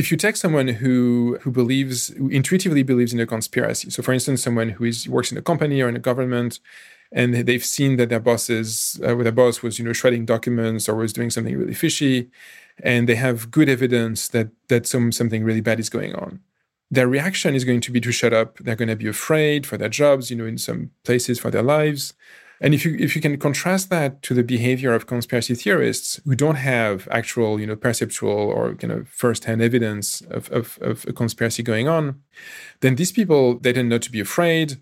if you take someone who who believes who intuitively believes in a conspiracy so for instance someone who is works in a company or in a government and they've seen that their bosses uh, their boss was you know shredding documents or was doing something really fishy and they have good evidence that that some something really bad is going on their reaction is going to be to shut up. They're going to be afraid for their jobs you know in some places for their lives and if you if you can contrast that to the behavior of conspiracy theorists who don't have actual, you know, perceptual or kind of first-hand evidence of, of, of a conspiracy going on, then these people they tend not to be afraid.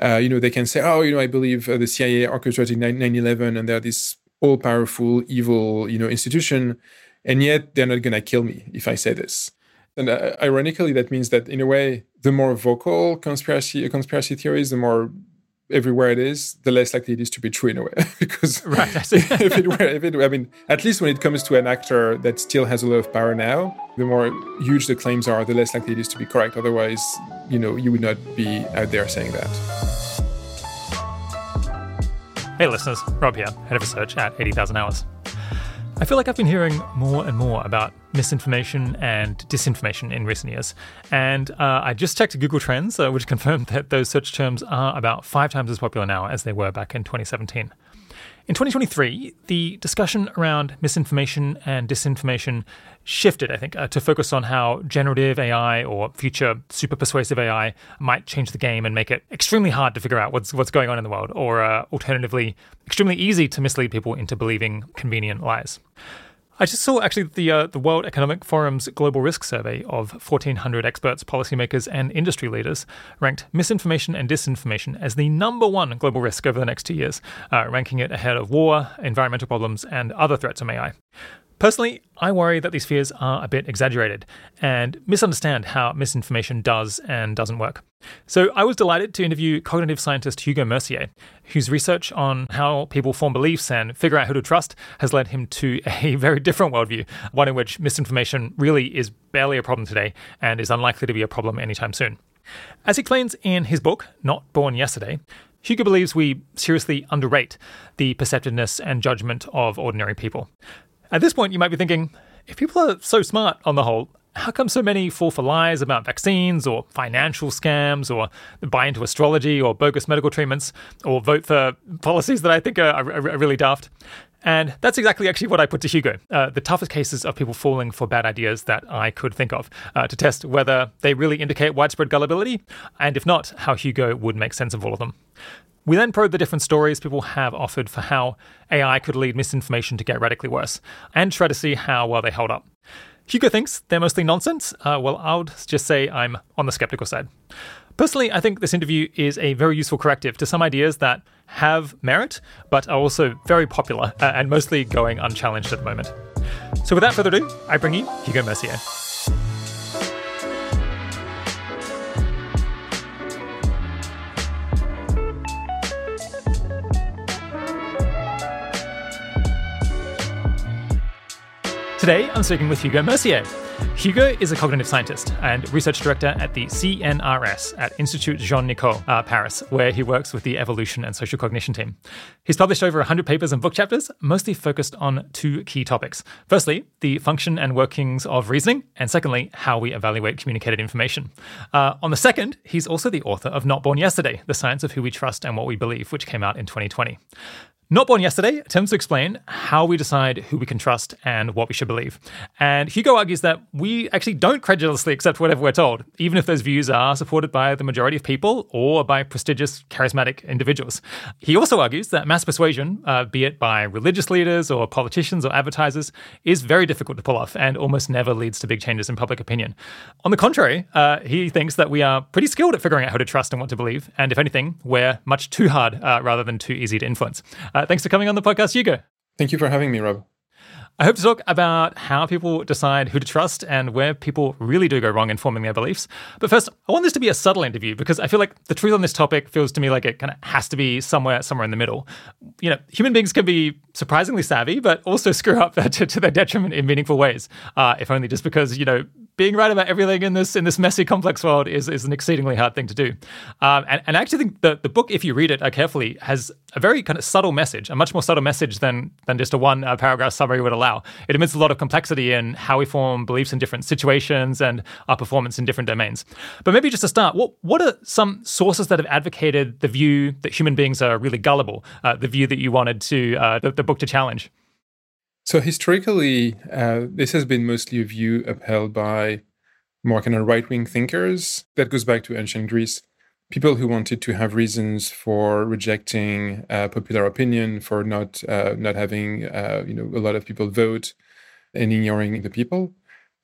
Uh, you know, they can say, "Oh, you know, I believe uh, the CIA orchestrated 9/11, and they're this all-powerful, evil, you know, institution, and yet they're not going to kill me if I say this." And uh, ironically, that means that in a way, the more vocal conspiracy conspiracy theories, the more everywhere it is, the less likely it is to be true in a way. because right, if it were, if it, I mean, at least when it comes to an actor that still has a lot of power now, the more huge the claims are, the less likely it is to be correct. Otherwise, you know, you would not be out there saying that. Hey, listeners, Rob here, head of research at 80,000 Hours. I feel like I've been hearing more and more about misinformation and disinformation in recent years. And uh, I just checked Google Trends, uh, which confirmed that those search terms are about five times as popular now as they were back in 2017. In 2023, the discussion around misinformation and disinformation shifted, I think, uh, to focus on how generative AI or future super persuasive AI might change the game and make it extremely hard to figure out what's what's going on in the world, or uh, alternatively, extremely easy to mislead people into believing convenient lies. I just saw actually the uh, the World Economic Forum's Global Risk Survey of 1,400 experts, policymakers, and industry leaders ranked misinformation and disinformation as the number one global risk over the next two years, uh, ranking it ahead of war, environmental problems, and other threats from AI. Personally, I worry that these fears are a bit exaggerated and misunderstand how misinformation does and doesn't work. So I was delighted to interview cognitive scientist Hugo Mercier, whose research on how people form beliefs and figure out who to trust has led him to a very different worldview, one in which misinformation really is barely a problem today and is unlikely to be a problem anytime soon. As he explains in his book, Not Born Yesterday, Hugo believes we seriously underrate the perceptiveness and judgment of ordinary people. At this point, you might be thinking, if people are so smart on the whole, how come so many fall for lies about vaccines or financial scams or buy into astrology or bogus medical treatments or vote for policies that I think are, are, are really daft? And that's exactly actually what I put to Hugo. Uh, the toughest cases of people falling for bad ideas that I could think of uh, to test whether they really indicate widespread gullibility, and if not, how Hugo would make sense of all of them. We then probe the different stories people have offered for how AI could lead misinformation to get radically worse, and try to see how well they hold up. Hugo thinks they're mostly nonsense. Uh, well, I would just say I'm on the skeptical side. Personally, I think this interview is a very useful corrective to some ideas that have merit, but are also very popular uh, and mostly going unchallenged at the moment. So, without further ado, I bring you Hugo Mercier. Today, I'm speaking with Hugo Mercier. Hugo is a cognitive scientist and research director at the CNRS at Institut Jean Nicod, uh, Paris, where he works with the evolution and social cognition team. He's published over 100 papers and book chapters, mostly focused on two key topics. Firstly, the function and workings of reasoning, and secondly, how we evaluate communicated information. Uh, on the second, he's also the author of Not Born Yesterday The Science of Who We Trust and What We Believe, which came out in 2020. Not Born Yesterday attempts to explain how we decide who we can trust and what we should believe. And Hugo argues that we actually don't credulously accept whatever we're told, even if those views are supported by the majority of people or by prestigious, charismatic individuals. He also argues that mass persuasion, uh, be it by religious leaders or politicians or advertisers, is very difficult to pull off and almost never leads to big changes in public opinion. On the contrary, uh, he thinks that we are pretty skilled at figuring out who to trust and what to believe, and if anything, we're much too hard uh, rather than too easy to influence. Uh, thanks for coming on the podcast, Hugo. Thank you for having me, Rob. I hope to talk about how people decide who to trust and where people really do go wrong in forming their beliefs. But first, I want this to be a subtle interview because I feel like the truth on this topic feels to me like it kind of has to be somewhere somewhere in the middle. You know, human beings can be surprisingly savvy, but also screw up to, to their detriment in meaningful ways. Uh, if only just because you know being right about everything in this in this messy, complex world is, is an exceedingly hard thing to do. Um, and, and I actually think the, the book, if you read it uh, carefully, has a very kind of subtle message, a much more subtle message than than just a one uh, paragraph summary would allow. It admits a lot of complexity in how we form beliefs in different situations and our performance in different domains. But maybe just to start, what what are some sources that have advocated the view that human beings are really gullible, uh, the view that you wanted to uh, the, the book to challenge? So historically, uh, this has been mostly a view upheld by more kind of right wing thinkers. That goes back to ancient Greece. People who wanted to have reasons for rejecting uh, popular opinion, for not uh, not having uh, you know a lot of people vote, and ignoring the people.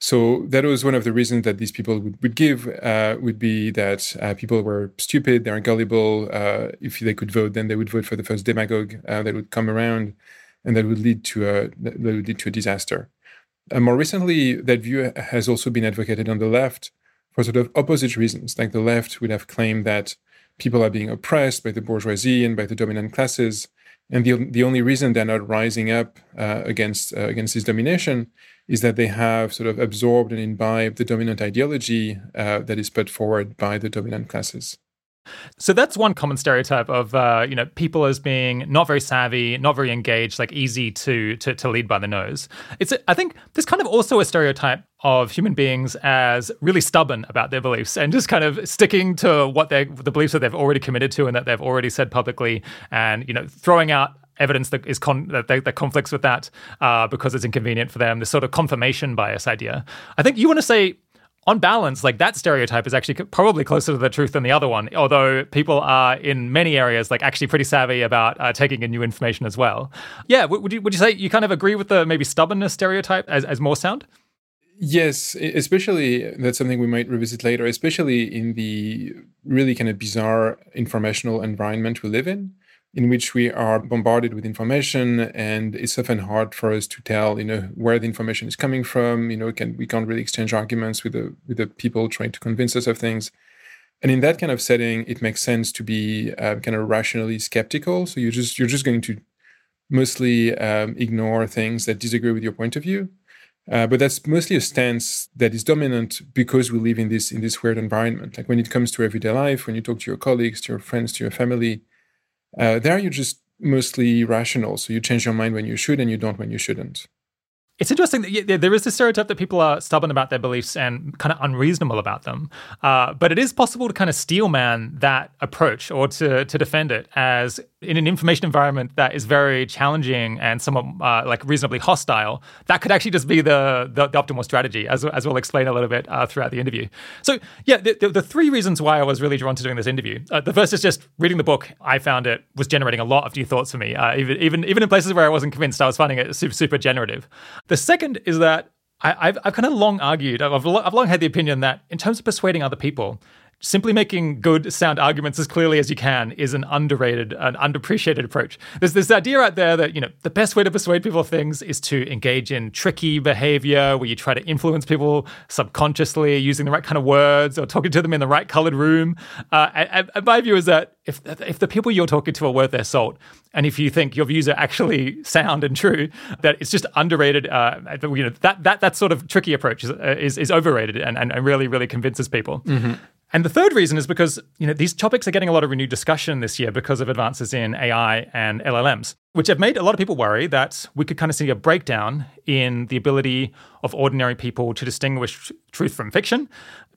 So that was one of the reasons that these people would, would give uh, would be that uh, people were stupid, they're gullible. if they could vote, then they would vote for the first demagogue that would come around and that would lead to a that would lead to a disaster. And more recently, that view has also been advocated on the left for sort of opposite reasons. Like the left would have claimed that people are being oppressed by the bourgeoisie and by the dominant classes, and the the only reason they're not rising up uh, against uh, against this domination is that they have sort of absorbed and imbibed the dominant ideology uh, that is put forward by the dominant classes. So that's one common stereotype of uh, you know people as being not very savvy, not very engaged, like easy to to, to lead by the nose. It's I think there's kind of also a stereotype of human beings as really stubborn about their beliefs and just kind of sticking to what they the beliefs that they've already committed to and that they've already said publicly, and you know throwing out evidence that is con- that, they, that conflicts with that uh, because it's inconvenient for them. This sort of confirmation bias idea. I think you want to say on balance, like that stereotype is actually probably closer to the truth than the other one. Although people are in many areas like actually pretty savvy about uh, taking in new information as well. Yeah, would you would you say you kind of agree with the maybe stubbornness stereotype as as more sound? Yes, especially that's something we might revisit later, especially in the really kind of bizarre informational environment we live in in which we are bombarded with information and it's often hard for us to tell you know where the information is coming from. You know can we can't really exchange arguments with the with the people trying to convince us of things. And in that kind of setting it makes sense to be uh, kind of rationally skeptical. So you're just you're just going to mostly um, ignore things that disagree with your point of view. Uh, but that's mostly a stance that is dominant because we live in this in this weird environment. Like when it comes to everyday life when you talk to your colleagues to your friends to your family uh, there, you're just mostly rational. So you change your mind when you should and you don't when you shouldn't. It's interesting that there is this stereotype that people are stubborn about their beliefs and kind of unreasonable about them. Uh, but it is possible to kind of steelman that approach or to, to defend it as in an information environment that is very challenging and somewhat uh, like reasonably hostile. That could actually just be the, the, the optimal strategy, as, as we'll explain a little bit uh, throughout the interview. So, yeah, the, the, the, three reasons why I was really drawn to doing this interview. Uh, the first is just reading the book. I found it was generating a lot of new thoughts for me. Uh, even, even, even in places where I wasn't convinced, I was finding it super, super generative. The second is that I, have I've kind of long argued, I've, I've long had the opinion that in terms of persuading other people, simply making good sound arguments as clearly as you can is an underrated an underappreciated approach. There's this idea out there that you know the best way to persuade people of things is to engage in tricky behavior where you try to influence people subconsciously using the right kind of words or talking to them in the right colored room. Uh, and, and my view is that if if the people you're talking to are worth their salt and if you think your views are actually sound and true that it's just underrated uh, you know that that that sort of tricky approach is is, is overrated and, and really really convinces people. Mm-hmm. And the third reason is because you know these topics are getting a lot of renewed discussion this year because of advances in AI and LLMs, which have made a lot of people worry that we could kind of see a breakdown in the ability of ordinary people to distinguish truth from fiction,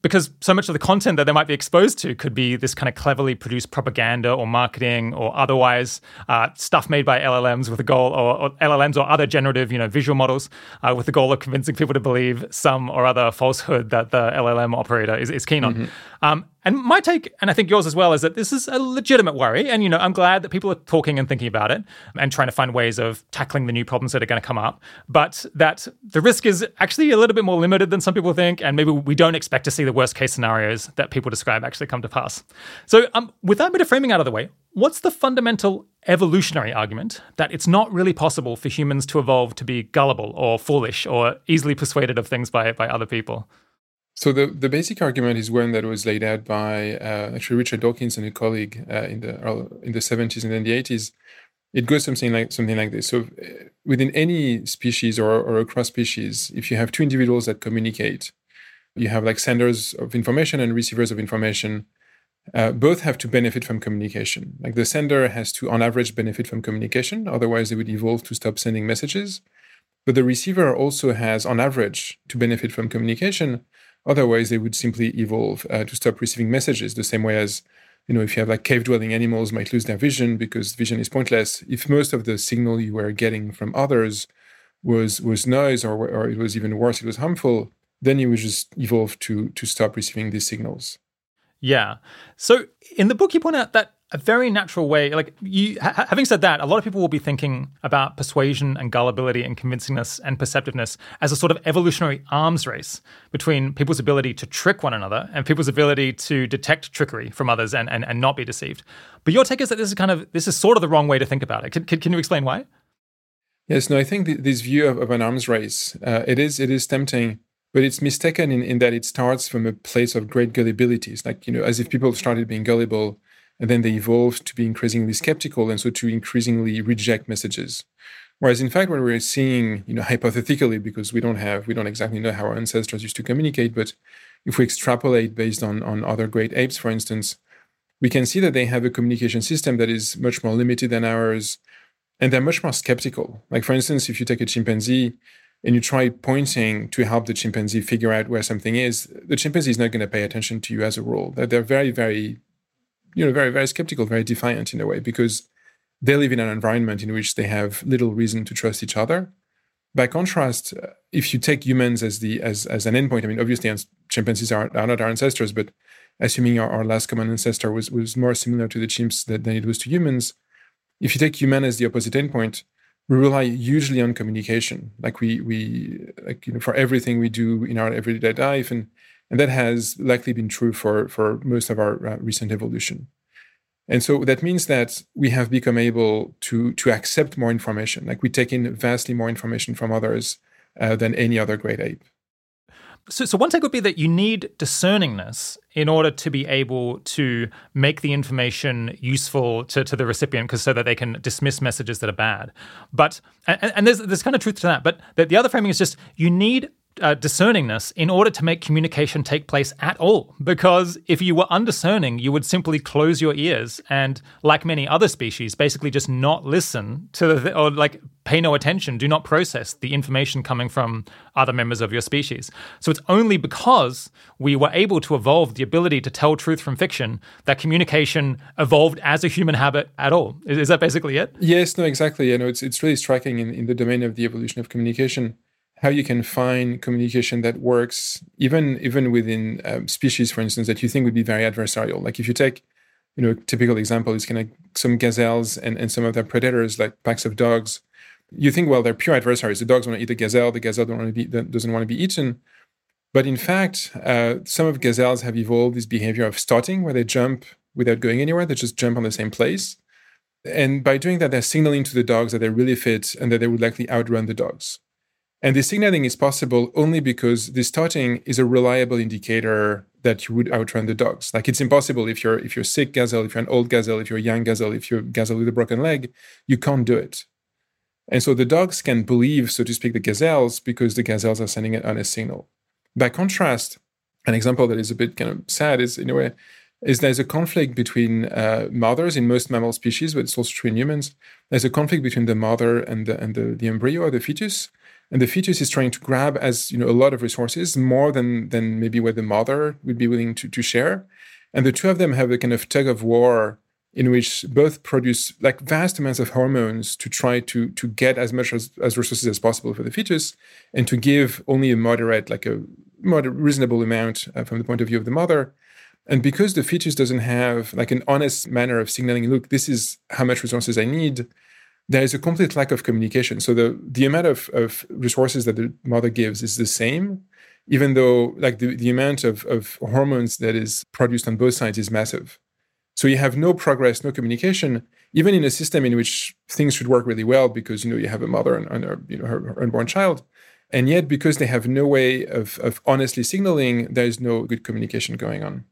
because so much of the content that they might be exposed to could be this kind of cleverly produced propaganda or marketing or otherwise uh, stuff made by LLMs with a goal, or, or, LLMs or other generative, you know, visual models uh, with the goal of convincing people to believe some or other falsehood that the LLM operator is, is keen on. Mm-hmm. Um, and my take, and I think yours as well, is that this is a legitimate worry. And, you know, I'm glad that people are talking and thinking about it and trying to find ways of tackling the new problems that are going to come up. But that the risk is actually a little bit more limited than some people think. And maybe we don't expect to see the worst case scenarios that people describe actually come to pass. So, um, with that bit of framing out of the way, what's the fundamental evolutionary argument that it's not really possible for humans to evolve to be gullible or foolish or easily persuaded of things by, by other people? So the, the basic argument is one that was laid out by uh, actually Richard Dawkins and a colleague uh, in the in the 70s and then the 80s. It goes something like something like this. So uh, within any species or, or across species, if you have two individuals that communicate, you have like senders of information and receivers of information. Uh, both have to benefit from communication. Like the sender has to, on average, benefit from communication. Otherwise, they would evolve to stop sending messages. But the receiver also has, on average, to benefit from communication. Otherwise, they would simply evolve uh, to stop receiving messages. The same way as, you know, if you have like cave-dwelling animals might lose their vision because vision is pointless. If most of the signal you were getting from others was was noise, or or it was even worse, it was harmful, then you would just evolve to to stop receiving these signals. Yeah. So in the book, you point out that a very natural way, like you, ha- having said that, a lot of people will be thinking about persuasion and gullibility and convincingness and perceptiveness as a sort of evolutionary arms race between people's ability to trick one another and people's ability to detect trickery from others and, and, and not be deceived. But your take is that this is kind of, this is sort of the wrong way to think about it. Can, can, can you explain why? Yes, no, I think th- this view of, of, an arms race, uh, it is it is tempting, but it's mistaken in, in that it starts from a place of great gullibility. It's like, you know, as if people started being gullible and then they evolved to be increasingly skeptical and so to increasingly reject messages. Whereas in fact, what we're seeing, you know, hypothetically, because we don't have, we don't exactly know how our ancestors used to communicate, but if we extrapolate based on, on other great apes, for instance, we can see that they have a communication system that is much more limited than ours and they're much more skeptical. Like, for instance, if you take a chimpanzee and you try pointing to help the chimpanzee figure out where something is, the chimpanzee is not going to pay attention to you as a rule. They're very, very, you know, very, very skeptical, very defiant in a way, because they live in an environment in which they have little reason to trust each other. By contrast, uh, if you take humans as the as as an endpoint, I mean, obviously chimpanzees are, are not our ancestors, but assuming our, our last common ancestor was was more similar to the chimps than, than it was to humans, if you take human as the opposite endpoint, we rely hugely on communication. Like we we like you know for everything we do in our everyday life, and and that has likely been true for for most of our uh, recent evolution. And so that means that we have become able to to accept more information. Like we take in vastly more information from others uh, than any other great ape. So, so one take would be that you need discerningness in order to be able to make the information useful to, to the recipient, because so that they can dismiss messages that are bad. But and, and there's there's kind of truth to that. But the, the other framing is just you need uh, discerningness in order to make communication take place at all. Because if you were undiscerning, you would simply close your ears and, like many other species, basically just not listen to the, or like pay no attention, do not process the information coming from other members of your species. So it's only because we were able to evolve the ability to tell truth from fiction that communication evolved as a human habit at all. Is, is that basically it? Yes, no, exactly. You know, it's, it's really striking in, in the domain of the evolution of communication how you can find communication that works even even within um, species, for instance, that you think would be very adversarial. Like if you take, you know, a typical example is kind of some gazelles and, and some of their predators, like packs of dogs. You think, well, they're pure adversaries. The dogs want to eat the gazelle. The gazelle don't want to be, doesn't want to be eaten. But in fact, uh, some of gazelles have evolved this behavior of stotting, where they jump without going anywhere. They just jump on the same place. And by doing that, they're signaling to the dogs that they're really fit and that they would likely outrun the dogs. And the signaling is possible only because the stotting is a reliable indicator that you would outrun the dogs. Like it's impossible if you're if you're sick gazelle, if you're an old gazelle, if you're a young gazelle, if you're a gazelle with a broken leg, you can't do it. And so the dogs can believe, so to speak, the gazelles because the gazelles are sending an honest signal. By contrast, an example that is a bit kind of sad is in a way is there's a conflict between uh, mothers in most mammal species, but it's also true in humans. There's a conflict between the mother and the, and the, the embryo or the fetus and the fetus is trying to grab as you know a lot of resources more than than maybe what the mother would be willing to, to share. And the two of them have a kind of tug of war in which both produce like vast amounts of hormones to try to to get as much as, as resources as possible for the fetus and to give only a moderate like a moderate reasonable amount uh, from the point of view of the mother. And because the fetus doesn't have like an honest manner of signaling look this is how much resources i need there is a complete lack of communication. So the the amount of, of resources that the mother gives is the same, even though like the, the amount of, of hormones that is produced on both sides is massive. So you have no progress, no communication, even in a system in which things should work really well because you know you have a mother and, and her, you know her, her unborn child. And yet, because they have no way of, of honestly signaling, there is no good communication going on.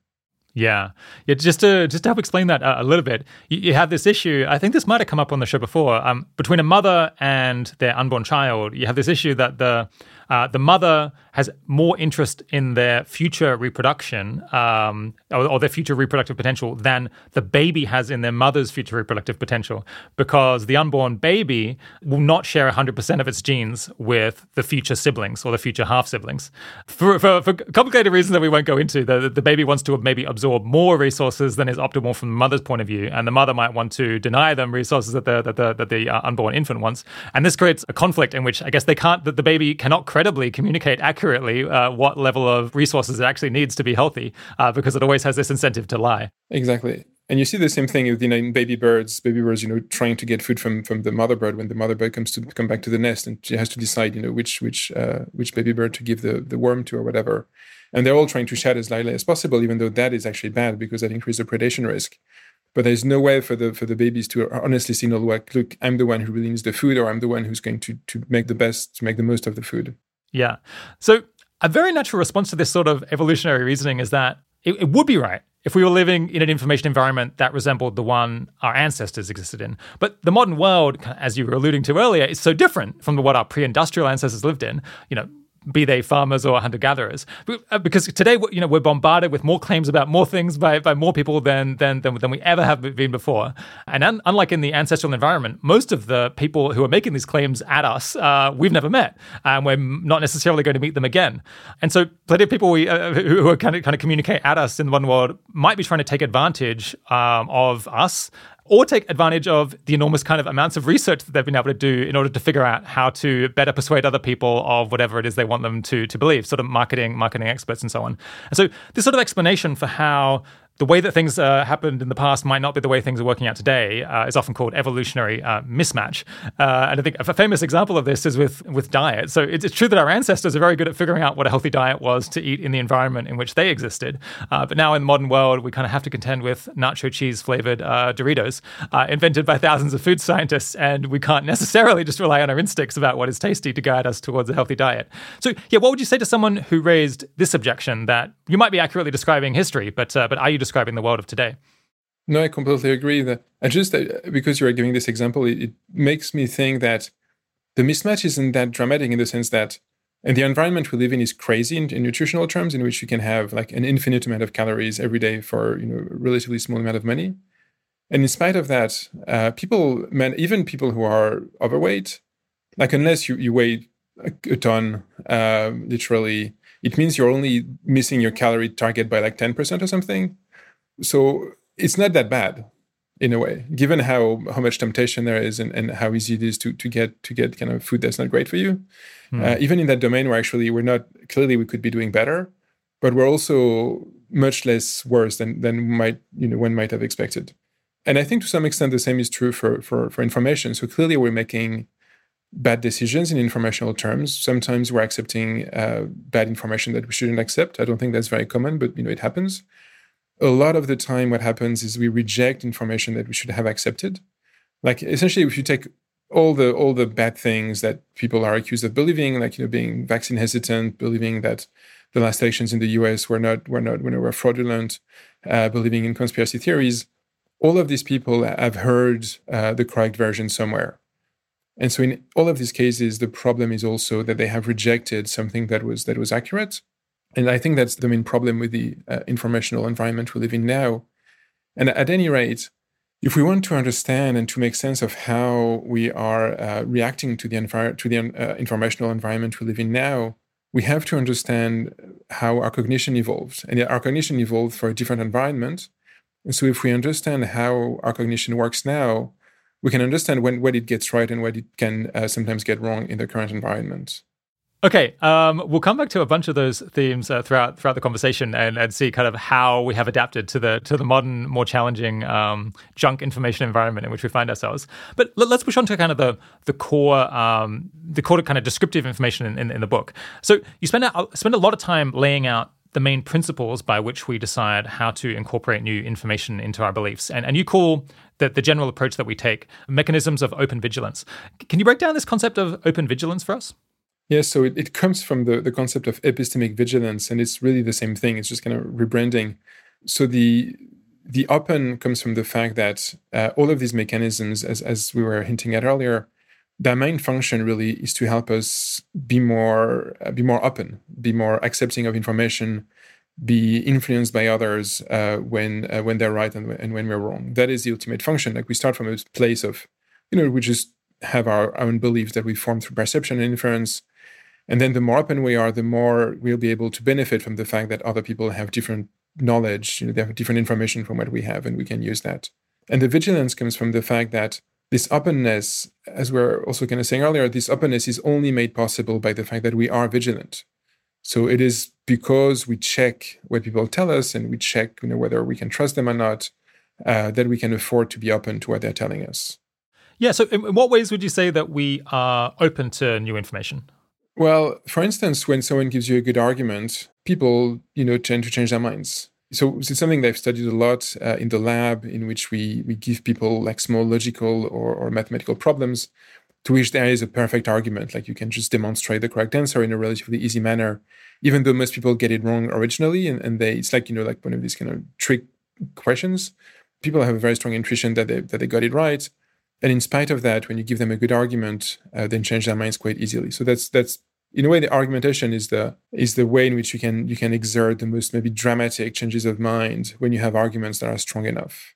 Yeah, yeah. Just to just to help explain that uh, a little bit, you, you, have this issue. I think this might have come up on the show before. Um, between a mother and their unborn child, you have this issue that the uh, the mother has more interest in their future reproduction um, or, or, their future reproductive potential than the baby has in their mother's future reproductive potential because the unborn baby will not share 100% of its genes with the future siblings or the future half siblings. For, for, for, complicated reasons that we won't go into, the, the baby wants to maybe absorb more resources than is optimal from the mother's point of view, and the mother might want to deny them resources that the, that the, that the uh, unborn infant wants. And this creates a conflict in which I guess they can't, that the baby cannot credibly communicate accurately uh, what level of resources it actually needs to be healthy uh, because it always has this incentive to lie. Exactly. And you see the same thing with you know baby birds, baby birds, you know, trying to get food from from the mother bird when the mother bird comes to come back to the nest, and she has to decide, you know, which which uh, which baby bird to give the the worm to or whatever. And they're all trying to shed as lightly as possible, even though that is actually bad because that increases the predation risk. But there's no way for the for the babies to honestly signal, like, look, I'm the one who really needs the food, or I'm the one who's going to to make the best, to make the most of the food. Yeah. So a very natural response to this sort of evolutionary reasoning is that it, it would be right if we were living in an information environment that resembled the one our ancestors existed in. But the modern world, as you were alluding to earlier, is so different from what our pre-industrial ancestors lived in. You know, be they farmers or hunter gatherers. Uh, because today, you know, we're bombarded with more claims about more things by, by more people than, than, than, than we ever have been before. And un- unlike in the ancestral environment, most of the people who are making these claims at us, uh, we've never met, and we're not necessarily going to meet them again. And so, plenty of people we, uh, who are kind of kind of communicate at us in modern world might be trying to take advantage um, of us or take advantage of the enormous kind of amounts of research that they've been able to do in order to figure out how to better persuade other people of whatever it is they want them to to believe, sort of marketing marketing experts and so on. And so this sort of explanation for how the way that things uh, happened in the past might not be the way things are working out today uh, is often called evolutionary uh, mismatch. Uh, and I think a famous example of this is with, with diet. So it's, it's, true that our ancestors are very good at figuring out what a healthy diet was to eat in the environment in which they existed. Uh, but now in the modern world, we kind of have to contend with nacho cheese flavored uh, Doritos invented by thousands of food scientists. And we can't necessarily just rely on our instincts about what is tasty to guide us towards a healthy diet. So, yeah, what would you say to someone who raised this objection that you might be accurately describing history, but, but are you describing the world of today. No, I completely agree. That just uh, because you are giving this example, it, it, makes me think that the mismatch isn't that dramatic in the sense that, and the environment we live in is crazy in, in, nutritional terms, in which you can have like an infinite amount of calories every day for you know a relatively small amount of money. And in spite of that, uh, people, man, even people who are overweight, like unless you, you weigh a, a ton, uh, literally, it means you're only missing your calorie target by like 10% or something. So it's not that bad in a way, given how how much temptation there is and, and how easy it is to to get to get kind of food that's not great for you. Mm. Uh, even in that domain where actually we're not clearly we could be doing better, but we're also much less worse than than might you know one might have expected. And I think to some extent the same is true for for for information. So clearly we're making bad decisions in informational terms. Sometimes we're accepting uh, bad information that we shouldn't accept. I don't think that's very common, but you know it happens a lot of the time what happens is we reject information that we should have accepted. Like essentially if you take all the all the bad things that people are accused of believing like you know being vaccine hesitant believing that the last elections in the US were not were not when were fraudulent uh, believing in conspiracy theories all of these people have heard uh, the correct version somewhere. And so in all of these cases the problem is also that they have rejected something that was that was accurate and I think that's the main problem with the uh, informational environment we live in now. And at any rate, if we want to understand and to make sense of how we are uh, reacting to the, envir- to the uh, informational environment we live in now, we have to understand how our cognition evolved. And our cognition evolved for a different environment. And so, if we understand how our cognition works now, we can understand when what it gets right and what it can uh, sometimes get wrong in the current environment. Okay, um, we'll come back to a bunch of those themes uh, throughout throughout the conversation and, and see kind of how we have adapted to the to the modern, more challenging um, junk information environment in which we find ourselves. But let, us push on to kind of the the core um, the core kind of descriptive information in, in, in the book. So you spend a, spend a lot of time laying out the main principles by which we decide how to incorporate new information into our beliefs, and and you call the, the general approach that we take mechanisms of open vigilance. Can you break down this concept of open vigilance for us? Yes, so it, it comes from the, the concept of epistemic vigilance, and it's really the same thing. It's just kind of rebranding. So the the open comes from the fact that uh, all of these mechanisms, as, as we were hinting at earlier, their main function really is to help us be more uh, be more open, be more accepting of information, be influenced by others uh, when uh, when they're right and, and when we're wrong. That is the ultimate function. Like we start from a place of, you know, we just have our own beliefs that we form through perception and inference. And then the more open we are, the more we'll be able to benefit from the fact that other people have different knowledge, you know, they have different information from what we have, and we can use that. And the vigilance comes from the fact that this openness, as we we're also kind of saying earlier, this openness is only made possible by the fact that we are vigilant. So it is because we check what people tell us and we check, you know, whether we can trust them or not, uh, that we can afford to be open to what they're telling us. Yeah. So, in what ways would you say that we are open to new information? Well, for instance, when someone gives you a good argument, people, you know, tend to change their minds. So it's something they've studied a lot uh, in the lab, in which we we give people like small logical or, or mathematical problems, to which there is a perfect argument. Like you can just demonstrate the correct answer in a relatively easy manner, even though most people get it wrong originally, and, and they it's like you know like one of these kind of trick questions. People have a very strong intuition that they that they got it right, and in spite of that, when you give them a good argument, uh, they change their minds quite easily. So that's that's in a way the argumentation is the is the way in which you can you can exert the most maybe dramatic changes of mind when you have arguments that are strong enough.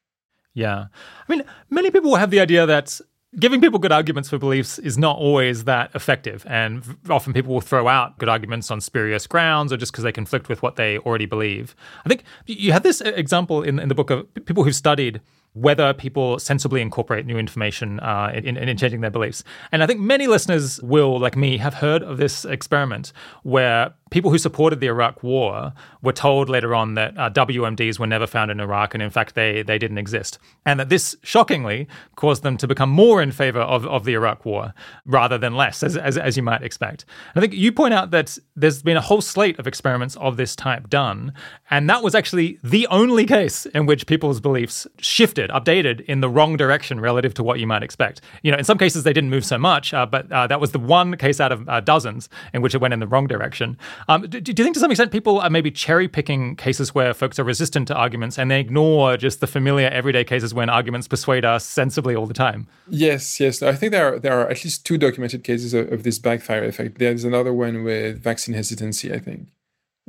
Yeah. I mean many people have the idea that giving people good arguments for beliefs is not always that effective and often people will throw out good arguments on spurious grounds or just because they conflict with what they already believe. I think you had this uh, example in, in the book of people who've studied whether people sensibly incorporate new information uh, in, in, changing their beliefs. And I think many listeners will, like me, have heard of this experiment where people who supported the Iraq War were told later on that uh, WMDs were never found in Iraq, and in fact, they they didn't exist, and that this shockingly caused them to become more in favor of, of the Iraq War rather than less, as, as, as you might expect. I think you point out that there's been a whole slate of experiments of this type done, and that was actually the only case in which people's beliefs shifted, updated in the wrong direction relative to what you might expect. You know, in some cases they didn't move so much, uh, but uh, that was the one case out of uh, dozens in which it went in the wrong direction. Um, do, do, you think to some extent people are maybe cherry picking cases where folks are resistant to arguments and they ignore just the familiar everyday cases when arguments persuade us sensibly all the time? Yes, yes. I think there are, there are at least two documented cases of, of this backfire effect. There's another one with vaccine hesitancy, I think,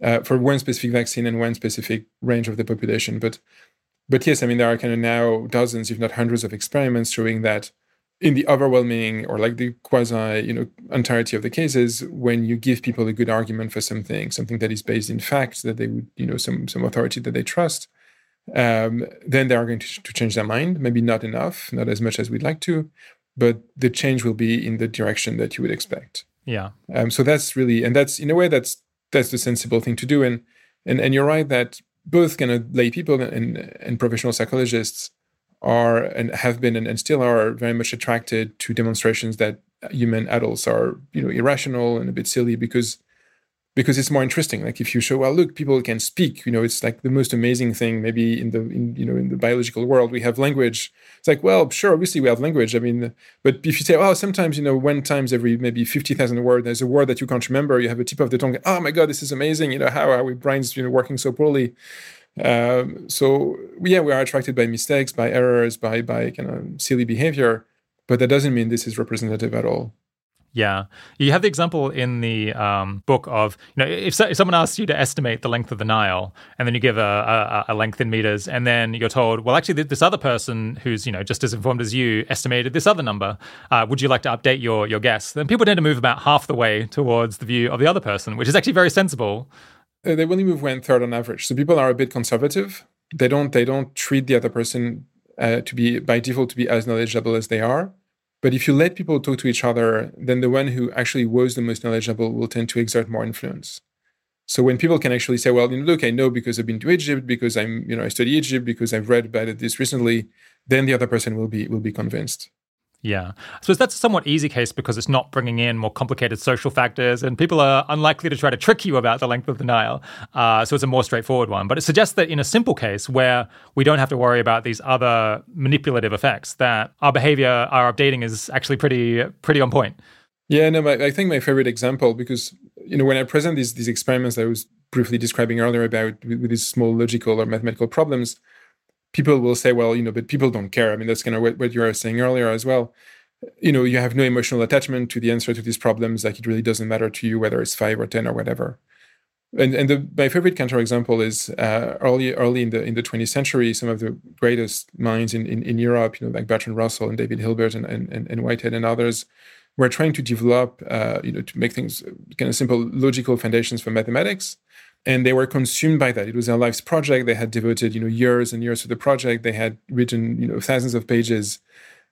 uh, for one specific vaccine and one specific range of the population. But but yes, I mean there are kind of now dozens, if not hundreds, of experiments showing that in the overwhelming or like the quasi you know entirety of the cases when you give people a good argument for something something that is based in facts that they would you know some some authority that they trust um, then they are going to, to change their mind. Maybe not enough not as much as we'd like to but the change will be in the direction that you would expect. Yeah. Um, so that's really and that's in a way that's that's the sensible thing to do. And and and you're right that both kind of lay people and and professional psychologists are and have been and, and still are very much attracted to demonstrations that human adults are you know irrational and a bit silly because because it's more interesting. Like if you show well look people can speak you know it's like the most amazing thing. Maybe in the in, you know in the biological world we have language. It's like well sure obviously we have language. I mean but if you say oh sometimes you know when times every maybe 50000 words there's a word that you can't remember you have a tip of the tongue oh my god this is amazing you know how are we brains you know working so poorly um, so yeah, we are attracted by mistakes, by errors, by by kind of silly behavior, but that doesn't mean this is representative at all. Yeah, you have the example in the um, book of you know if, if, someone asks you to estimate the length of the Nile, and then you give a, a, a, length in meters, and then you're told, well, actually, this other person who's you know just as informed as you estimated this other number. Uh, would you like to update your your guess? Then people tend to move about half the way towards the view of the other person, which is actually very sensible uh, they only move one third on average. So people are a bit conservative. They don't they don't treat the other person uh, to be by default to be as knowledgeable as they are. But if you let people talk to each other, then the one who actually was the most knowledgeable will tend to exert more influence. So when people can actually say, "Well, you know, look, I know because I've been to Egypt, because I'm, you know, I study Egypt, because I've read about it this recently," then the other person will be will be convinced. Yeah. So that's a somewhat easy case because it's not bringing in more complicated social factors and people are unlikely to try to trick you about the length of the Nile. Uh, so it's a more straightforward one. But it suggests that in a simple case where we don't have to worry about these other manipulative effects, that our behavior, our updating is actually pretty, pretty on point. Yeah, no, my, I think my favorite example, because, you know, when I present these, these experiments I was briefly describing earlier about with, with these small logical or mathematical problems, people will say, well, you know, but people don't care. I mean, that's kind of what, what you were saying earlier as well. you know you have no emotional attachment to the answer to these problems like it really doesn't matter to you whether it's five or ten or whatever and, and the, my favorite counterexample is uh, early early in the in the 20th century some of the greatest minds in, in, in europe you know like bertrand russell and david hilbert and, and, and whitehead and others were trying to develop uh, you know to make things kind of simple logical foundations for mathematics and they were consumed by that it was their life's project they had devoted you know years and years to the project they had written you know thousands of pages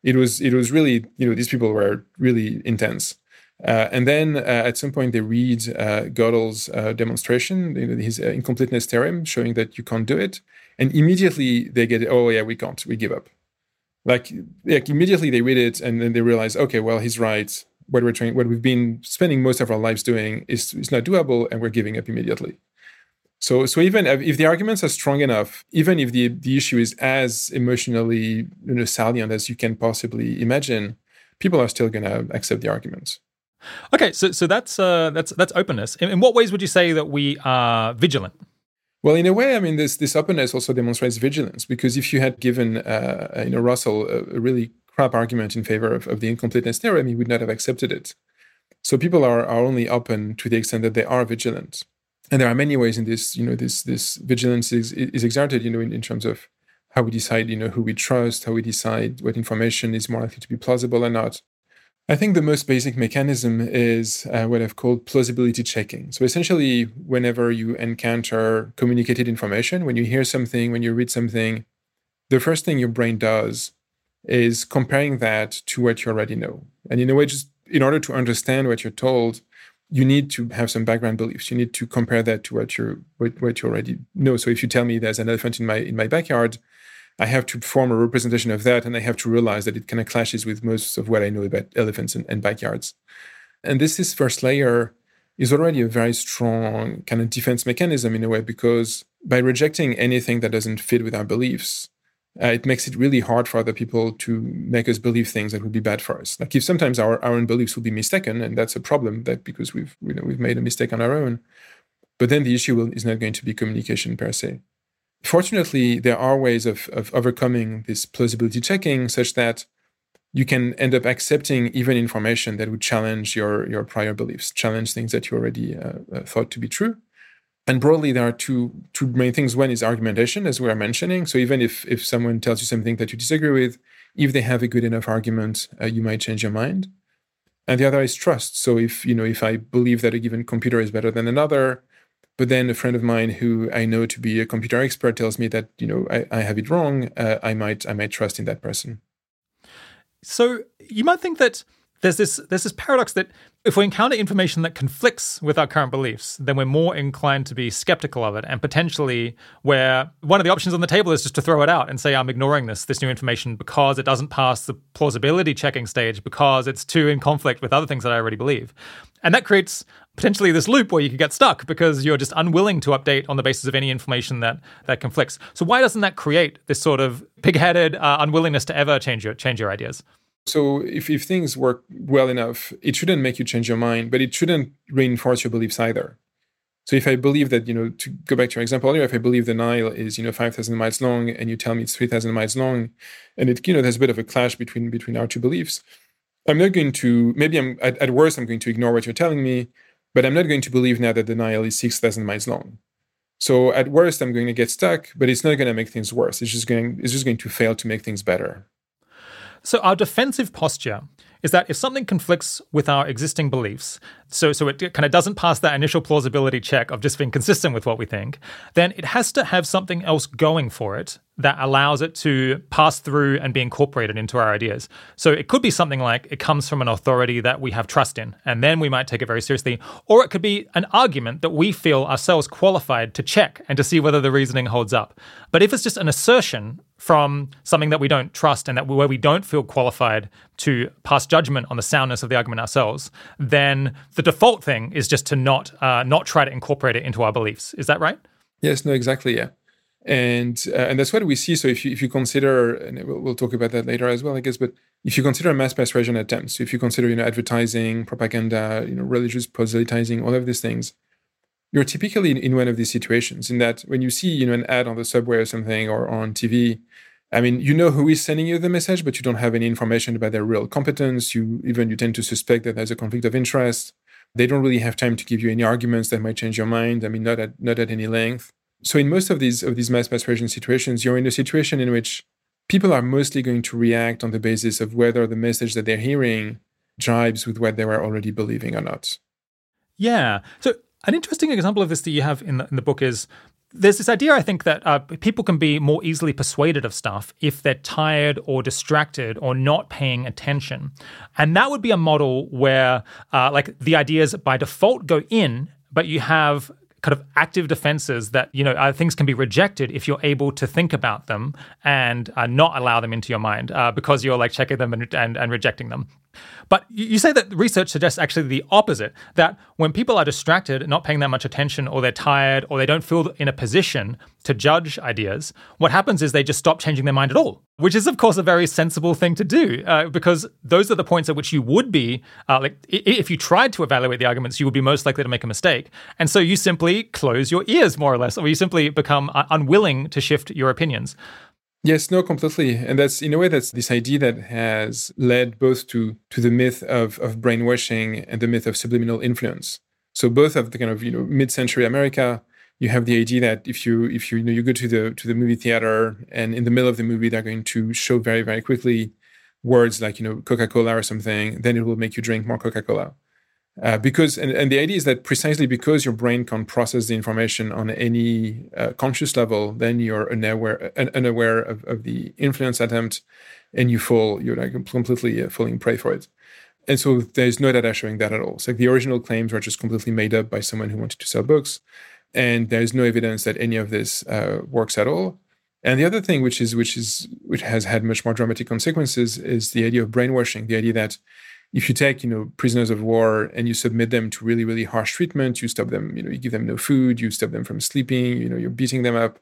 it was it was really you know these people were really intense. Uh, and then uh, at some point they read uh, Gödel's uh, demonstration, you know, his uh, incompleteness theorem, showing that you can't do it, and immediately they get, oh yeah, we can't, we give up. Like, like immediately they read it and then they realize, okay, well he's right. What we're trying, what we've been spending most of our lives doing is is not doable, and we're giving up immediately. So, so even if the arguments are strong enough, even if the, the issue is as emotionally you know, salient as you can possibly imagine, people are still going to accept the arguments. Okay, so so that's uh, that's that's openness. In, in, what ways would you say that we are vigilant? Well, in a way, I mean, this this openness also demonstrates vigilance because if you had given uh, you know Russell a, a, really crap argument in favor of, of the incompleteness theorem, he would not have accepted it. So people are, are only open to the extent that they are vigilant and there are many ways in this you know this this vigilance is, is exerted you know in, in terms of how we decide you know who we trust how we decide what information is more likely to be plausible or not. I think the most basic mechanism is uh, what i've called plausibility checking. So essentially whenever you encounter communicated information when you hear something when you read something the first thing your brain does is comparing that to what you already know. And in a way just in order to understand what you're told you need to have some background beliefs. You need to compare that to what you what, what you already know. So if you tell me there's an elephant in my in my backyard, I have to form a representation of that, and I have to realize that it kind of clashes with most of what I know about elephants and, and backyards. And this this first layer is already a very strong kind of defense mechanism in a way because by rejecting anything that doesn't fit with our beliefs, uh, it makes it really hard for other people to make us believe things that would be bad for us. Like if sometimes our, our own beliefs will be mistaken, and that's a problem that because we've you know we've made a mistake on our own. But then the issue will, is not going to be communication per se. Fortunately, there are ways of, of overcoming this plausibility checking such that you can end up accepting even information that would challenge your, your prior beliefs, challenge things that you already uh, uh, thought to be true and broadly there are two two main things. One is argumentation as we are mentioning. So even if if someone tells you something that you disagree with if they have a good enough argument uh, you might change your mind. And the other is trust. So if you know if i believe that a given computer is better than another but then a friend of mine who i know to be a computer expert tells me that you know i, I have it wrong uh, i might i might trust in that person. So you might think that there's this there's this paradox that if we encounter information that conflicts with our current beliefs, then we're more inclined to be skeptical of it, and potentially where one of the options on the table is just to throw it out and say I'm ignoring this this new information because it doesn't pass the plausibility checking stage because it's too in conflict with other things that I already believe, and that creates potentially this loop where you could get stuck because you're just unwilling to update on the basis of any information that that conflicts. So why doesn't that create this sort of pig-headed uh, unwillingness to ever change your change your ideas? So if, if things work well enough, it shouldn't make you change your mind, but it shouldn't reinforce your beliefs either. So if I believe that, you know, to go back to your example earlier, if I believe the Nile is, you know, 5,000 miles long and you tell me it's 3,000 miles long, and it, you know, there's a bit of a clash between between our two beliefs, I'm not going to, maybe I'm, at, at worst, I'm going to ignore what you're telling me, but I'm not going to believe now that the Nile is 6,000 miles long. So at worst, I'm going to get stuck, but it's not going to make things worse. It's just going, it's just going to fail to make things better. So, our defensive posture is that if something conflicts with our existing beliefs, so, so it kind of doesn't pass that initial plausibility check of just being consistent with what we think, then it has to have something else going for it that allows it to pass through and be incorporated into our ideas. So it could be something like it comes from an authority that we have trust in, and then we might take it very seriously. Or it could be an argument that we feel ourselves qualified to check and to see whether the reasoning holds up. But if it's just an assertion from something that we don't trust and that where we don't feel qualified to pass judgment on the soundness of the argument ourselves, then the default thing is just to not uh, not try to incorporate it into our beliefs. Is that right? Yes. No. Exactly. Yeah and uh, and that's what we see. So if you if you consider, and we'll, we'll, talk about that later as well, I guess. But if you consider mass persuasion attempts, if you consider you know advertising, propaganda, you know religious proselytizing, all of these things, you're typically in, in one of these situations. In that when you see you know an ad on the subway or something or, or on TV, I mean, you know who is sending you the message, but you don't have any information about their real competence. You even you tend to suspect that there's a conflict of interest. They don't really have time to give you any arguments that might change your mind. I mean, not at not at any length. So in most of these of these mass persuasion situations, you're in a situation in which people are mostly going to react on the basis of whether the message that they're hearing jives with what they were already believing or not. Yeah. So an interesting example of this that you have in the, in the book is there's this idea, I think, that uh, people can be more easily persuaded of stuff if they're tired or distracted or not paying attention. And that would be a model where, uh, like, the ideas by default go in, but you have kind of active defenses that you know uh, things can be rejected if you're able to think about them and uh, not allow them into your mind uh, because you're like checking them and, and, and rejecting them but you say that research suggests actually the opposite that when people are distracted, not paying that much attention, or they're tired, or they don't feel in a position to judge ideas, what happens is they just stop changing their mind at all, which is, of course, a very sensible thing to do uh, because those are the points at which you would be, uh, like, if you tried to evaluate the arguments, you would be most likely to make a mistake. And so you simply close your ears, more or less, or you simply become uh, unwilling to shift your opinions. Yes, no, completely. And that's in a way that's this idea that has led both to to the myth of, of brainwashing and the myth of subliminal influence. So both of the kind of, you know, mid-century America, you have the idea that if you if you, you know you go to the to the movie theater and in the middle of the movie they're going to show very, very quickly words like, you know, Coca-Cola or something, then it will make you drink more Coca-Cola. Uh, because and, and the idea is that precisely because your brain can't process the information on any uh, conscious level, then you're unaware unaware of, of the influence attempt, and you fall you're like completely uh, falling prey for it. And so there's no data showing that at all. So like the original claims were just completely made up by someone who wanted to sell books, and there's no evidence that any of this uh, works at all. And the other thing, which is which is which has had much more dramatic consequences, is the idea of brainwashing. The idea that if you take you know prisoners of war and you submit them to really really harsh treatment you stop them you know you give them no food you stop them from sleeping you know you're beating them up.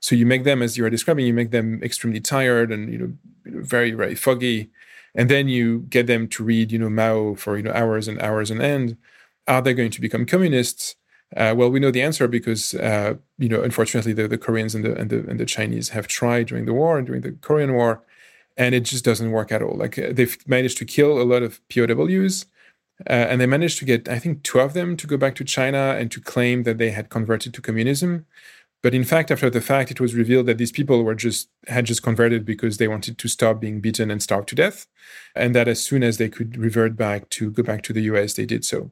So you make them as you are describing you make them extremely tired and you know, you know very very foggy. And then you get them to read you know mao for you know hours and hours on end. Are they going to become communists? Uh, well, we know the answer because uh, you know, unfortunately, the, the Koreans and the, and the and the Chinese have tried during the war and during the Korean War, and it just doesn't work at all. Like uh, they've managed to kill a lot of POWs, uh, and they managed to get I think two of them to go back to China and to claim that they had converted to communism. But in fact, after the fact, it was revealed that these people were just had just converted because they wanted to stop being beaten and starved to death, and that as soon as they could revert back to go back to the U.S., they did so.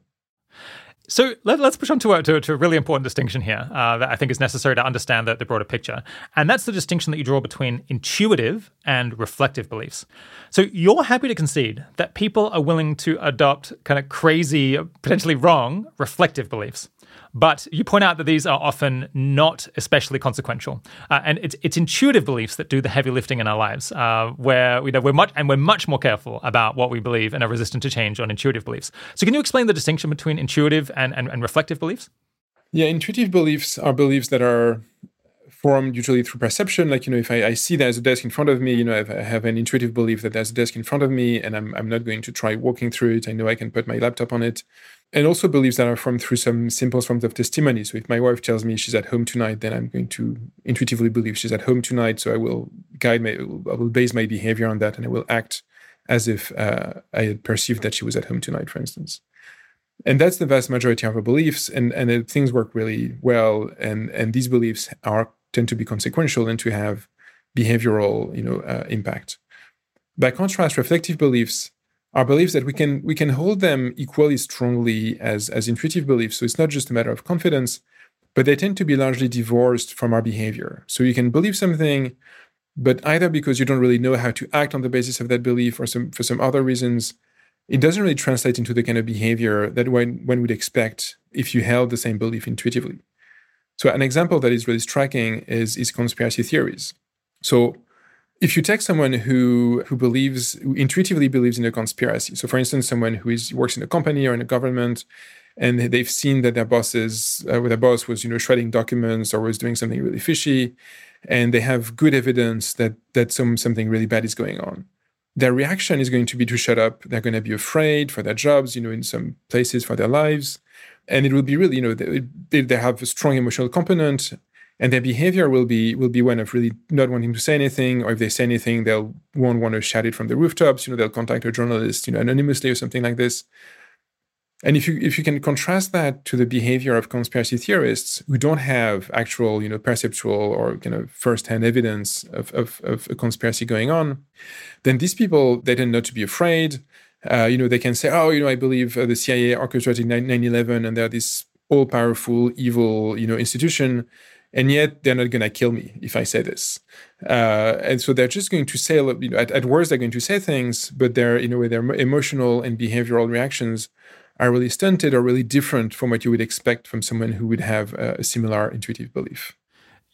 So let, us push on to a, to, to a, really important distinction here uh, that I think is necessary to understand the, the broader picture. And that's the distinction that you draw between intuitive and reflective beliefs. So you're happy to concede that people are willing to adopt kind of crazy, potentially wrong, reflective beliefs. But you point out that these are often not especially consequential, uh, and it's it's intuitive beliefs that do the heavy lifting in our lives, uh, where you know we're much and we're much more careful about what we believe and are resistant to change on intuitive beliefs. So, can you explain the distinction between intuitive and, and, and reflective beliefs? Yeah, intuitive beliefs are beliefs that are formed usually through perception. Like, you know, if I, I, see there's a desk in front of me, you know, I have an intuitive belief that there's a desk in front of me and I'm, I'm not going to try walking through it, I know I can put my laptop on it and also beliefs that are formed through some simple forms of testimony. So if my wife tells me she's at home tonight, then I'm going to intuitively believe she's at home tonight. So I will guide my, I will base my behavior on that, and I will act as if uh, I had perceived that she was at home tonight, for instance. And that's the vast majority of our beliefs, and and things work really well. And and these beliefs are tend to be consequential and to have behavioral, you know, uh, impact. By contrast, reflective beliefs are beliefs that we can we can hold them equally strongly as as intuitive beliefs. So it's not just a matter of confidence, but they tend to be largely divorced from our behavior. So you can believe something, but either because you don't really know how to act on the basis of that belief, or some for some other reasons, it doesn't really translate into the kind of behavior that one, one would expect if you held the same belief intuitively. So an example that is really striking is, is conspiracy theories. So if you take someone who who believes who intuitively believes in a conspiracy so for instance someone who is works in a company or in a government and they've seen that their bosses uh, their boss was you know shredding documents or was doing something really fishy and they have good evidence that that some something really bad is going on their reaction is going to be to shut up. They're going to be afraid for their jobs you know in some places for their lives. And it will be really you know they, they have a strong emotional component and their behavior will be will be one of really not wanting to say anything, or if they say anything, they'll won't want to shout it from the rooftops. You know, they'll contact a journalist, you know, anonymously or something like this. And if you if you can contrast that to the behavior of conspiracy theorists who don't have actual, you know, perceptual or kind of first-hand evidence of, of, of a conspiracy going on, then these people they tend not to be afraid. Uh, you know, they can say, "Oh, you know, I believe uh, the CIA orchestrated 9/11, and they're this all-powerful, evil, you know, institution." And yet they're not going to kill me if I say this. Uh, and so they're just going to say, you know, at, at, worst they're going to say things, but their, in a way, their emotional and behavioral reactions are really stunted or really different from what you would expect from someone who would have a similar intuitive belief.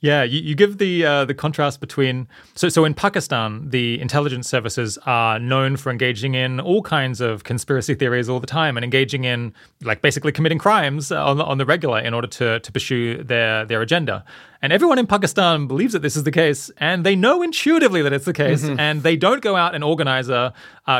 Yeah, you, you give the uh, the contrast between so so in Pakistan, the intelligence services are known for engaging in all kinds of conspiracy theories all the time and engaging in like basically committing crimes on the, on the regular in order to to pursue their their agenda. And everyone in Pakistan believes that this is the case, and they know intuitively that it's the case, mm-hmm. and they don't go out and organize a,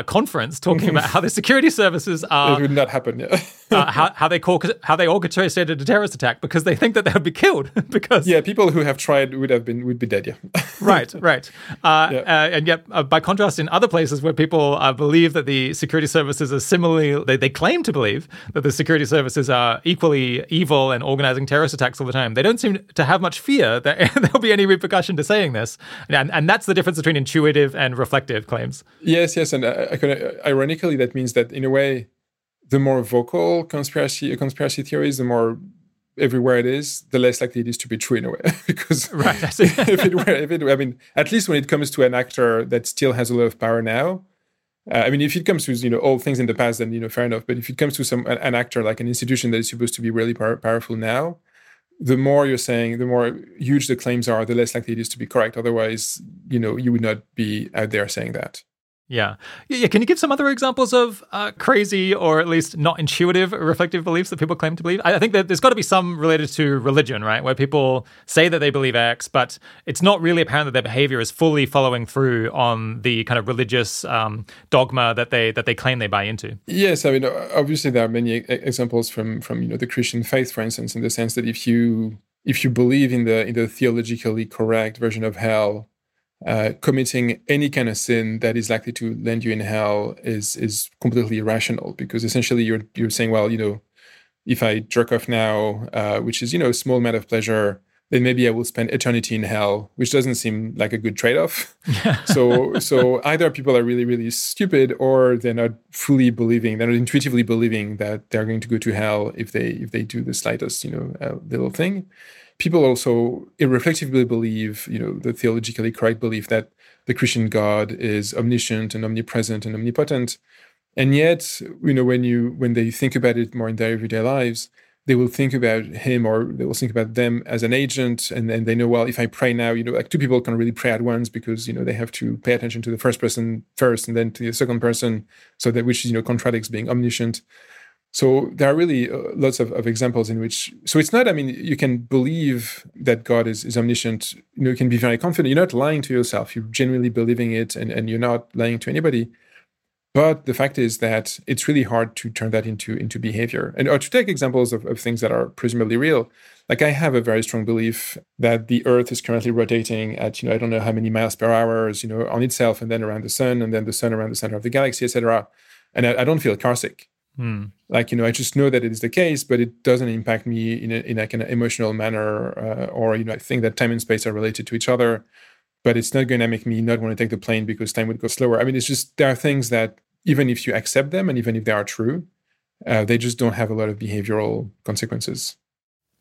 conference talking about how the security services are. It would not happen. Yeah. uh, how, how they call how they orchestrated a terrorist attack because they think that they would be killed because yeah, people who have tried would have been would be dead. Yeah. right, right. Uh, yeah. uh, and yet, uh, by contrast, in other places where people uh, believe that the security services are similarly, they, they claim to believe that the security services are equally evil and organizing terrorist attacks all the time. They don't seem to have much fear that there'll be any repercussion to saying this. And, and that's the difference between intuitive and reflective claims. Yes, yes. And uh, ironically, that means that in a way, the more vocal conspiracy conspiracy theories, the more everywhere it is, the less likely it is to be true in a way. because right, if it were, if it, were, I mean, at least when it comes to an actor that still has a lot of power now, uh, I mean, if it comes to you know all things in the past, then you know fair enough. But if it comes to some an, an actor like an institution that is supposed to be really power, powerful now, the more you're saying, the more huge the claims are, the less likely it is to be correct. Otherwise, you know, you would not be out there saying that. Yeah. Yeah. Can you give some other examples of uh, crazy or at least not intuitive reflective beliefs that people claim to believe? I think that there's got to be some related to religion, right? Where people say that they believe X, but it's not really apparent that their behavior is fully following through on the kind of religious um, dogma that they that they claim they buy into. Yes. I mean, obviously there are many examples from from you know the Christian faith, for instance, in the sense that if you if you believe in the in the theologically correct version of hell uh, committing any kind of sin that is likely to land you in hell is is completely irrational because essentially you're you're saying, well, you know, if I jerk off now, uh, which is you know a small amount of pleasure, then maybe I will spend eternity in hell, which doesn't seem like a good trade-off. so so either people are really really stupid, or they're not fully believing, they're not intuitively believing that they're going to go to hell if they if they do the slightest you know uh, little thing people also irreflectively believe, you know, the theologically correct belief that the Christian God is omniscient and omnipresent and omnipotent. And yet, you know, when you when they think about it more in their everyday lives, they will think about him or they will think about them as an agent. And then they know well if i pray now you know like two people can really pray at once because you know they have to pay attention to the first person first and then to the second person. So that which you know contradicts being omniscient so there are really uh, lots of, of examples in which, so it's not, I mean, you can believe that God is, is omniscient, you know, you can be very confident. You're not lying to yourself, you're genuinely believing it and, and you're not lying to anybody. But the fact is that it's really hard to turn that into, into behavior. And or to take examples of, of things that are presumably real. Like I have a very strong belief that the earth is currently rotating at, you know, I don't know how many miles per hour, you know, on itself and then around the sun and then the sun around the center of the galaxy, etc. And I, I don't feel carsick. Hmm. Like you know, I just know that it is the case, but it doesn't impact me in a, in like an emotional manner, uh, or you know, I think that time and space are related to each other. But it's not going to make me not want to take the plane because time would go slower. I mean, it's just there are things that even if you accept them and even if they are true, uh, they just don't have a lot of behavioral consequences.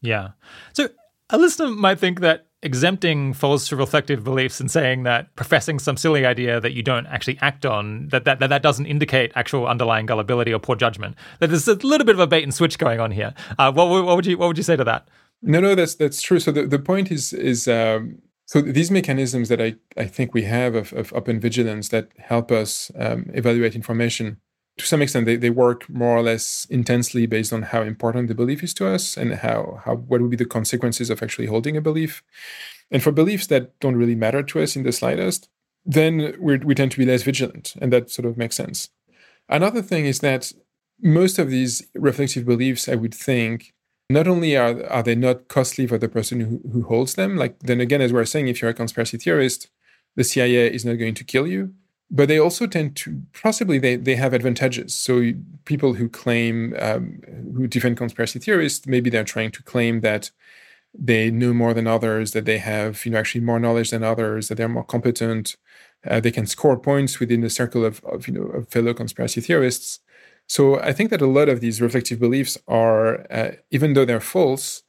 Yeah. So a listener might think that exempting false reflective beliefs and saying that professing some silly idea that you don't actually act on that that, that, that doesn't indicate actual underlying gullibility or poor judgment. That there's a little bit of a bait and switch going on here. Uh, what, what would you what would you say to that? No no that's that's true. So the, the point is is um, so these mechanisms that I, I think we have of, of open vigilance that help us um, evaluate information to some extent they, they work more or less intensely based on how important the belief is to us and how how what would be the consequences of actually holding a belief and for beliefs that don't really matter to us in the slightest then we we tend to be less vigilant and that sort of makes sense another thing is that most of these reflective beliefs i would think not only are, are they not costly for the person who, who holds them, like then again, as we are saying, if you're a conspiracy theorist, the CIA is not going to kill you. But they also tend to possibly they, they have advantages. So people who claim um, who defend conspiracy theorists, maybe they're trying to claim that they know more than others, that they have you know actually more knowledge than others, that they're more competent. Uh, they can score points within the circle of, of you know of fellow conspiracy theorists. So I think that a lot of these reflective beliefs are, uh, even though they're false,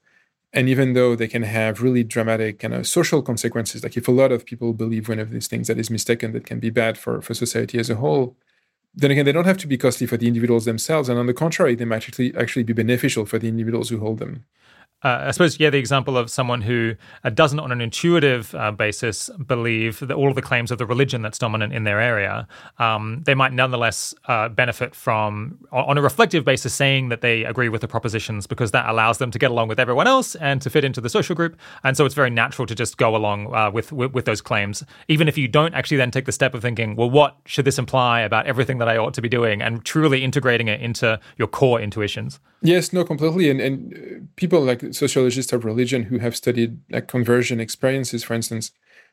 and even though they can have really dramatic kind of social consequences, like if a lot of people believe one of these things that is mistaken, that can be bad for, for society as a whole, then again, they don't have to be costly for the individuals themselves. And on the contrary, they might actually, actually be beneficial for the individuals who hold them uh, I suppose, yeah, the example of someone who uh, doesn't, on an intuitive uh, basis, believe that all of the claims of the religion that's dominant in their area, um, they might nonetheless uh, benefit from, on a reflective basis, saying that they agree with the propositions because that allows them to get along with everyone else and to fit into the social group. And so it's very natural to just go along uh, with, with, with those claims, even if you don't actually then take the step of thinking, well, what should this imply about everything that I ought to be doing, and truly integrating it into your core intuitions. Yes, no, completely. And, and uh, people like sociologists of religion who have studied like conversion experiences, for instance,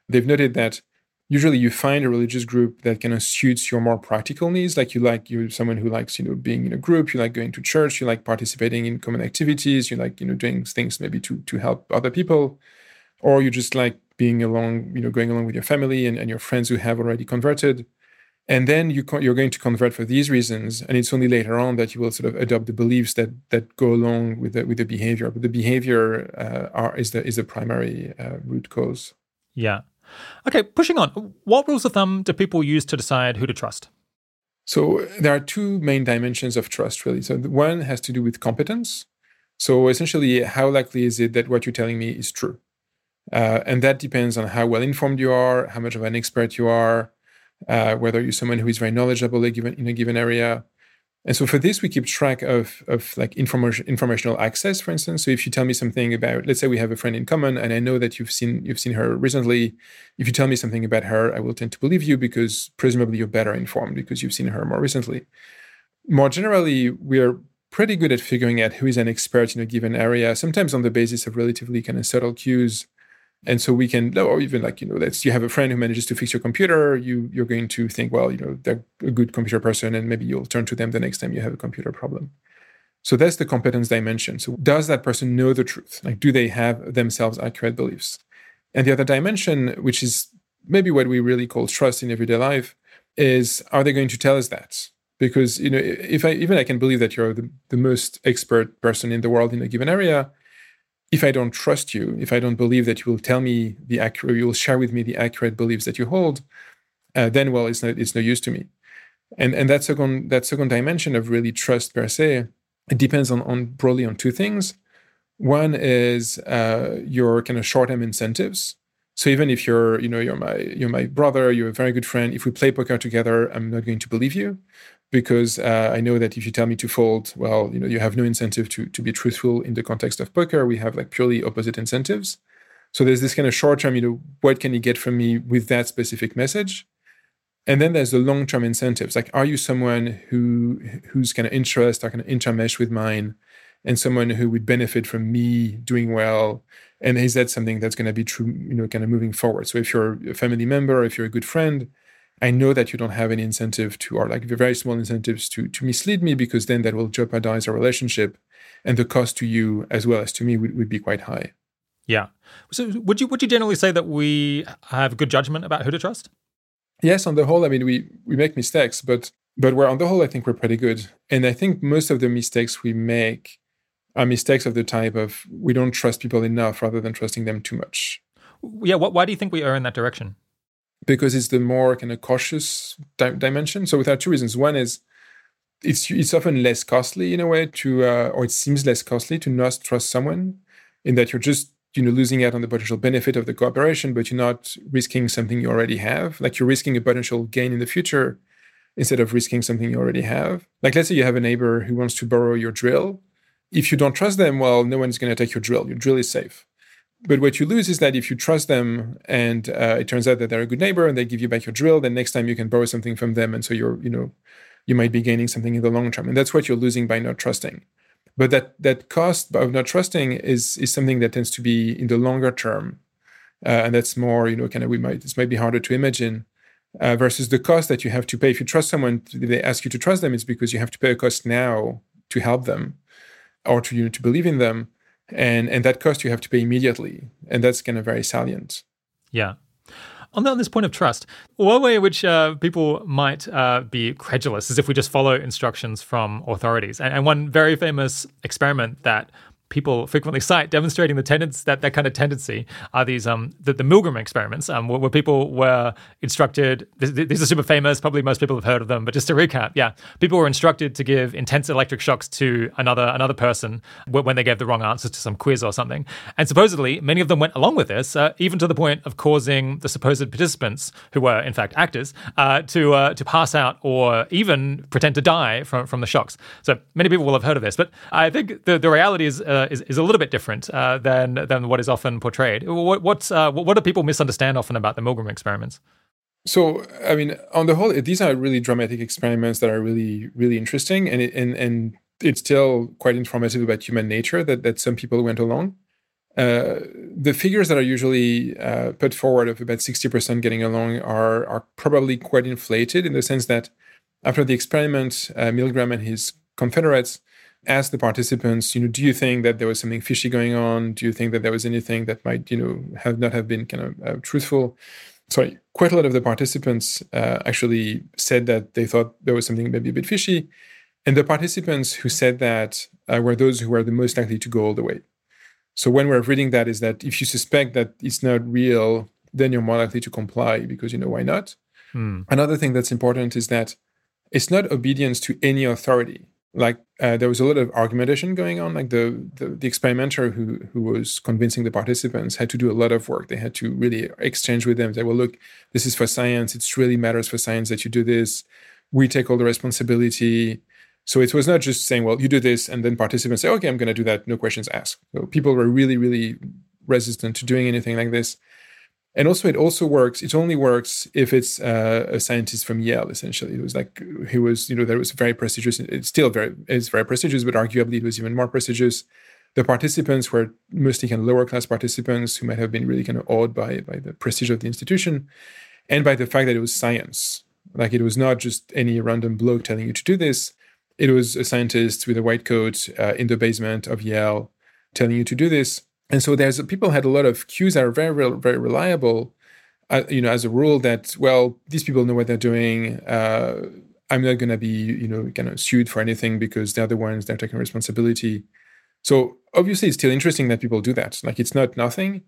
they've noted that usually you find a religious group that kind of suits your more practical needs. Like you like you're someone who likes, you know, being in a group, you like going to church, you like participating in common activities, you like, you know, doing things maybe to to help other people, or you just like being along, you know, going along with your family and, and your friends who have already converted and then you you're going to convert for these reasons and it's only later on that you will sort of adopt the beliefs that that go along with the, with the behavior. But the behavior uh, are, is the is the primary uh, root cause. Yeah. Okay pushing on. What rules of thumb do people use to decide who to trust? So there are two main dimensions of trust really. So one has to do with competence. So essentially how likely is it that what you're telling me is true? Uh, and that depends on how well informed you are how much of an expert you are uh, whether you're someone who is very knowledgeable in a given, area. And so for this, we keep track of, of like information, informational access, for instance. So if you tell me something about, let's say we have a friend in common, and I know that you've seen you've seen her recently. If you tell me something about her, I will tend to believe you because presumably you're better informed because you've seen her more recently. More generally, we are pretty good at figuring out who is an expert in a given area, sometimes on the basis of relatively kind of subtle cues and so we can or even like you know let's you have a friend who manages to fix your computer you you're going to think well you know they're a good computer person and maybe you'll turn to them the next time you have a computer problem. So that's the competence dimension. So does that person know the truth? Like do they have themselves accurate beliefs? And the other dimension which is maybe what we really call trust in everyday life is are they going to tell us that? Because you know if i even i can believe that you're the, the most expert person in the world in a given area if I don't trust you, if I don't believe that you will tell me the accurate, you will share with me the accurate beliefs that you hold, uh, then well, it's no, it's no use to me. And and that second that second dimension of really trust per se, it depends on on broadly on two things. One is uh, your kind of short term incentives. So even if you're you know you're my you're my brother, you're a very good friend. If we play poker together, I'm not going to believe you because uh, I know that if you tell me to fold, well, you know, you have no incentive to to be truthful in the context of poker. We have like purely opposite incentives. So there's this kind of short term, you know, what can you get from me with that specific message? And then there's the long term incentives. Like, are you someone who whose kind of interests are kind of intermesh with mine, and someone who would benefit from me doing well? And is that something that's going to be true, you know, kind of moving forward? So if you're a family member, if you're a good friend, I know that you don't have any incentive to, or like very small incentives to to mislead me, because then that will jeopardize our relationship, and the cost to you as well as to me would, would be quite high. Yeah. So would you would you generally say that we have good judgment about who to trust? Yes, on the whole, I mean we we make mistakes, but but we're on the whole, I think we're pretty good. And I think most of the mistakes we make are mistakes of the type of we don't trust people enough rather than trusting them too much. Yeah. What, why do you think we are in that direction? Because it's the more kind of cautious di- dimension. So there are two reasons. One is it's it's often less costly in a way to, uh, or it seems less costly to not trust someone, in that you're just you know losing out on the potential benefit of the cooperation, but you're not risking something you already have. Like you're risking a potential gain in the future instead of risking something you already have. Like let's say you have a neighbor who wants to borrow your drill. If you don't trust them, well, no one's going to take your drill. Your drill is safe. But what you lose is that if you trust them and uh, it turns out that they're a good neighbor and they give you back your drill, then next time you can borrow something from them. And so you're, you know, you might be gaining something in the long term. And that's what you're losing by not trusting. But that that cost of not trusting is is something that tends to be in the longer term, uh, and that's more you know kind of we might this might be harder to imagine. Uh, versus the cost that you have to pay. If you trust someone, they ask you to trust them, it's because you have to pay a cost now to help them or to you know, to believe in them, and and that cost you have to pay immediately, and that's kind of very salient. Yeah. On, on this point of trust, one way in which uh, people might uh, be credulous is if we just follow instructions from authorities. And, and one very famous experiment that people frequently cite demonstrating the tendency that that kind of tendency are these um the, the Milgram experiments um where, where people were instructed these are super famous probably most people have heard of them but just to recap yeah people were instructed to give intense electric shocks to another another person when they gave the wrong answers to some quiz or something. And supposedly many of them went along with this uh, even to the point of causing the supposed participants who were in fact actors uh, to uh, to pass out or even pretend to die from from the shocks. So many people will have heard of this but I think the the reality is uh, is, is a little bit different uh, than than what is often portrayed. What what's uh, what do people misunderstand often about the Milgram experiments? So, I mean, on the whole, these are really dramatic experiments that are really, really interesting, and it, and and it's still quite informative about human nature that that some people went along. Uh, the figures that are usually uh, put forward of about 60% getting along are are probably quite inflated in the sense that after the experiment, uh, Milgram and his confederates ask the participants, you know, do you think that there was something fishy going on? Do you think that there was anything that might, you know, have not have been kind of uh, truthful? Sorry, quite a lot of the participants uh, actually said that they thought there was something maybe a bit fishy, and the participants who said that uh, were those who were the most likely to go all the way. So when we're reading that, is that if you suspect that it's not real, then you're more likely to comply because you know why not. Hmm. Another thing that's important is that it's not obedience to any authority like uh, there was a lot of argumentation going on like the, the, the experimenter who who was convincing the participants had to do a lot of work. They had to really exchange with them. They well look this is for science. It really matters for science that you do this. We take all the responsibility. So it was not just saying well you do this and then participants say okay i'm going to do that. No questions asked. So people were really really resistant to doing anything like this and also it also works it only works if it's uh, a scientist from yale essentially it was like he was you know there was very prestigious it's still very it's very prestigious but arguably it was even more prestigious. The participants were mostly kind of lower class participants who might have been really kind of awed by by the prestige of the institution and by the fact that it was science. Like it was not just any random bloke telling you to do this. It was a scientist with a white coat uh, in the basement of yale telling you to do this and so there's people had a lot of cues that are very very reliable uh, you know as a rule that well these people know what they're doing uh, i'm not going to be you know kind of sued for anything because they're the ones that are taking responsibility. So obviously it's still interesting that people do that. Like it's not nothing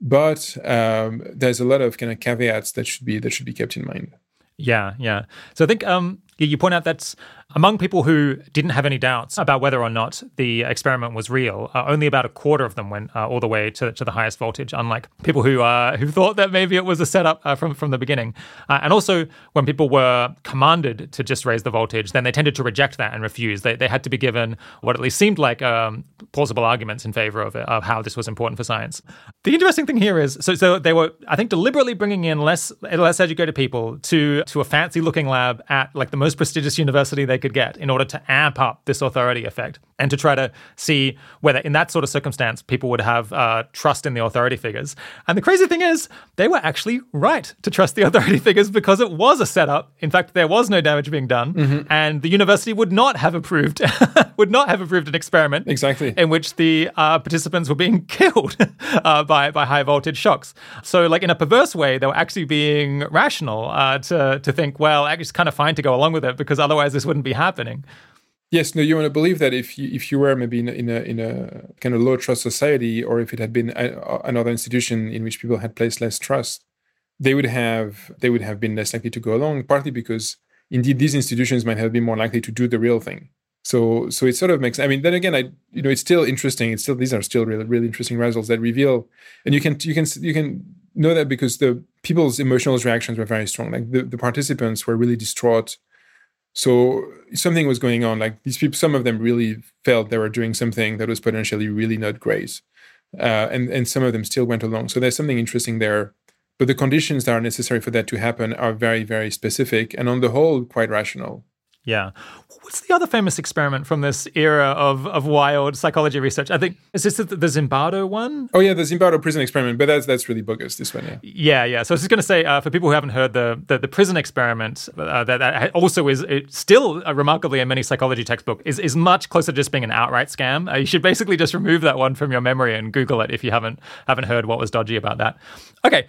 but um, there's a lot of kind of caveats that should be that should be kept in mind. Yeah yeah. So i think um you point out that among people who didn't have any doubts about whether or not the experiment was real, uh, only about a quarter of them went uh, all the way to, to the highest voltage, unlike people who uh, who thought that maybe it was a setup uh, from, from the beginning. Uh, and also, when people were commanded to just raise the voltage, then they tended to reject that and refuse. They, they had to be given what at least seemed like um, plausible arguments in favor of it, of how this was important for science. The interesting thing here is, so so they were, I think, deliberately bringing in less less educated people to to a fancy looking lab at like the most prestigious university they could get in order to amp up this authority effect and to try to see whether in that sort of circumstance people would have uh, trust in the authority figures. And the crazy thing is, they were actually right to trust the authority figures because it was a setup. In fact, there was no damage being done, mm-hmm. and the university would not have approved would not have approved an experiment exactly in which the uh, participants were being killed uh, by by high voltage shocks. So, like in a perverse way, they were actually being rational uh, to to think, well, it's kind of fine to go along with it because otherwise this wouldn't be happening. Yes, no, you want to believe that if you, if you were maybe in a, in a, in a kind of low trust society, or if it had been a, another institution in which people had placed less trust, they would have they would have been less likely to go along. Partly because indeed these institutions might have been more likely to do the real thing. So so it sort of makes. I mean, then again, I you know it's still interesting. It's still these are still really really interesting results that reveal, and you can you can you can know that because the people's emotional reactions were very strong. Like the, the participants were really distraught so something was going on. Like these people, some of them really felt they were doing something that was potentially really not great, uh, and and some of them still went along. So there's something interesting there. But the conditions that are necessary for that to happen are very very specific, and on the whole, quite rational. Yeah. What's the other famous experiment from this era of, of wild psychology research? I think is this the, the Zimbardo one? Oh yeah, the Zimbardo prison experiment, but that's that's really bogus. This one, yeah. Yeah, yeah. So I was just going to say uh, for people who haven't heard the the, the prison experiment, uh, that, that also is still uh, remarkably in many psychology textbook is is much closer to just being an outright scam. Uh, you should basically just remove that one from your memory and Google it if you haven't haven't heard what was dodgy about that. Okay.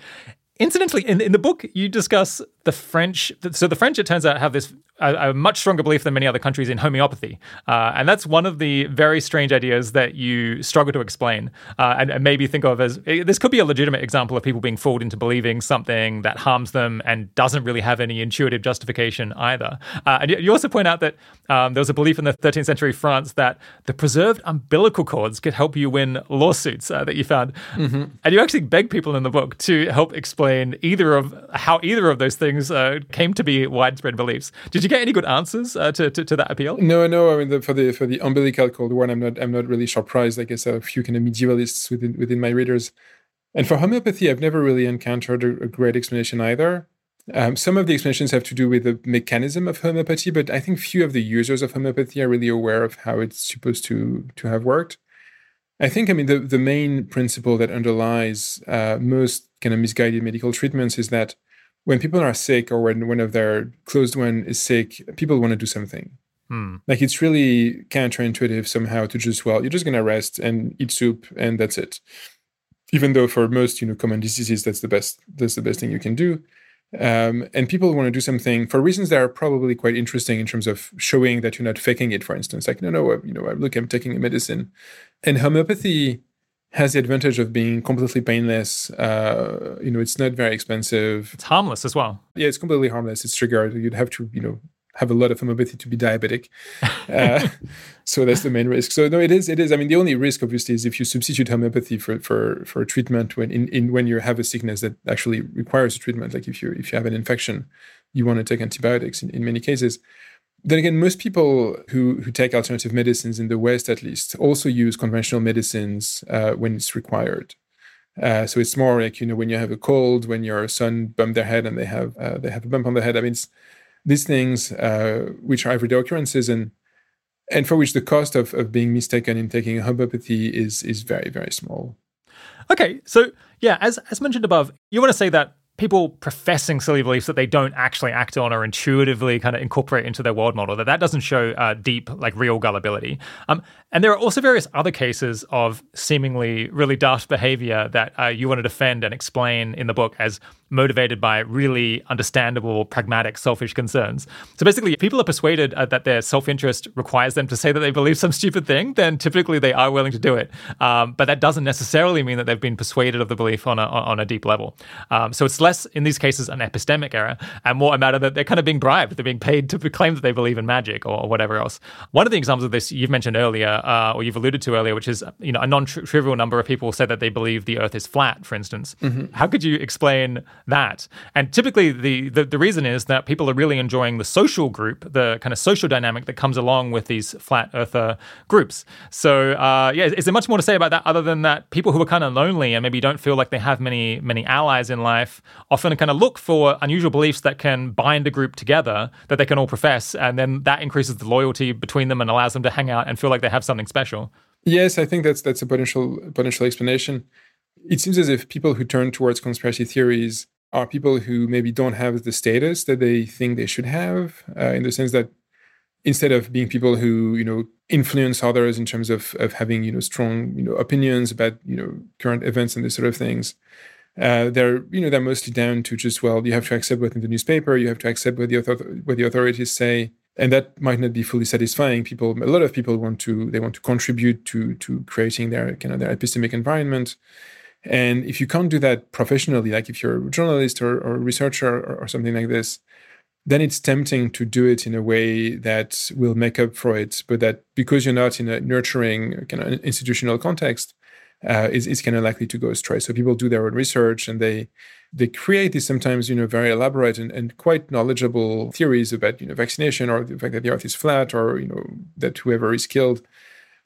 Incidentally, in, in the book, you discuss the French. So the French, it turns out, have this a, a, much stronger belief than many other countries in homeopathy. Uh, and that's one of the very strange ideas that you struggle to explain uh, and, and, maybe think of as eh, this could be a legitimate example of people being fooled into believing something that harms them and doesn't really have any intuitive justification either. Uh, and you also point out that um, there was a belief in the 13th century France that the preserved umbilical cords could help you win lawsuits uh, that you found. Mm-hmm. And you actually beg people in the book to help explain either of how either of those things uh, came to be widespread beliefs. Did you you get any good answers uh, to, to, to that appeal? No, no. I mean, the, for the for the umbilical cord one, I'm not I'm not really surprised. I guess a few kind of medievalists within within my readers, and for homeopathy, I've never really encountered a, a great explanation either. Um, some of the explanations have to do with the mechanism of homeopathy, but I think few of the users of homeopathy are really aware of how it's supposed to to have worked. I think, I mean, the, the main principle that underlies uh, most kind of misguided medical treatments is that when people are sick or when one of their closed one is sick, people want to do something. Hmm. Like it's really counterintuitive somehow to just well, you're just gonna rest and eat soup and that's it. Even though for most you know common diseases, that's the best that's the best thing you can do. Um, and people want to do something for reasons that are probably quite interesting in terms of showing that you're not faking it. For instance, like no, no, you know, look, I'm taking a medicine, and homeopathy has the advantage of being completely painless. Uh, you know, it's not very expensive. It's harmless as well. Yeah, it's completely harmless. It's triggered. You'd have to, you know, have a lot of homeopathy to be diabetic. Uh, so that's the main risk. So no, it is. It is. I mean, the only risk, obviously, is if you substitute homeopathy for for for treatment when in, in when you have a sickness that actually requires a treatment. Like if you if you have an infection, you want to take antibiotics in, in many cases. Then again, most people who, who take alternative medicines in the West, at least, also use conventional medicines uh, when it's required. Uh, so it's more like you know when you have a cold, when your son bumped their head and they have uh, they have a bump on the head. I mean, these things uh, which are everyday occurrences and and for which the cost of, of being mistaken in taking homeopathy is is very very small. Okay, so yeah, as as mentioned above, you want to say that people professing silly beliefs that they don't actually act on or intuitively kind of incorporate into their world model that that doesn't show uh, deep like real gullibility. Um, and there are also various other cases of seemingly really daft behavior that uh, you want to defend and explain in the book as motivated by really understandable, pragmatic, selfish concerns. So basically, if people are persuaded uh, that their self interest requires them to say that they believe some stupid thing, then typically they are willing to do it. Um, but that doesn't necessarily mean that they've been persuaded of the belief on a, on a deep level. Um, so it's less, in these cases, an epistemic error and more a matter that they're kind of being bribed. They're being paid to claim that they believe in magic or, or whatever else. One of the examples of this you've mentioned earlier, uh, or you've alluded to earlier, which is you know a non trivial number of people say that they believe the Earth is flat, for instance. Mm-hmm. How could you explain that. And typically, the, the, the reason is that people are really enjoying the social group, the kind of social dynamic that comes along with these flat earther groups. So, uh, yeah, is there much more to say about that other than that people who are kind of lonely and maybe don't feel like they have many many allies in life often kind of look for unusual beliefs that can bind a group together that they can all profess, and then that increases the loyalty between them and allows them to hang out and feel like they have something special. Yes, I think that's that's a potential potential explanation it seems as if people who turn towards conspiracy theories are people who maybe don't have the status that they think they should have, uh, in the sense that instead of being people who you know influence others in terms of of having you know strong you know opinions about you know current events and this sort of things, uh, they're you know they're mostly down to just well you have to accept what's in the newspaper, you have to accept what the author- what the authorities say, and that might not be fully satisfying. People, a lot of people want to they want to contribute to to creating their kind of their epistemic environment. And if you can't do that professionally, like if you're a journalist or, or a researcher or, or, something like this, then it's tempting to do it in a way that will make up for it. But that because you're not in a nurturing kind of institutional context, uh, is, is kind of likely to go astray. So people do their own research and they they create these sometimes you know very elaborate and, and quite knowledgeable theories about you know vaccination or the fact that the earth is flat or you know that whoever is killed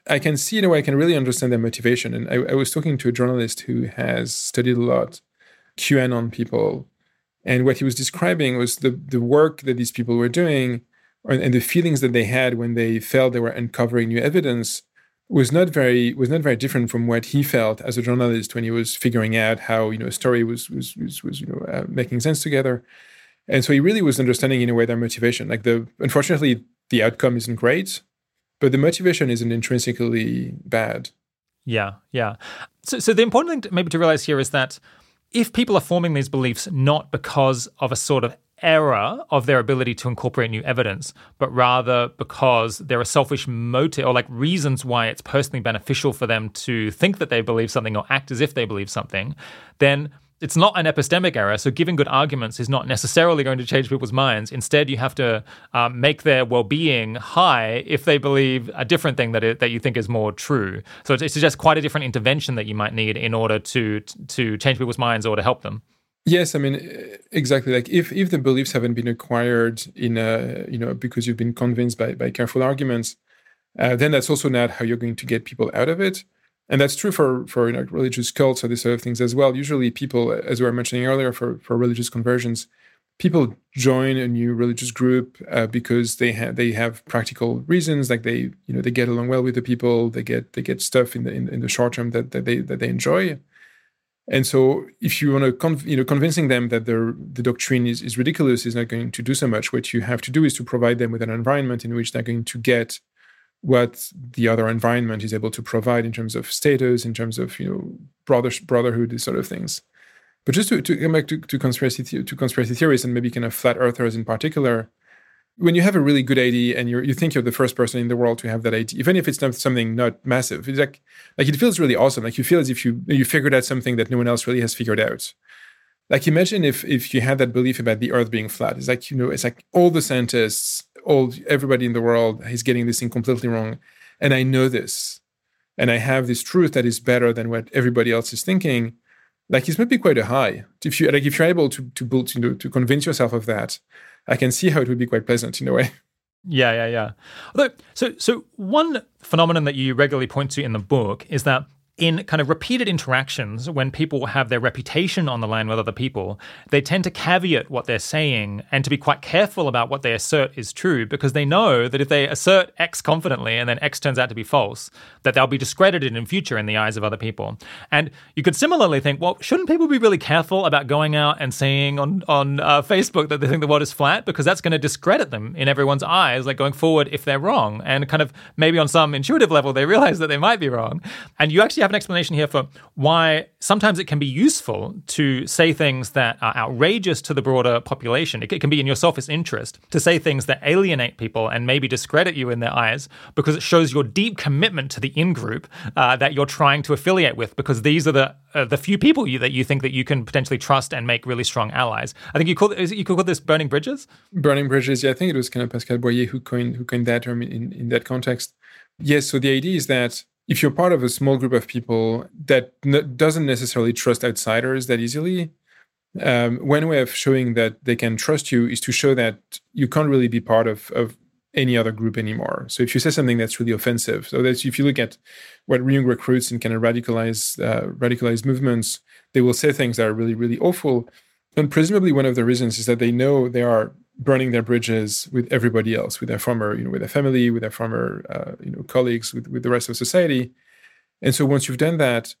I can see in a way I can really understand their motivation. And I, I, was talking to a journalist who has studied a lot QAnon people, and what he was describing was the the work that these people were doing and the feelings that they had when they felt they were uncovering new evidence was not very was not very different from what he felt as a journalist when he was figuring out how you know a story was was was, was you know uh, making sense together. And so he really was understanding in a way their motivation. Like the unfortunately the outcome isn't great but the motivation isn't intrinsically bad. Yeah yeah. So so the important thing maybe to realize here is that if people are forming these beliefs not because of a sort of error of their ability to incorporate new evidence, but rather because there are selfish motive or like reasons why it's personally beneficial for them to think that they believe something or act as if they believe something, then it's not an epistemic error. So giving good arguments is not necessarily going to change people's minds. Instead, you have to um, make their well-being high if they believe a different thing that it, that you think is more true. So it's, it's just quite a different intervention that you might need in order to to change people's minds or to help them. Yes, I mean exactly. Like if if the beliefs haven't been acquired in a you know because you've been convinced by by careful arguments, uh, then that's also not how you're going to get people out of it. And that's true for for you know, religious cults or these sort of things as well. Usually, people, as we were mentioning earlier, for for religious conversions, people join a new religious group uh, because they have they have practical reasons, like they you know they get along well with the people, they get they get stuff in the in, in the short term that, that they that they enjoy and so, if you want to, conv- you know, convincing them that the the doctrine is, is ridiculous is not going to do so much. What you have to do is to provide them with an environment in which they're going to get what the other environment is able to provide in terms of status, in terms of you know brother brotherhood, these sort of things. But just to, to come back to, to conspiracy to conspiracy theories and maybe kind of flat earthers in particular, when you have a really good idea and you you think you're the first person in the world to have that idea, even if it's not something not massive, it's like like it feels really awesome. Like you feel as if you you figured out something that no one else really has figured out. Like imagine if if you had that belief about the Earth being flat. It's like you know, it's like all the scientists, all everybody in the world is getting this thing completely wrong, and I know this, and I have this truth that is better than what everybody else is thinking. Like it's maybe quite a high. If you like, if you're able to to build, you know, to convince yourself of that, I can see how it would be quite pleasant in a way. Yeah, yeah, yeah. Although, so so one phenomenon that you regularly point to in the book is that in kind of repeated interactions, when people have their reputation on the line with other people, they tend to caveat what they're saying and to be quite careful about what they assert is true because they know that if they assert X confidently and then X turns out to be false, that they'll be discredited in future in the eyes of other people. And you could similarly think, well, shouldn't people be really careful about going out and saying on on uh, Facebook that they think the world is flat because that's going to discredit them in everyone's eyes, like going forward if they're wrong, and kind of maybe on some intuitive level they realize that they might be wrong, and you actually have an explanation here for why sometimes it can be useful to say things that are outrageous to the broader population. It can be in your selfish interest to say things that alienate people and maybe discredit you in their eyes because it shows your deep commitment to the in group uh, that you're trying to affiliate with. Because these are the uh, the few people you, that you think that you can potentially trust and make really strong allies. I think you call it, you call this burning bridges. Burning bridges. Yeah, I think it was kind of Pascal Boyer who coined who coined that term in in that context. Yes. So the idea is that if you're part of a small group of people that n- doesn't necessarily trust outsiders that easily, um, one way of showing that they can trust you is to show that you can't really be part of, of any other group anymore. So if you say something that's really offensive, so that's if you look at what young recruits and kind of radicalized uh, radicalized movements, they will say things that are really really awful. And presumably one of the reasons is that they know they are burning their bridges with everybody else, with their former, you know, with their family, with their former, uh, you know, colleagues, with, with the rest of society. And so once you've done that,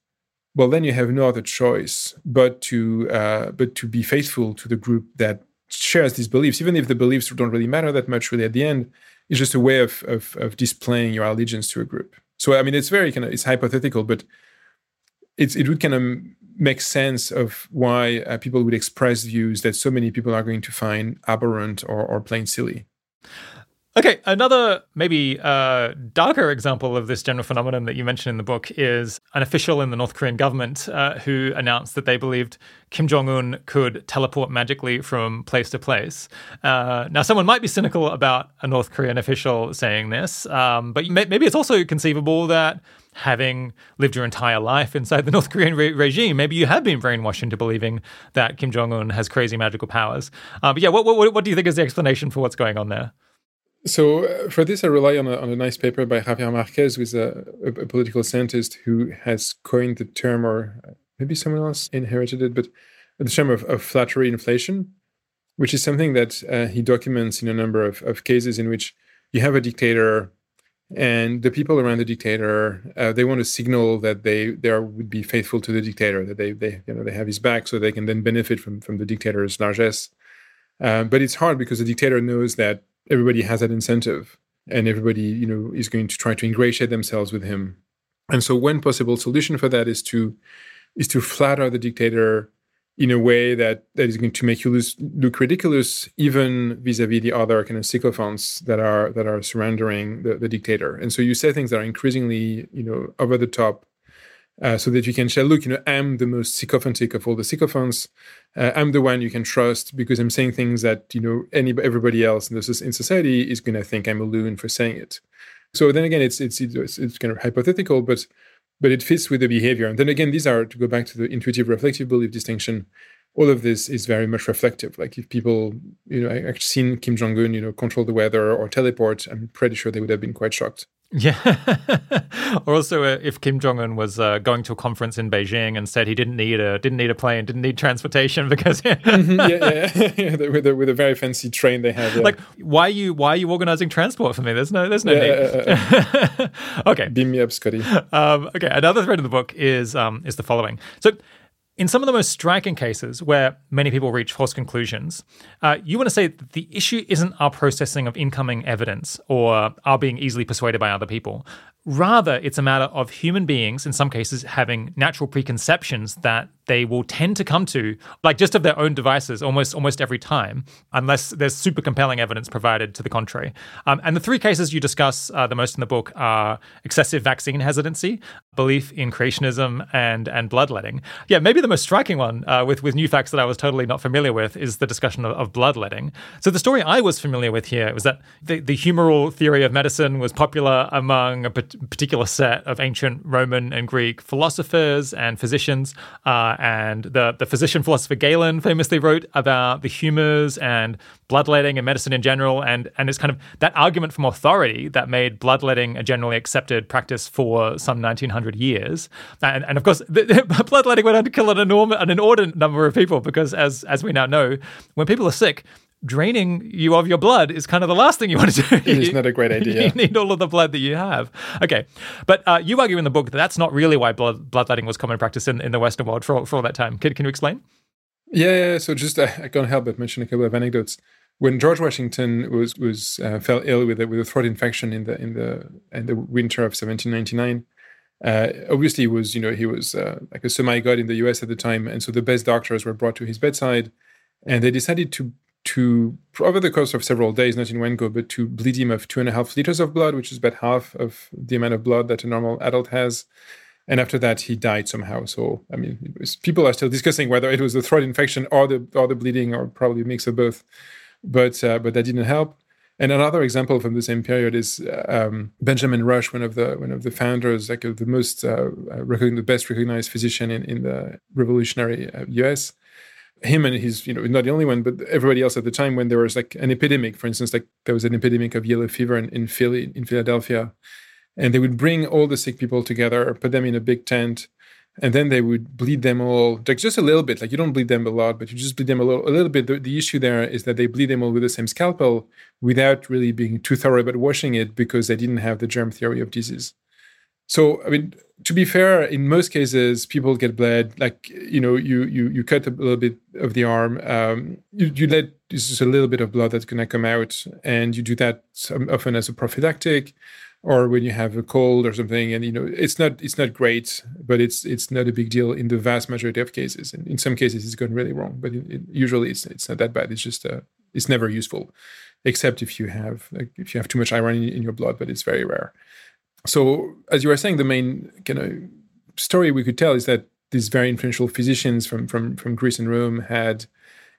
well, then you have no other choice but to uh, but to be faithful to the group that shares these beliefs, even if the beliefs don't really matter that much. Really, at the end, it's just a way of of, of displaying your allegiance to a group. So I mean, it's very kind of it's hypothetical, but it's it would kind of makes sense of why uh, people would express views that so many people are going to find aberrant or, or plain silly. Okay, another maybe uh, darker example of this general phenomenon that you mentioned in the book is an official in the North Korean government uh, who announced that they believed Kim Jong un could teleport magically from place to place. Uh, now, someone might be cynical about a North Korean official saying this, um, but maybe it's also conceivable that having lived your entire life inside the North Korean re- regime, maybe you have been brainwashed into believing that Kim Jong Un has crazy magical powers. Uh, but yeah, what, what, what do you think is the explanation for what's going on there? So uh, for this, I rely on a, on a nice paper by Xavier Marquez, who is a, a, political scientist who has coined the term, or maybe someone else inherited it, but the term of, of flattery inflation. which is something that uh, he documents in a number of, of cases in which you have a dictator and the people around the dictator uh, they want to signal that they they are, would be faithful to the dictator that they they you know they have his back so they can then benefit from from the dictator's largesse uh, but it's hard because the dictator knows that everybody has that incentive and everybody you know is going to try to ingratiate themselves with him and so one possible solution for that is to is to flatter the dictator in a way that, that is going to make you lose, look ridiculous, even vis-a-vis the other kind of sycophants that are that are surrendering the, the dictator. And so you say things that are increasingly, you know, over the top, uh, so that you can say, look, you know, I'm the most sycophantic of all the sycophants. Uh, I'm the one you can trust because I'm saying things that you know any everybody else in, the, in society is going to think I'm a loon for saying it. So then again, it's it's it's, it's kind of hypothetical, but but it fits with the behavior. And then again, these are to go back to the intuitive reflective belief distinction. All of this is very much reflective. Like if people, you know, I've seen Kim Jong Un, you know, control the weather or teleport, I'm pretty sure they would have been quite shocked. Yeah. or also, uh, if Kim Jong Un was uh, going to a conference in Beijing and said he didn't need a didn't need a plane, didn't need transportation because mm-hmm. yeah, yeah, yeah. with a with a very fancy train they have. Yeah. Like, why are you why are you organizing transport for me? There's no there's no yeah, need. okay, beam me up, Scotty. Um, okay, another thread in the book is um, is the following. So in some of the most striking cases where many people reach false conclusions, uh, you want to say that the issue isn't our processing of incoming evidence or our being easily persuaded by other people. Rather, it's a matter of human beings, in some cases, having natural preconceptions that they will tend to come to, like just of their own devices, almost almost every time, unless there's super compelling evidence provided to the contrary. Um, and the three cases you discuss uh, the most in the book are excessive vaccine hesitancy, belief in creationism, and and bloodletting. Yeah, maybe the most striking one uh, with with new facts that I was totally not familiar with is the discussion of, of bloodletting. So the story I was familiar with here was that the, the humoral theory of medicine was popular among a particular set of ancient Roman and Greek philosophers and physicians. Uh, and the, the physician philosopher Galen famously wrote about the humors and bloodletting and medicine in general. And, and it's kind of that argument from authority that made bloodletting a generally accepted practice for some 1900 years. And, and of course, the, the bloodletting went on to kill an, enormous, an inordinate number of people because, as, as we now know, when people are sick, draining you of your blood is kind of the last thing you want to do. It is not a great idea. you need all of the blood that you have. Okay. But uh, you argue in the book that that's not really why blood, bloodletting was common practice in, in the Western world for, for all that time. Can, can you explain? Yeah, yeah. So just, uh, I can't help but mention a couple of anecdotes. When George Washington was was uh, fell ill with a, with a throat infection in the in the in the winter of 1799, uh, obviously, he was you know he was uh, like a semi god in the U.S. at the time, and so the best doctors were brought to his bedside, and they decided to to over the course of several days, not in one go, but to bleed him of two and a half liters of blood, which is about half of the amount of blood that a normal adult has. And after that, he died somehow. So, I mean, was, people are still discussing whether it was the throat infection or the or the bleeding, or probably a mix of both. But uh, but that didn't help. And another example from the same period is um, Benjamin Rush, one of the one of the founders, like uh, the most uh, the best recognized physician in in the revolutionary U.S uh, him and his, you know, not the only one, but everybody else at the time when there was like an epidemic, for instance, like there was an epidemic of yellow fever in, in Philly, in Philadelphia. And they would bring all the sick people together, put them in a big tent, and then they would bleed them all, like just a little bit. Like you don't bleed them a lot, but you just bleed them a little, a little bit. The, the issue there is that they bleed them all with the same scalpel without really being too thorough about washing it because they didn't have the germ theory of disease. So, I mean, to be fair, in most cases, people get bled. Like you know, you you you cut a little bit of the arm. Um, you, you let just a little bit of blood that's gonna come out, and you do that often as a prophylactic, or when you have a cold or something. And you know, it's not it's not great, but it's it's not a big deal in the vast majority of cases. And in some cases, it's gone really wrong, but it, it, usually it's it's not that bad. It's just uh, it's never useful, except if you have like if you have too much iron in, in your blood, but it's very rare so as you were saying, the main kind of story we could tell is that these very influential physicians from from from Greece and Rome had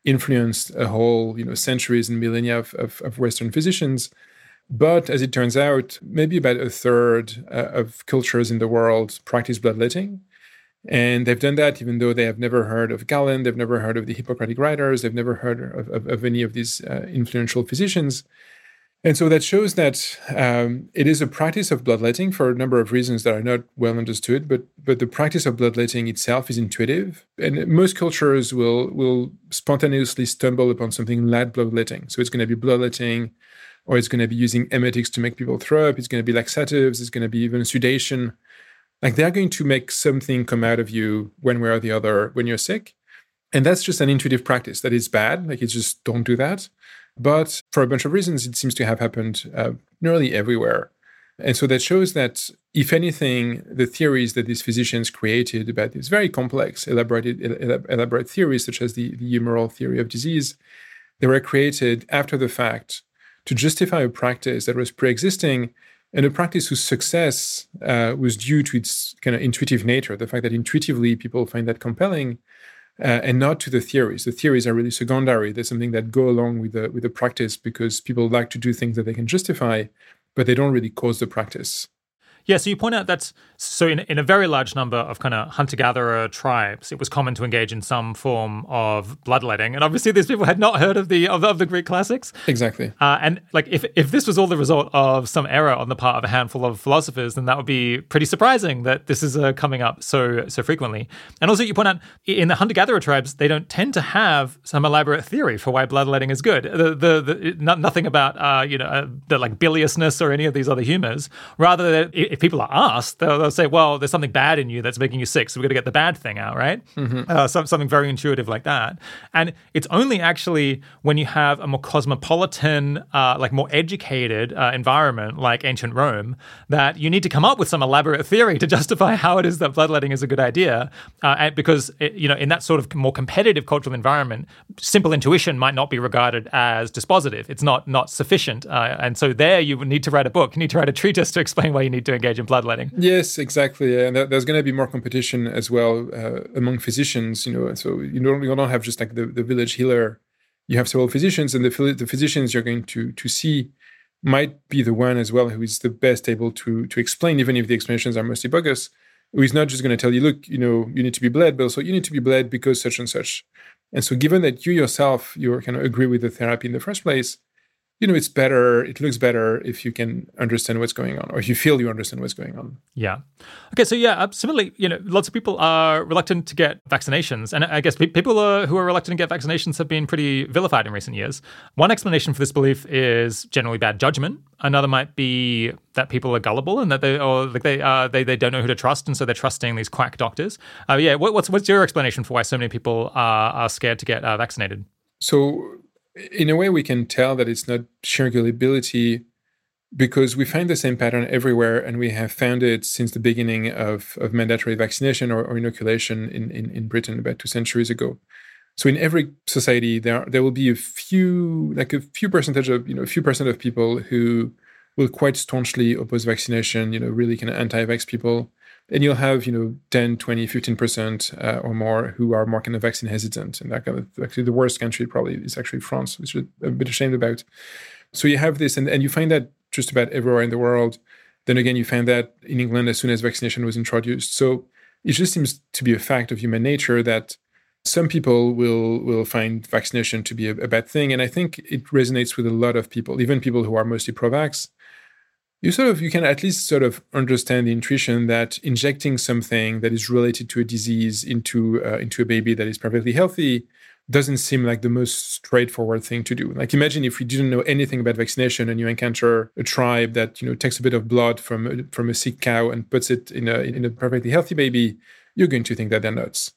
influenced a whole you know centuries and millennia of, of, of Western physicians. But as it turns out, maybe about a third uh, of cultures in the world practice bloodletting. And they've done that even though they have never heard of Galen, they've never heard of the Hippocratic writers, they've never heard of, of, of any of these uh, influential physicians. And so that shows that um, it is a practice of bloodletting for a number of reasons that are not well understood. But but the practice of bloodletting itself is intuitive, and most cultures will will spontaneously stumble upon something like bloodletting. So it's going to be bloodletting, or it's going to be using emetics to make people throw up. It's going to be laxatives. It's going to be even sedation. Like they're going to make something come out of you one way or the other when you're sick, and that's just an intuitive practice. That is bad. Like it's just don't do that. But for a bunch of reasons, it seems to have happened uh, nearly everywhere. And so that shows that, if anything, the theories that these physicians created about these very complex, elaborated, elaborate theories, such as the, the humoral theory of disease, they were created after the fact to justify a practice that was pre existing and a practice whose success uh, was due to its kind of intuitive nature, the fact that intuitively people find that compelling uh, and not to the theories. The theories are really secondary. They're something that go along with the with the practice because people like to do things that they can justify, but they don't really cause the practice. Yeah, so you point out that's so in, in a very large number of kind of hunter gatherer tribes, it was common to engage in some form of bloodletting, and obviously these people had not heard of the of, of the Greek classics. Exactly. Uh, and like if if this was all the result of some error on the part of a handful of philosophers, then that would be pretty surprising that this is uh, coming up so so frequently. And also, you point out in the hunter gatherer tribes, they don't tend to have some elaborate theory for why bloodletting is good. The the, the nothing about uh, you know uh, the like biliousness or any of these other humors. Rather, if people are asked, they'll, say, "Well, there's something bad in you that's making you sick, so we've got to get the bad thing out, right?" Mm-hmm. Uh, some, something very intuitive like that. And it's only actually when you have a more cosmopolitan, uh, like more educated uh, environment, like ancient Rome, that you need to come up with some elaborate theory to justify how it is that bloodletting is a good idea. Uh, because it, you know, in that sort of more competitive cultural environment, simple intuition might not be regarded as dispositive. It's not not sufficient, uh, and so there you would need to write a book. You need to write a treatise to explain why you need to engage in bloodletting. Yes, exactly. And there's going to be more competition as well uh, among physicians. You know, so you don't you don't have just like the, the village healer. You have several physicians, and the the physicians you're going to to see might be the one as well who is the best able to to explain, even if the explanations are mostly bogus. Who is not just going to tell you, look, you know, you need to be bled, but also you need to be bled because such and such. And so, given that you yourself you kind of agree with the therapy in the first place, you know, it's better, it looks better if you can understand what's going on or if you feel you understand what's going on. Yeah. Okay. So, yeah, similarly, you know, lots of people are reluctant to get vaccinations. And I guess people are, who are reluctant to get vaccinations have been pretty vilified in recent years. One explanation for this belief is generally bad judgment. Another might be that people are gullible and that they, or like they, uh, they, they don't know who to trust. And so they're trusting these quack doctors. Uh, yeah. What, what's, what's your explanation for why so many people are, are scared to get uh, vaccinated? So, in a way, we can tell that it's not gullibility because we find the same pattern everywhere, and we have found it since the beginning of, of mandatory vaccination or, or inoculation in, in, in Britain about two centuries ago. So in every society, there there will be a few, like a few percentage of you know a few percent of people who will quite staunchly oppose vaccination. You know, really kind of anti-vax people, and you'll have you know 10 20 15% uh, or more who are more kind of vaccine hesitant and that kind of actually the worst country probably is actually france which is a bit ashamed about. So you have this and, and you find that just about everywhere in the world. Then again you find that in england as soon as vaccination was introduced. So it just seems to be a fact of human nature that some people will will find vaccination to be a, a bad thing and i think it resonates with a lot of people even people who are mostly pro-vax you sort of you can at least sort of understand the intuition that injecting something that is related to a disease into uh, into a baby that is perfectly healthy doesn't seem like the most straightforward thing to do. Like imagine if we didn't know anything about vaccination and you encounter a tribe that you know takes a bit of blood from a, from a sick cow and puts it in a in a perfectly healthy baby, you're going to think that they're nuts.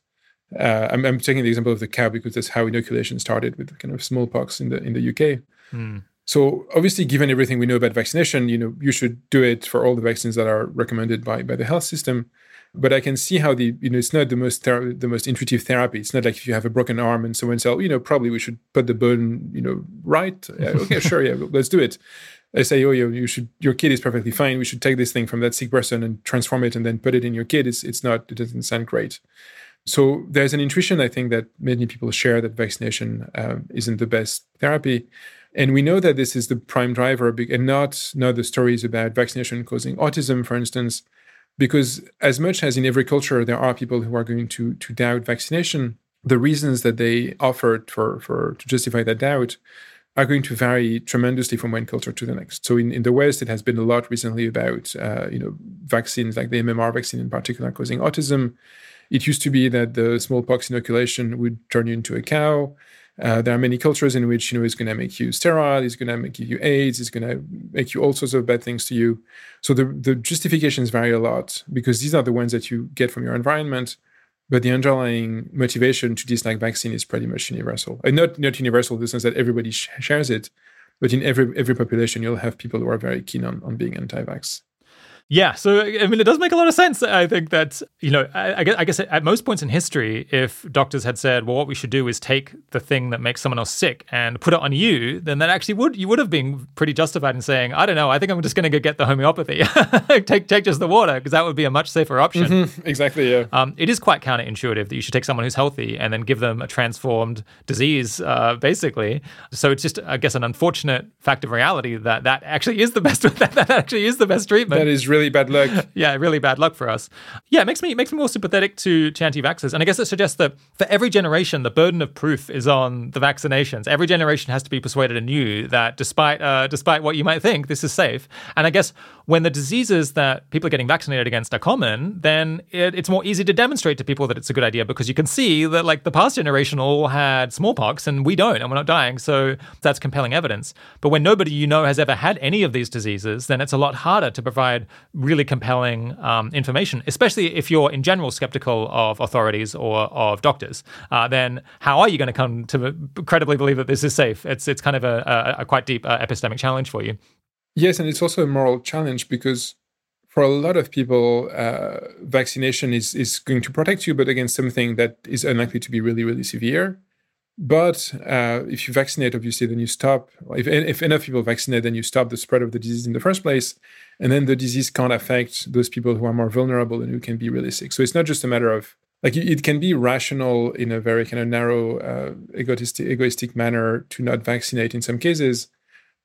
Uh, I'm, I'm, taking the example of the cow because that's how inoculation started with kind of smallpox in the in the UK. Mm. So obviously, given everything we know about vaccination, you know, you should do it for all the vaccines that are recommended by, by the health system. But I can see how the you know it's not the most ther- the most intuitive therapy. It's not like if you have a broken arm and someone says, oh, you know, probably we should put the bone, you know, right. Yeah, okay, sure, yeah, let's do it. I say, oh, you, you should your kid is perfectly fine. We should take this thing from that sick person and transform it and then put it in your kid. It's it's not. It doesn't sound great. So there's an intuition I think that many people share that vaccination um, isn't the best therapy. And we know that this is the prime driver, and not not the stories about vaccination causing autism, for instance, because as much as in every culture there are people who are going to to doubt vaccination, the reasons that they offered for for to justify that doubt are going to vary tremendously from one culture to the next. So in, in the West, it has been a lot recently about uh, you know vaccines like the MMR vaccine in particular causing autism. It used to be that the smallpox inoculation would turn you into a cow. Uh, there are many cultures in which you know it's going to make you sterile, it's going to make you AIDS, it's going to make you all sorts of bad things to you. So the the justifications vary a lot because these are the ones that you get from your environment, but the underlying motivation to dislike vaccine is pretty much universal. And not not universal in the sense that everybody sh- shares it, but in every every population you'll have people who are very keen on on being anti-vax. Yeah, so I mean, it does make a lot of sense. I think that you know, I, I, guess, I guess at most points in history, if doctors had said, "Well, what we should do is take the thing that makes someone else sick and put it on you," then that actually would you would have been pretty justified in saying, "I don't know, I think I'm just going to go get the homeopathy, take take just the water," because that would be a much safer option. Mm-hmm. Exactly. Yeah. Um, it is quite counterintuitive that you should take someone who's healthy and then give them a transformed disease, uh, basically. So it's just, I guess, an unfortunate fact of reality that that actually is the best. that, that actually is the best treatment. That is. Really really bad luck. yeah, really bad luck for us. Yeah, it makes me it makes me more sympathetic to, to anti-vaxxers. And I guess it suggests that for every generation, the burden of proof is on the vaccinations. Every generation has to be persuaded anew that despite uh, despite what you might think, this is safe. And I guess when the diseases that people are getting vaccinated against are common, then it, it's more easy to demonstrate to people that it's a good idea because you can see that like the past generation all had smallpox and we don't and we're not dying. So that's compelling evidence. But when nobody you know has ever had any of these diseases, then it's a lot harder to provide really compelling um, information, especially if you're in general skeptical of authorities or of doctors. Uh, then how are you going to come to credibly believe that this is safe? It's it's kind of a, a, a quite deep uh, epistemic challenge for you. Yes, and it's also a moral challenge because for a lot of people, uh, vaccination is, is going to protect you, but against something that is unlikely to be really, really severe. But uh, if you vaccinate, obviously, then you stop. If, if enough people vaccinate, then you stop the spread of the disease in the first place. And then the disease can't affect those people who are more vulnerable and who can be really sick. So it's not just a matter of like it can be rational in a very kind of narrow, uh, egoistic, egoistic manner to not vaccinate in some cases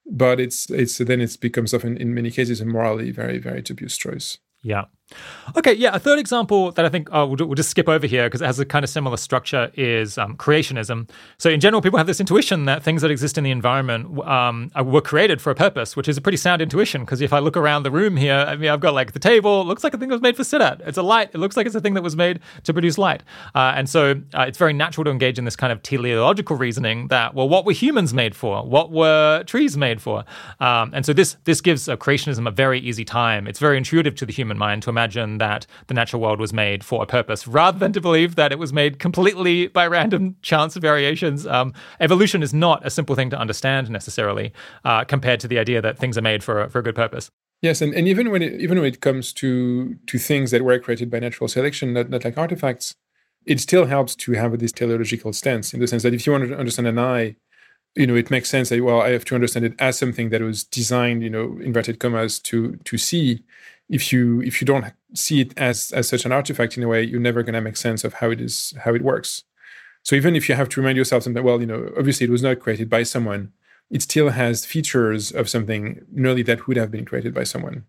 but it's it's then it becomes often in many cases a morally very very dubious choice. Yeah Okay, yeah. A third example that I think uh, we'll, we'll, just skip over here because it has a kind of similar structure is um, creationism. So, in general, people have this intuition that things that exist in the environment um, were created for a purpose, which is a pretty sound intuition. Because if I look around the room here, I mean, I've got like the table, it looks like a thing that was made for sit at. It's a light, it looks like it's a thing that was made to produce light. Uh, and so, uh, it's very natural to engage in this kind of teleological reasoning that, well, what were humans made for? What were trees made for? Um, and so, this this gives creationism a very easy time. It's very intuitive to the human mind to imagine imagine that the natural world was made for a purpose rather than to believe that it was made completely by random chance variations. Um, evolution is not a simple thing to understand necessarily uh, compared to the idea that things are made for, for a good purpose. Yes, and, and even when it, even when it comes to to things that were created by natural selection, not, not like artifacts, it still helps to have this teleological stance in the sense that if you want to understand an eye, you know, it makes sense that well, I have to understand it as something that was designed, you know, inverted commas to to see. If you if you don't see it as as such an artifact in a way, you're never going to make sense of how it is how it works. So even if you have to remind yourself something, well, you know, obviously it was not created by someone, it still has features of something nearly that would have been created by someone.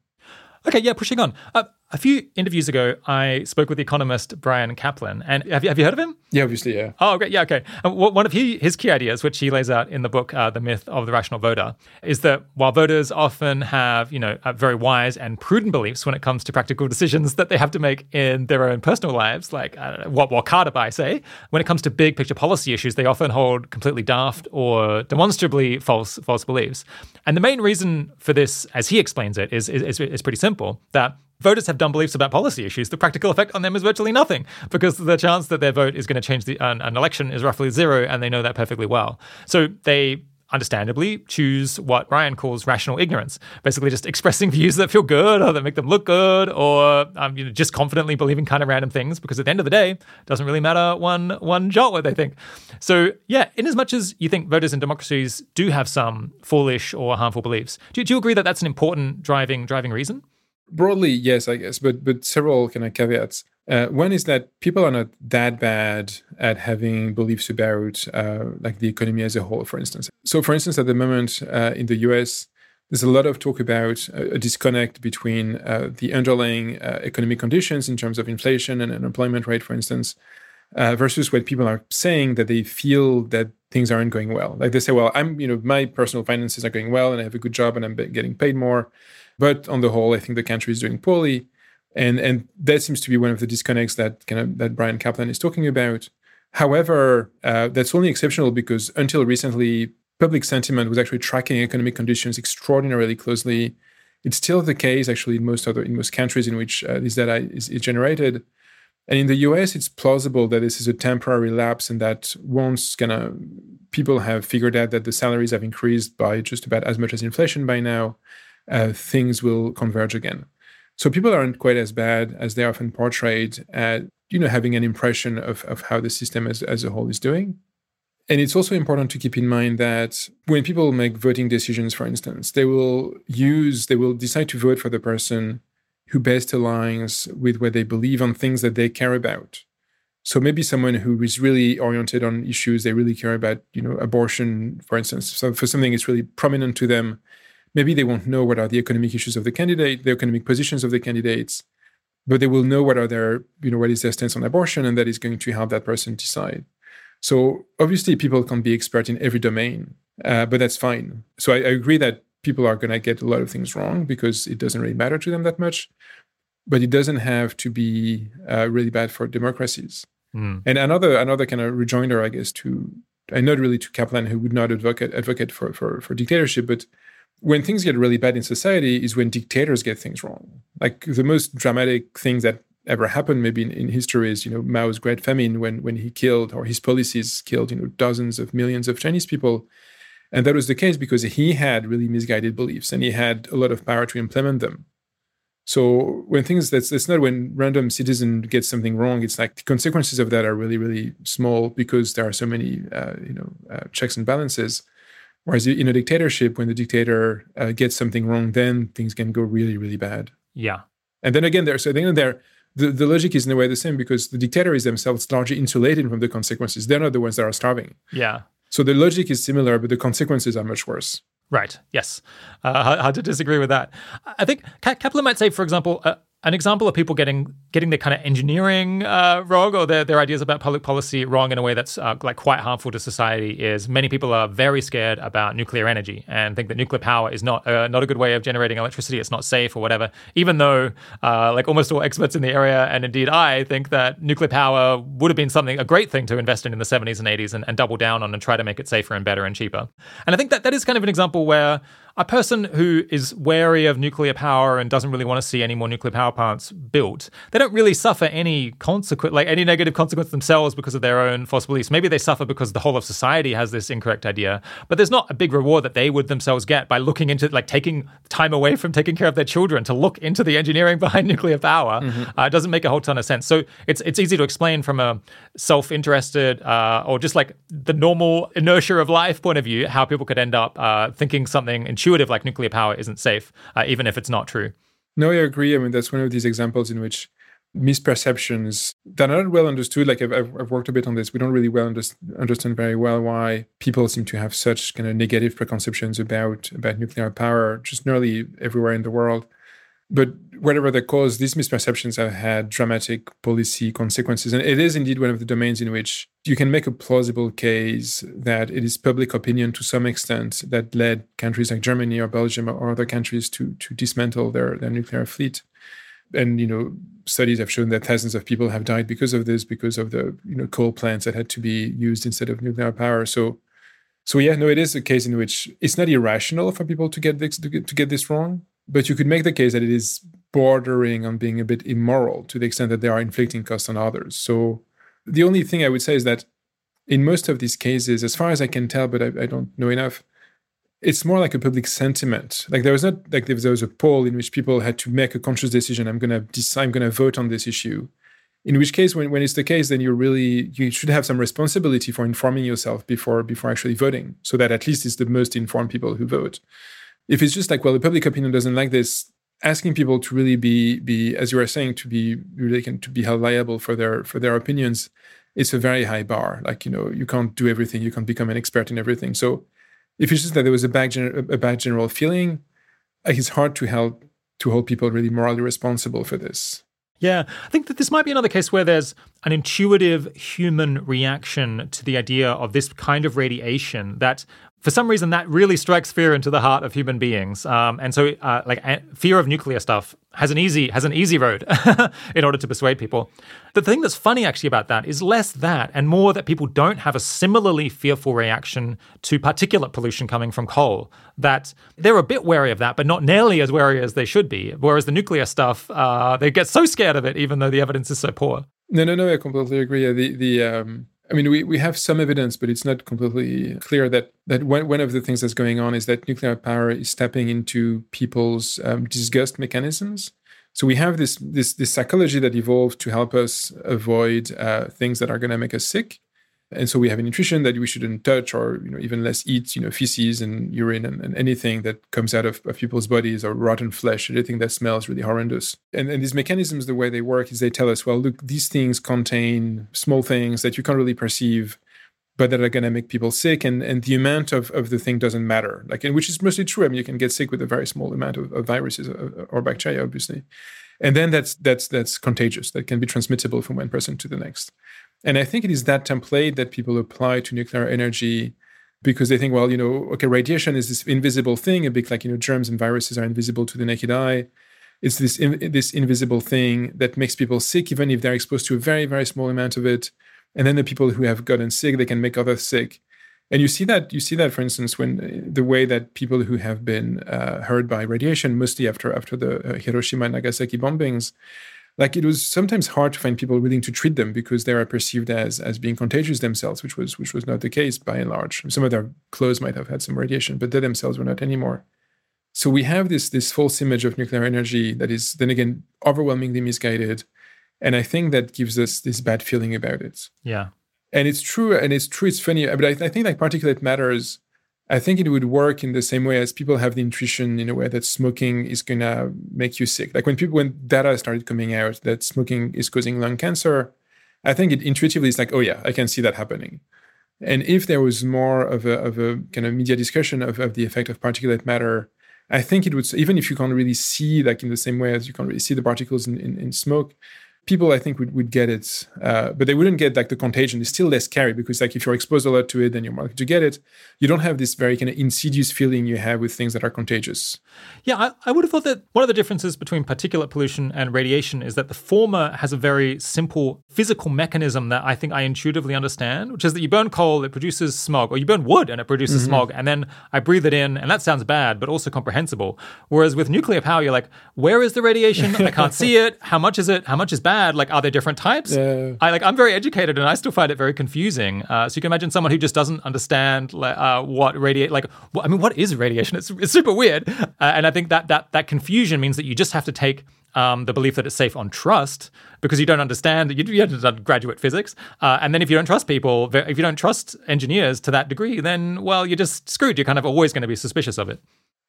Okay, yeah, pushing on. Uh, a few interviews ago, I spoke with the economist Bryan Caplan. and have you, have you heard of him? Yeah, obviously, yeah. Oh, great, yeah, okay. And one of he, his key ideas, which he lays out in the book, uh, "The Myth of the Rational Voter," is that while voters often have, you know, uh, very wise and prudent beliefs when it comes to practical decisions that they have to make in their own personal lives, like know, what Carter buy, say, when it comes to big picture policy issues, they often hold completely daft or demonstrably false false beliefs. And the main reason for this, as he explains it, is is, is pretty simple: that voters have dumb beliefs about policy issues. The practical effect on them is virtually nothing because the chance that their vote is going to change the, an, an election is roughly zero, and they know that perfectly well. So they understandably choose what Bryan calls rational ignorance, basically just expressing views that feel good or that make them look good, or um, you know, just confidently believing kind of random things. Because at the end of the day, it doesn't really matter one one jot what they think. So yeah, in as much as you think voters in democracies do have some foolish or harmful beliefs, do, do you agree that that's an important driving driving reason? Broadly, yes, I guess, but but several kind of caveats. Uh, one is that people are not that bad at having beliefs about uh, like the economy as a whole, for instance. So, for instance, at the moment uh, in the U.S., there's a lot of talk about a, disconnect between uh, the underlying uh, economic conditions in terms of inflation and unemployment rate, for instance, uh, versus what people are saying that they feel that things aren't going well. Like they say, well, I'm, you know, my personal finances are going well and I have a good job and I'm getting paid more. But on the whole, I think the country is doing poorly. And and that seems to be one of the disconnects that kind of that Bryan Caplan is talking about. However, uh, that's only exceptional because until recently, public sentiment was actually tracking economic conditions extraordinarily closely. It's still the case, actually, in most other in most countries in which uh, this data is, is generated. And in the US, it's plausible that this is a temporary lapse and that once kind of people have figured out that the salaries have increased by just about as much as inflation by now, uh, things will converge again. So people aren't quite as bad as they're often portrayed at, you know, having an impression of, of how the system as, as a whole is doing. And it's also important to keep in mind that when people make voting decisions, for instance, they will use, they will decide to vote for the person who best aligns with what they believe on things that they care about. So maybe someone who is really oriented on issues they really care about, you know, abortion, for instance. So for something that's really prominent to them, maybe they won't know what are the economic issues of the candidate, the economic positions of the candidates, but they will know what are their, you know, what is their stance on abortion, and that is going to help that person decide. So obviously, people can't be expert in every domain, uh, but that's fine. So I, I agree that people are going to get a lot of things wrong because it doesn't really matter to them that much, but it doesn't have to be uh, really bad for democracies. Mm. And another another kind of rejoinder, I guess, to and not really to Caplan, who would not advocate advocate for for, for dictatorship, but when things get really bad in society is when dictators get things wrong. Like the most dramatic thing that ever happened maybe in, in, history is, you know, Mao's Great Famine when when he killed or his policies killed, you know, dozens of millions of Chinese people. And that was the case because he had really misguided beliefs and he had a lot of power to implement them. So when things that's it's not when random citizen gets something wrong. It's like the consequences of that are really really small because there are so many uh, you know uh, checks and balances. Whereas in a dictatorship, when the dictator uh, gets something wrong, then things can go really, really bad. Yeah. And then again, there, so then there, the, the logic is in a way the same because the dictators themselves largely insulated from the consequences. They're not the ones that are starving. Yeah. So the logic is similar, but the consequences are much worse. Right. Yes. Uh, hard to disagree with that. I think Caplan might say, for example, uh, an example of people getting getting their kind of engineering uh, wrong or their, their ideas about public policy wrong in a way that's uh, like quite harmful to society is many people are very scared about nuclear energy and think that nuclear power is not uh, not a good way of generating electricity. It's not safe or whatever. Even though uh, like almost all experts in the area and indeed I think that nuclear power would have been something a great thing to invest in in the 70s and 80s and, and double down on and try to make it safer and better and cheaper. And I think that that is kind of an example where a person who is wary of nuclear power and doesn't really want to see any more nuclear power plants built, they don't really suffer any consequence, like any negative consequence themselves because of their own false beliefs. Maybe they suffer because the whole of society has this incorrect idea, but there's not a big reward that they would themselves get by looking into, like, taking time away from taking care of their children to look into the engineering behind nuclear power. Mm-hmm. Uh, it doesn't make a whole ton of sense. So it's it's easy to explain from a self-interested uh, or just like the normal inertia of life point of view how people could end up uh, thinking something intuitive like nuclear power isn't safe, uh, even if it's not true. No, I agree. I mean, that's one of these examples in which misperceptions that are not well understood. Like I've, I've worked a bit on this. We don't really well under, understand very well why people seem to have such kind of negative preconceptions about about nuclear power, just nearly everywhere in the world. But whatever the cause, these misperceptions have had dramatic policy consequences. And it is indeed one of the domains in which you can make a plausible case that it is public opinion to some extent that led countries like Germany or Belgium or other countries to, to dismantle their, their nuclear fleet. And, you know, studies have shown that thousands of people have died because of this, because of the, you know, coal plants that had to be used instead of nuclear power. So, so yeah, no, it is a case in which it's not irrational for people to get this to get, to get this wrong but you could make the case that it is bordering on being a bit immoral to the extent that they are inflicting costs on others. So the only thing I would say is that in most of these cases, as far as I can tell, but I, I don't know enough, it's more like a public sentiment. Like there was not like there was a poll in which people had to make a conscious decision. I'm gonna decide. I'm gonna vote on this issue. In which case, when, when it's the case, then you really you should have some responsibility for informing yourself before before actually voting, so that at least it's the most informed people who vote if it's just like well the public opinion doesn't like this asking people to really be be as you were saying to be really can to be held liable for their for their opinions it's a very high bar. Like you know you can't do everything you can't become an expert in everything. So if it's just that there was a bad a bad general feeling it's hard to help to hold people really morally responsible for this. Yeah, I think that this might be another case where there's an intuitive human reaction to the idea of this kind of radiation that for some reason that really strikes fear into the heart of human beings. Um, and so uh, like fear of nuclear stuff has an easy has an easy road in order to persuade people. The thing that's funny actually about that is less that and more that people don't have a similarly fearful reaction to particulate pollution coming from coal that they're a bit wary of that but not nearly as wary as they should be. Whereas the nuclear stuff uh, they get so scared of it even though the evidence is so poor. No no no i completely agree. The the um I mean, we, we have some evidence, but it's not completely clear that that one, one of the things that's going on is that nuclear power is tapping into people's um, disgust mechanisms. So we have this this this psychology that evolved to help us avoid uh, things that are going to make us sick, and so we have a nutrition that we shouldn't touch or you know even less eat you know feces and urine and, and anything that comes out of, of, people's bodies or rotten flesh. Anything that smells really horrendous. And, and these mechanisms the way they work is they tell us well look these things contain small things that you can't really perceive but that are going to make people sick. And, and the amount of, of the thing doesn't matter. Like and which is mostly true. I mean you can get sick with a very small amount of, of viruses or, or bacteria obviously. And then that's that's that's contagious. That can be transmittable from one person to the next and I think it is that template that people apply to nuclear energy because they think, well, you know, okay, radiation is this invisible thing, a bit like, you know, germs and viruses are invisible to the naked eye. It's this in, this invisible thing that makes people sick, even if they're exposed to a very, very small amount of it. And then the people who have gotten sick, they can make others sick. And you see that you see that, for instance, when uh, the way that people who have been uh, hurt by radiation, mostly after after the uh, Hiroshima and Nagasaki bombings, like it was sometimes hard to find people willing to treat them because they are perceived as as being contagious themselves, which was which was not the case by and large. Some of their clothes might have had some radiation, but they themselves were not anymore. So we have this this false image of nuclear energy that is then again overwhelmingly misguided, and I think that gives us this bad feeling about it. Yeah, and it's true, and it's true. It's funny, but I, I think like particulate matters I think it would work in the same way as people have the intuition in a way that smoking is gonna make you sick. Like when people when data started coming out that smoking is causing lung cancer, I think it intuitively is like, oh yeah, I can see that happening. And if there was more of a of a kind of media discussion of, of the effect of particulate matter, I think it would even if you can't really see like in the same way as you can't really see the particles in, in, in smoke, people I think would, would get it, uh, but they wouldn't get like the contagion. It's still less scary because like if you're exposed a lot to it, then you're more likely to get it. You don't have this very kind of insidious feeling you have with things that are contagious. Yeah, I, I would have thought that one of the differences between particulate pollution and radiation is that the former has a very simple physical mechanism that I think I intuitively understand, which is that you burn coal, it produces smog, or you burn wood and it produces mm-hmm. smog, and then I breathe it in, and that sounds bad, but also comprehensible. Whereas with nuclear power, you're like, where is the radiation? I can't see it. How much is it? How much is bad? Bad. Like, are there different types? Yeah. I like. I'm very educated, and I still find it very confusing. Uh, so you can imagine someone who just doesn't understand uh, what radiate. Like, I mean, what is radiation? It's, it's super weird. Uh, and I think that that that confusion means that you just have to take um, the belief that it's safe on trust because you don't understand you, you haven't done graduate physics uh, and then if you don't trust people if you don't trust engineers to that degree then well you're just screwed you're kind of always going to be suspicious of it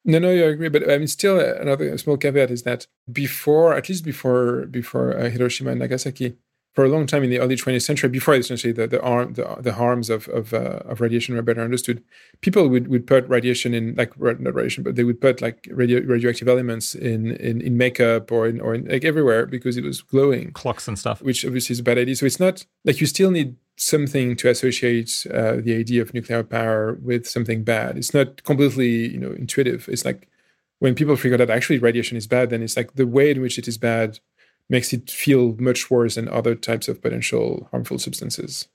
no, no, I agree. But I mean, still, another small caveat is that before, at least before before uh, Hiroshima and Nagasaki, for a long time in the early 20th century, before essentially the the, arm, the, the harms of of, uh, of radiation were better understood, people would, would put radiation in like not radiation, but they would put like radio, radioactive elements in, in in makeup or in or in like everywhere because it was glowing, clocks and stuff, which obviously is a bad idea. So it's not like you still need something to associate uh, the idea of nuclear power with something bad. It's not completely you know intuitive. It's like when people figure out that actually radiation is bad, then it's like the way in which it is bad makes it feel much worse than other types of potential harmful substances.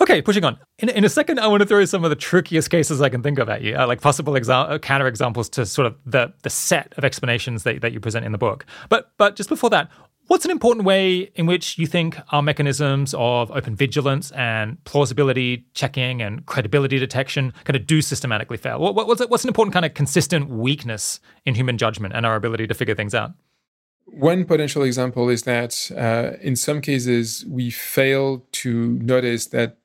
Okay, pushing on. In, in a second, I want to throw some of the trickiest cases I can think of at you, uh, like possible exa- uh, counter examples to sort of the the set of explanations that, that you present in the book. But but just before that, what's an important way in which you think our mechanisms of open vigilance and plausibility checking and credibility detection kind of do systematically fail? What, what's, what's an important kind of consistent weakness in human judgment and our ability to figure things out? One potential example is that uh, in some cases we fail to notice that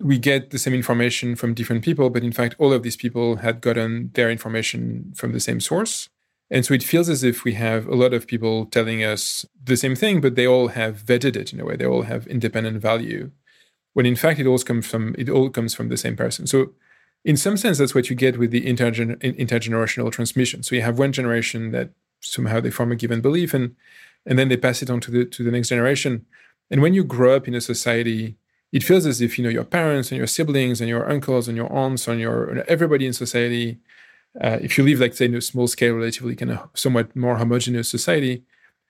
we get the same information from different people, but in fact, all of these people had gotten their information from the same source. And so it feels as if we have a lot of people telling us the same thing, but they all have vetted it in a way. They all have independent value. When in fact it all comes from it all comes from the same person. So in some sense, that's what you get with the intergener- intergenerational transmission. So you have one generation that somehow they form a given belief and and then they pass it on to the to the next generation. And when you grow up in a society, it feels as if you know your parents and your siblings and your uncles and your aunts and your everybody in society. Uh, if you live like say in a small scale, relatively kind of somewhat more homogeneous society,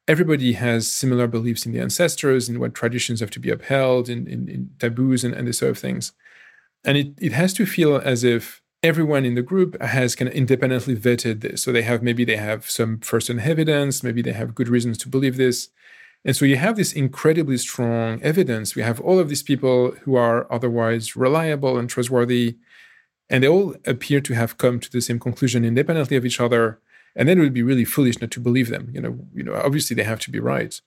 everybody has similar beliefs in the ancestors and what traditions have to be upheld in, in, in taboos and, and this sort of things. And it, it has to feel as if everyone in the group has kind of independently vetted this. So they have maybe they have some first-hand evidence, maybe they have good reasons to believe this. And so you have this incredibly strong evidence. We have all of these people who are otherwise reliable and trustworthy, and they all appear to have come to the same conclusion independently of each other and then it would be really foolish not to believe them. You know, you know, obviously they have to be right.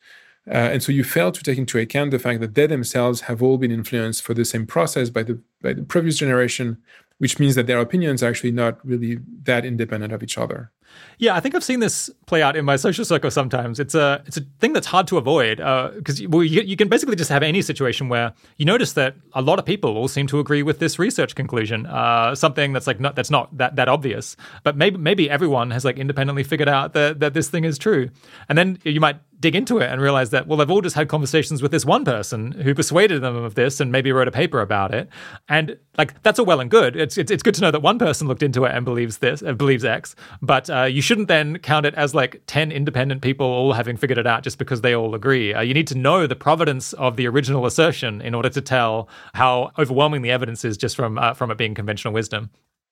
Uh, and so you fail to take into account the fact that they themselves have all been influenced for the same process by the by the previous generation, which means that their opinions are actually not really that independent of each other. Yeah, I think I've seen this play out in my social circle sometimes. It's a it's a thing that's hard to avoid because uh, well, you, you, can basically just have any situation where you notice that a lot of people all seem to agree with this research conclusion, uh, something that's like not that's not that that obvious, but maybe maybe everyone has like independently figured out that that this thing is true, and then you might dig into it and realize that well they've all just had conversations with this one person who persuaded them of this and maybe wrote a paper about it. And like that's all well and good. It's it's, it's good to know that one person looked into it and believes this uh, believes x. But uh, you shouldn't then count it as like 10 independent people all having figured it out just because they all agree. Uh, you need to know the providence of the original assertion in order to tell how overwhelming the evidence is just from uh, from it being conventional wisdom.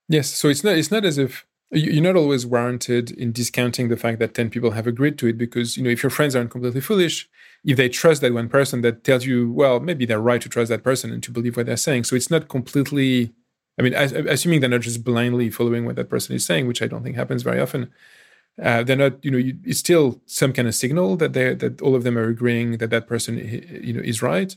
Yes so it's not it's not as if you're not always warranted in discounting the fact that 10 people have agreed to it because you know if your friends aren't completely foolish if they trust that one person that tells you well maybe they're right to trust that person and to believe what they're saying. So it's not completely i mean assuming they're not just blindly following what that person is saying which i don't think happens very often uh, they're not you know you, it's still some kind of signal that they that all of them are agreeing that that person you know is right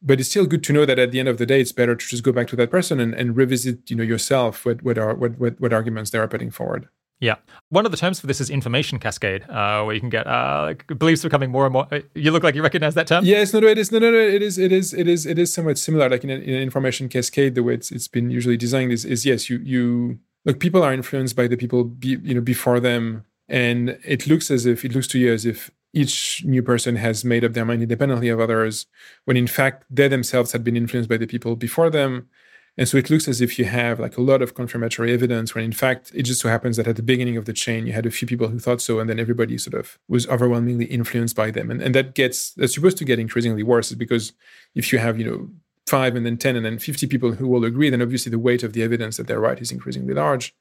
but it's still good to know that at the end of the day, it's better to just go back to that person and, and revisit, you know, yourself what what are what, what what arguments they are putting forward. Yeah, one of the terms for this is information cascade, uh, where you can get uh, like beliefs becoming more and more. Uh, you look like you recognize that term. Yes, no, no, it is, no, no, no, it is, it is, it is, it is somewhat similar. Like in, a, in an information cascade, the way it's it's been usually designed is is yes, you you look, people are influenced by the people be, you know before them, and it looks as if it looks to you as if each new person has made up their mind independently of others, when in fact they themselves had been influenced by the people before them. And so it looks as if you have like a lot of confirmatory evidence when in fact it just so happens that at the beginning of the chain you had a few people who thought so and then everybody sort of was overwhelmingly influenced by them. And, and that gets that's supposed to get increasingly worse is because if you have, you know, five and then 10 and then 50 people who all agree, then obviously the weight of the evidence that they're right is increasingly large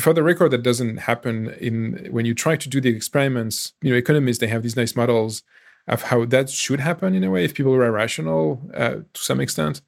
for the record, that doesn't happen in when you try to do the experiments. You know, economists they have these nice models of how that should happen in a way if people were rational uh, to some extent.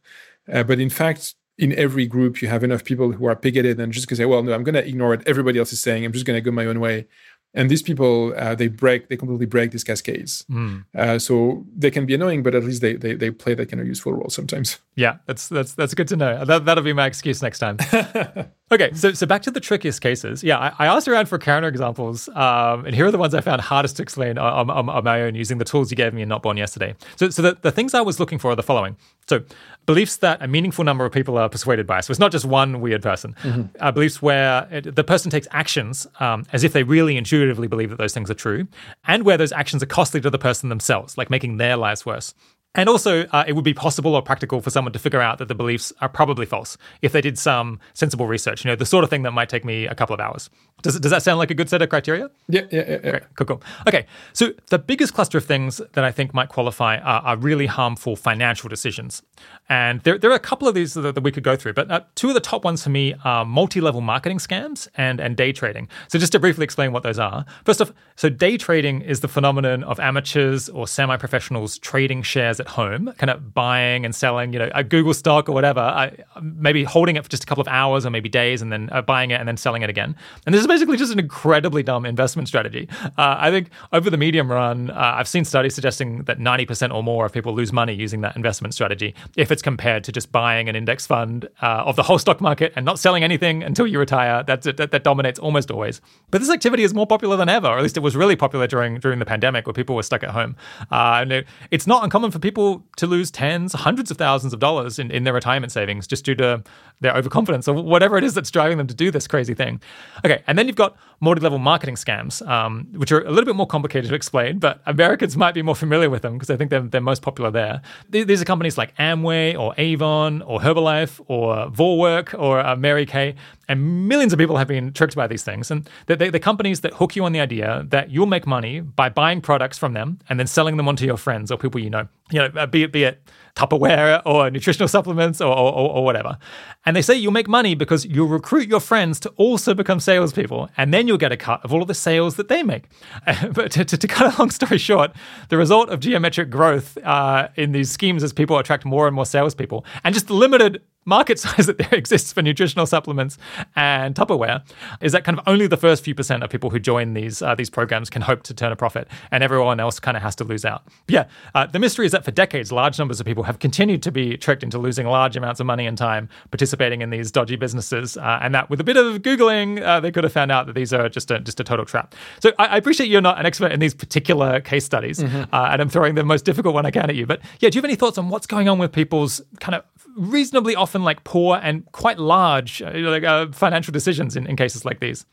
Uh, but in fact, in every group, you have enough people who are bigoted and just to say, "Well, no, I'm going to ignore what everybody else is saying. I'm just going to go my own way." And these people, uh, they break, they completely break these cascades. Mm. Uh, so they can be annoying, but at least they, they they play that kind of useful role sometimes. Yeah, that's that's that's good to know. That that'll be my excuse next time. okay, so so back to the trickiest cases. Yeah, I, I asked around for counterexamples, um, and here are the ones I found hardest to explain on, on, on, my own using the tools you gave me in Not Born yesterday. So so the, the things I was looking for are the following. So beliefs that a meaningful number of people are persuaded by. So it's not just one weird person. Mm-hmm. Uh, beliefs where it, the person takes actions um, as if they really intuitively believe that those things are true, and where those actions are costly to the person themselves, like making their lives worse. And also, uh, it would be possible or practical for someone to figure out that the beliefs are probably false if they did some sensible research. You know, the sort of thing that might take me a couple of hours. Does, does that sound like a good set of criteria? Yeah, yeah, yeah. yeah. Great. Cool, cool. Okay, so the biggest cluster of things that I think might qualify are, are really harmful financial decisions. And there, there are a couple of these that, that we could go through, but uh, two of the top ones for me are multi level marketing scams and, and day trading. So, just to briefly explain what those are. First off, so day trading is the phenomenon of amateurs or semi professionals trading shares at home, kind of buying and selling, you know, a Google stock or whatever, uh, maybe holding it for just a couple of hours or maybe days and then uh, buying it and then selling it again. And this is basically just an incredibly dumb investment strategy. Uh, I think over the medium run, uh, I've seen studies suggesting that 90% or more of people lose money using that investment strategy if it's compared to just buying an index fund uh, of the whole stock market and not selling anything until you retire. That's that, that dominates almost always. But this activity is more popular than ever, or at least it was really popular during during the pandemic where people were stuck at home. Uh, and it, it's not uncommon for people to lose tens, hundreds of thousands of dollars in, in their retirement savings just due to their overconfidence or whatever it is that's driving them to do this crazy thing. Okay, and then you've got multi-level marketing scams, um, which are a little bit more complicated to explain, but Americans might be more familiar with them because I think they're, they're most popular there. These are companies like Amway or Avon or Herbalife or Vorwerk or uh, Mary Kay, and millions of people have been tricked by these things. And they're, they're companies that hook you on the idea that you'll make money by buying products from them and then selling them on to your friends or people you know. You know, uh, be it be it Tupperware or nutritional supplements or, or, or, whatever. And they say you'll make money because you'll recruit your friends to also become salespeople, and then you'll get a cut of all of the sales that they make. but to, to, to cut a long story short, the result of geometric growth uh, in these schemes is people attract more and more salespeople, and just limited market size that there exists for nutritional supplements and Tupperware is that kind of only the first few percent of people who join these uh, these programs can hope to turn a profit, and everyone else kind of has to lose out. But yeah, uh, the mystery is that for decades, large numbers of people have continued to be tricked into losing large amounts of money and time participating in these dodgy businesses, uh, and that with a bit of googling, uh, they could have found out that these are just a just a total trap. So I, I appreciate you're not an expert in these particular case studies, mm-hmm. Uh, and I'm throwing the most difficult one I can at you. But yeah, do you have any thoughts on what's going on with people's kind of reasonably often like poor and quite large uh, like uh, financial decisions in, in cases like these.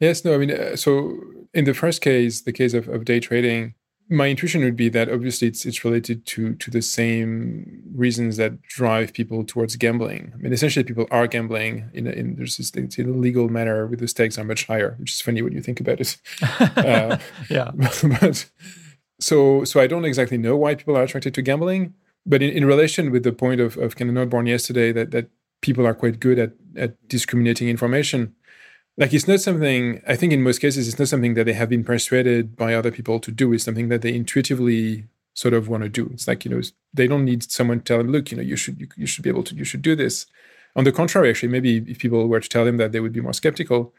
Yes, no, I mean, uh, so in the first case, the case of, of day trading, my intuition would be that obviously it's it's related to to the same reasons that drive people towards gambling. I mean, essentially, people are gambling in, in there's this it's in a legal manner with the stakes are much higher, which is funny when you think about it. uh, yeah, but so so I don't exactly know why people are attracted to gambling. But in, in relation with the point of, of kind of not born yesterday that, that people are quite good at, at discriminating information, like it's not something, I think in most cases, it's not something that they have been persuaded by other people to do. It's something that they intuitively sort of want to do. It's like, you know, they don't need someone to tell them, look, you know, you should, you, you should be able to, you should do this. On the contrary, actually, maybe if people were to tell them that, they would be more skeptical.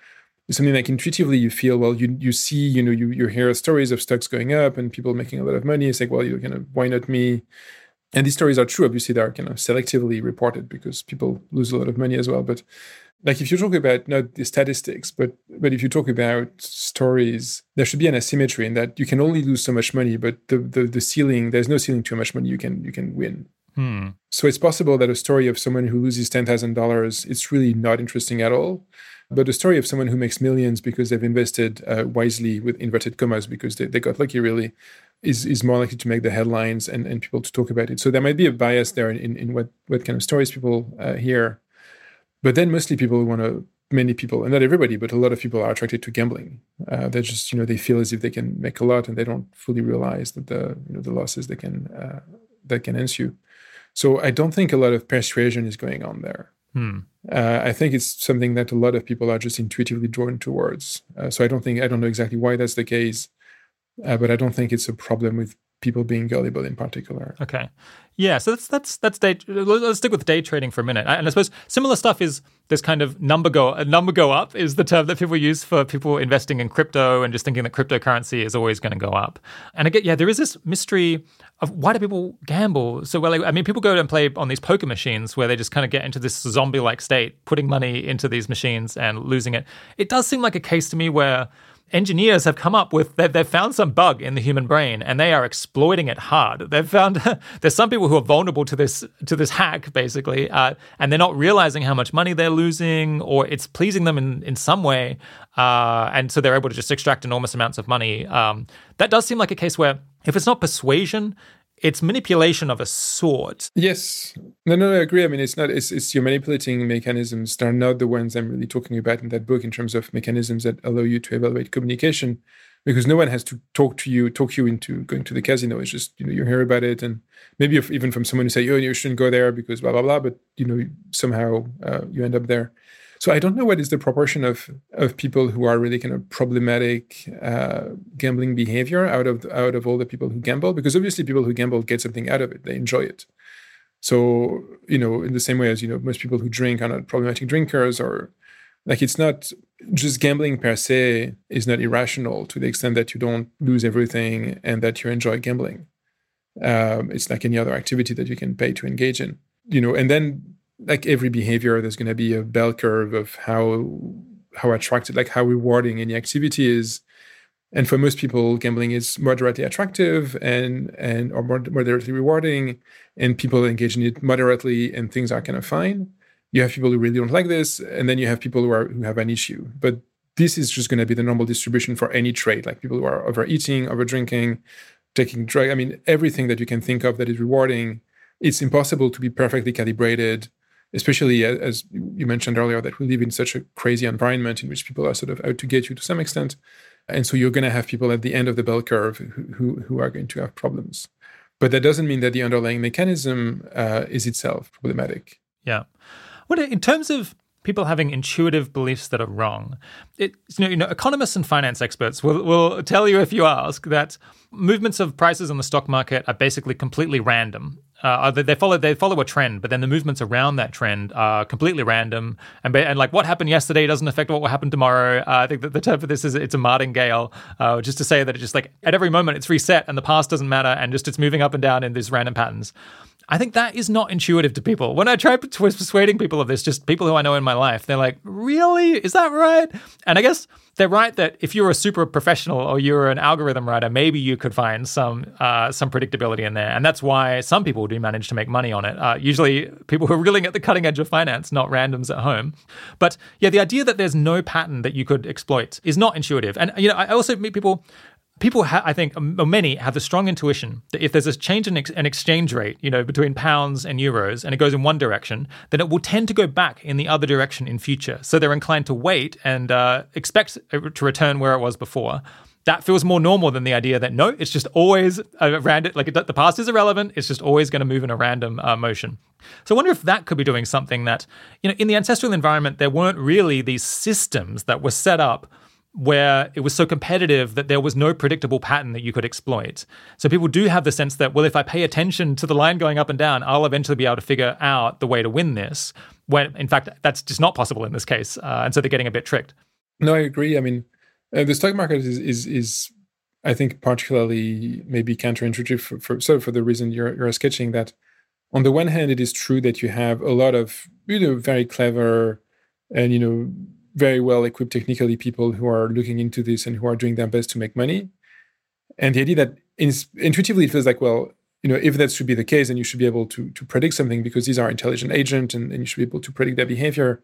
It's something like intuitively you feel well you you see you know you you hear stories of stocks going up and people making a lot of money it's like well you kind of why not me and these stories are true. Obviously, they're kind of selectively reported because people lose a lot of money as well. But like if you talk about not the statistics, but but if you talk about stories, there should be an asymmetry in that you can only lose so much money, but the the, the ceiling there's no ceiling to how much money you can you can win. Hmm. So it's possible that a story of someone who loses ten thousand dollars it's really not interesting at all. But the story of someone who makes millions because they've invested uh, wisely with inverted commas because they, they got lucky really is is more likely to make the headlines and, and people to talk about it. So there might be a bias there in, in what, what kind of stories people uh, hear. But then mostly people want to, many people, and not everybody, but a lot of people are attracted to gambling. Uh, they just, you know, they feel as if they can make a lot and they don't fully realize that the, you know, the losses they can, uh, that can ensue. So I don't think a lot of persuasion is going on there. Hmm. Uh, I think it's something that a lot of people are just intuitively drawn towards. Uh, so I don't think I don't know exactly why that's the case. Uh, but I don't think it's a problem with people being gullible in particular. Okay. Yeah, so that's that's that's day. Let's stick with day trading for a minute, and I suppose similar stuff is this kind of number go a number go up is the term that people use for people investing in crypto and just thinking that cryptocurrency is always going to go up. And again, yeah, there is this mystery of why do people gamble so well? I mean, people go and play on these poker machines where they just kind of get into this zombie-like state, putting money into these machines and losing it. It does seem like a case to me where engineers have come up with they've, found some bug in the human brain and they are exploiting it hard. They've found there's some people who are vulnerable to this to this hack basically uh, and they're not realizing how much money they're losing or it's pleasing them in, in some way uh, and so they're able to just extract enormous amounts of money. Um, that does seem like a case where if it's not persuasion it's manipulation of a sort. Yes. No, no, I agree. I mean, it's not, it's, it's your manipulating mechanisms. They're not the ones I'm really talking about in that book in terms of mechanisms that allow you to evaluate communication because no one has to talk to you, talk you into going to the casino. It's just, you know, you hear about it and maybe if, even from someone who say, oh, you shouldn't go there because blah, blah, blah, but, you know, somehow uh, you end up there. So I don't know what is the proportion of of people who are really kind of problematic uh, gambling behavior out of out of all the people who gamble, because obviously people who gamble get something out of it; they enjoy it. So you know, in the same way as you know, most people who drink are not problematic drinkers, or like it's not just gambling per se is not irrational to the extent that you don't lose everything and that you enjoy gambling. Um, it's like any other activity that you can pay to engage in, you know, and then like every behavior there's going to be a bell curve of how how attractive like how rewarding any activity is and for most people gambling is moderately attractive and and or moderately rewarding and people engage in it moderately and things are kind of fine you have people who really don't like this, and then you have people who are who have an issue. But this is just going to be the normal distribution for any trade, like people who are overeating, over drinking, taking drug. I mean, everything that you can think of that is rewarding. It's impossible to be perfectly calibrated, especially as you mentioned earlier, that we live in such a crazy environment in which people are sort of out to get you to some extent. And so you're going to have people at the end of the bell curve who, who, who are going to have problems. But that doesn't mean that the underlying mechanism uh, is itself problematic. Yeah. well in terms of people having intuitive beliefs that are wrong. It, you, know, you know, economists and finance experts will, will tell you if you ask that movements of prices on the stock market are basically completely random. Uh, they follow they follow a trend, but then the movements around that trend are completely random. And, and like what happened yesterday doesn't affect what will happen tomorrow. Uh, I think that the term for this is it's a martingale, uh, just to say that it's just like at every moment it's reset and the past doesn't matter and just it's moving up and down in these random patterns. I think that is not intuitive to people. When I try persuading people of this, just people who I know in my life, they're like, really? Is that right? And I guess they're right that if you're a super professional or you're an algorithm writer, maybe you could find some uh, some predictability in there, and that's why some people do manage to make money on it. Uh, usually, people who are really at the cutting edge of finance, not randoms at home. But yeah, the idea that there's no pattern that you could exploit is not intuitive. And you know, I also meet people people ha- i think many have the strong intuition that if there's a change in ex- an exchange rate you know between pounds and euros and it goes in one direction then it will tend to go back in the other direction in future. So they're inclined to wait and uh, expect to return where it was before. That feels more normal than the idea that no it's just always a random like the past is irrelevant. It's just always going to move in a random uh, motion. So I wonder if that could be doing something that, you know, in the ancestral environment, there weren't really these systems that were set up where it was so competitive that there was no predictable pattern that you could exploit. So people do have the sense that, well, if I pay attention to the line going up and down, I'll eventually be able to figure out the way to win this. When in fact, that's just not possible in this case. Uh, and so they're getting a bit tricked. No, I agree. I mean, uh, the stock market is, is, is, I think, particularly maybe counterintuitive for, for, so for the reason you're, you're sketching that on the one hand, it is true that you have a lot of, you know, very clever and, you know, very well equipped technically people who are looking into this and who are doing their best to make money. And the idea that intuitively it feels like, well, you know, if that should be the case, then you should be able to to predict something because these are intelligent agents and, and you should be able to predict their behavior.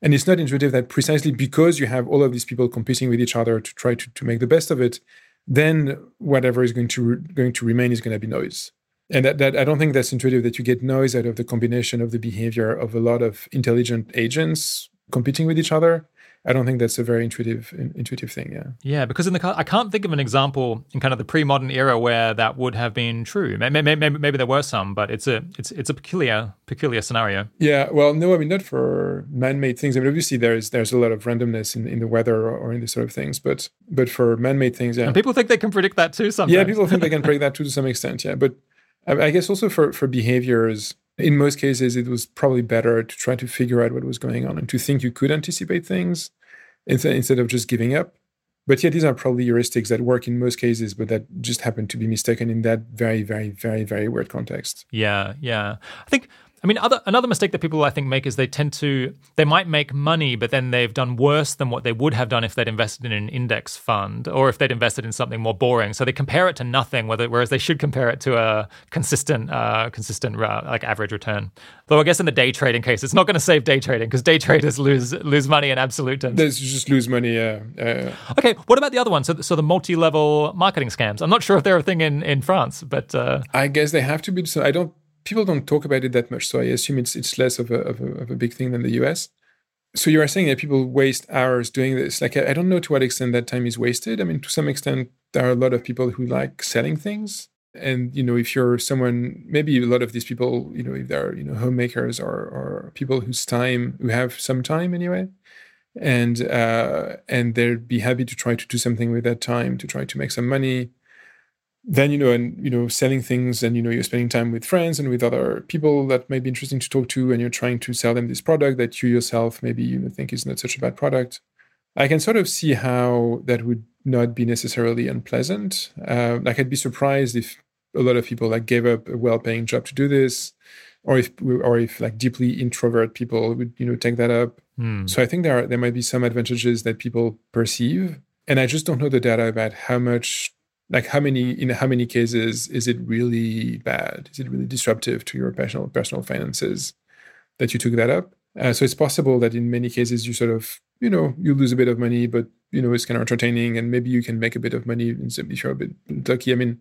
And it's not intuitive that precisely because you have all of these people competing with each other to try to, to make the best of it, then whatever is going to re- going to remain is going to be noise. And that, that I don't think that's intuitive that you get noise out of the combination of the behavior of a lot of intelligent agents competing with each other. I don't think that's a very intuitive intuitive thing. Yeah. Yeah, because in the I can't think of an example in kind of the pre-modern era where that would have been true. Maybe, maybe, maybe, there were some, but it's a it's it's a peculiar peculiar scenario. Yeah. Well, no, I mean not for man-made things. I mean, obviously there's there's a lot of randomness in, in the weather or, in these sort of things, but but for man-made things, yeah. And people think they can predict that too. Sometimes. Yeah, people think they can predict that too to some extent. Yeah, but I, I guess also for for behaviors in most cases, it was probably better to try to figure out what was going on and to think you could anticipate things instead of just giving up. But yeah, these are probably heuristics that work in most cases, but that just happen to be mistaken in that very, very, very, very weird context. Yeah, yeah. I think I mean, other another mistake that people I think make is they tend to they might make money, but then they've done worse than what they would have done if they'd invested in an index fund or if they'd invested in something more boring. So they compare it to nothing, whether, whereas they should compare it to a consistent, uh, consistent uh, like average return. Though I guess in the day trading case, it's not going to save day trading because day traders lose lose money in absolute terms. They just lose money. Yeah. Uh, okay. What about the other one? So, so the multi level marketing scams. I'm not sure if they're a thing in in France, but uh, I guess they have to be. So I don't people don't talk about it that much. So I assume it's it's less of a, of a, of a big thing than the US. So you are saying that people waste hours doing this. Like I, I don't know to what extent that time is wasted. I mean, to some extent, there are a lot of people who like selling things. And you know, if you're someone, maybe a lot of these people, you know, if they're you know homemakers or or people whose time who have some time anyway, and uh, and they'd be happy to try to do something with that time to try to make some money then you know and you know selling things and you know you're spending time with friends and with other people that may be interesting to talk to and you're trying to sell them this product that you yourself maybe you know, think is not such a bad product. I can sort of see how that would not be necessarily unpleasant. Uh, like i'd be surprised if a lot of people like gave up a well-paying job to do this or if or if like deeply introvert people would you know take that up. Hmm. so i think there are there might be some advantages that people perceive and i just don't know the data about how much like how many in how many cases is it really bad is it really disruptive to your personal personal finances that you took that up Uh, so it's possible that in many cases you sort of, you know, you lose a bit of money, but you know it's kind of entertaining, and maybe you can make a bit of money if you're a bit lucky. I mean,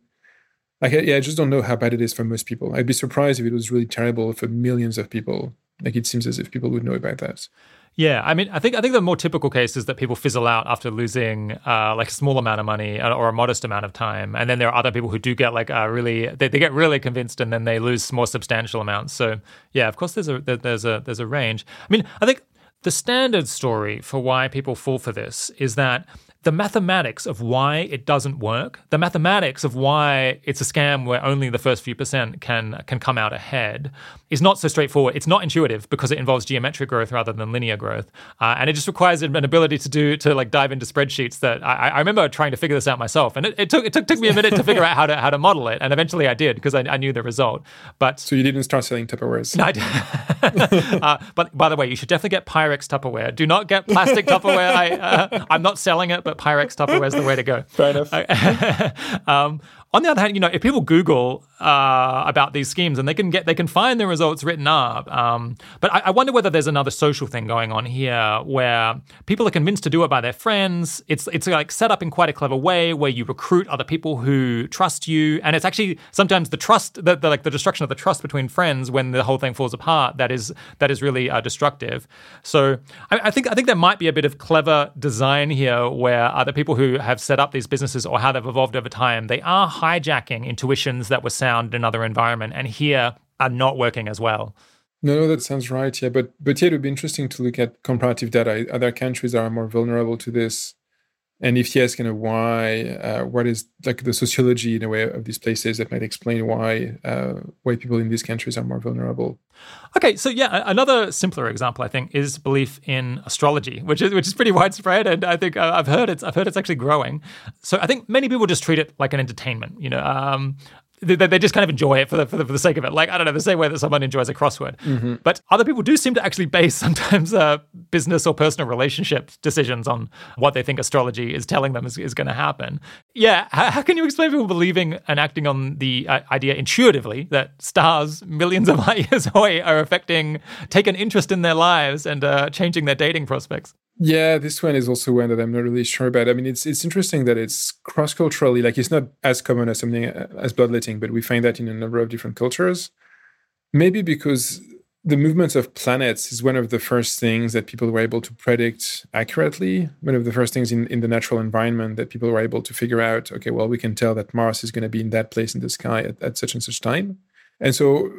like yeah, I just don't know how bad it is for most people. I'd be surprised if it was really terrible for millions of people. Like it seems as if people would know about that. Yeah, I mean, I think I think the more typical case is that people fizzle out after losing uh, like a small amount of money or a modest amount of time, and then there are other people who do get like a really they, they get really convinced, and then they lose more substantial amounts. So yeah, of course, there's a there's a there's a range. I mean, I think the standard story for why people fall for this is that the mathematics of why it doesn't work, the mathematics of why it's a scam where only the first few percent can can come out ahead, is not so straightforward. It's not intuitive because it involves geometric growth rather than linear growth, uh, and it just requires an ability to do to like dive into spreadsheets. That I, I remember trying to figure this out myself, and it, it, took it took, took me a minute to figure out how to how to model it, and eventually I did because I, I knew the result. But so you didn't start selling Tupperwares. No, I did. uh, but by the way, you should definitely get Pyrex Tupperware. Do not get plastic Tupperware. I, uh, I'm not selling it, but Pyrex Tupperware is the way to go. Fair enough. um, on the other hand, you know, if people Google uh, about these schemes and they can get they can find the results written up, um, but I, I, wonder whether there's another social thing going on here where people are convinced to do it by their friends. It's it's like set up in quite a clever way where you recruit other people who trust you, and it's actually sometimes the trust, the, the like the destruction of the trust between friends when the whole thing falls apart. That is that is really uh, destructive. So I, I, think I think there might be a bit of clever design here where other people who have set up these businesses or how they've evolved over time they are hijacking intuitions that were sound in another environment and here are not working as well. No, no, that sounds right. Yeah, but but yeah, it would be interesting to look at comparative data. Other countries are more vulnerable to this and if yes, kind of why, uh, what is like the sociology in a way of these places that might explain why uh, why people in these countries are more vulnerable. Okay, so yeah, another simpler example I think is belief in astrology, which is which is pretty widespread, and I think uh, I've heard it's I've heard it's actually growing. So I think many people just treat it like an entertainment. You know, um, they, they just kind of enjoy it for the, for the, for the sake of it. Like I don't know, the same way that someone enjoys a crossword. Mm-hmm. But other people do seem to actually base sometimes uh, business or personal relationship decisions on what they think astrology is telling them is, is going to happen. Yeah, how, how, can you explain people believing and acting on the uh, idea intuitively that stars millions of light years away are affecting, take an interest in their lives and uh, changing their dating prospects? Yeah, this one is also one that I'm not really sure about. I mean, it's it's interesting that it's cross culturally, like it's not as common as something uh, as bloodletting, but we find that in a number of different cultures. Maybe because the movements of planets is one of the first things that people were able to predict accurately. One of the first things in, in the natural environment that people were able to figure out, okay, well, we can tell that Mars is going to be in that place in the sky at, at such and such time. And so,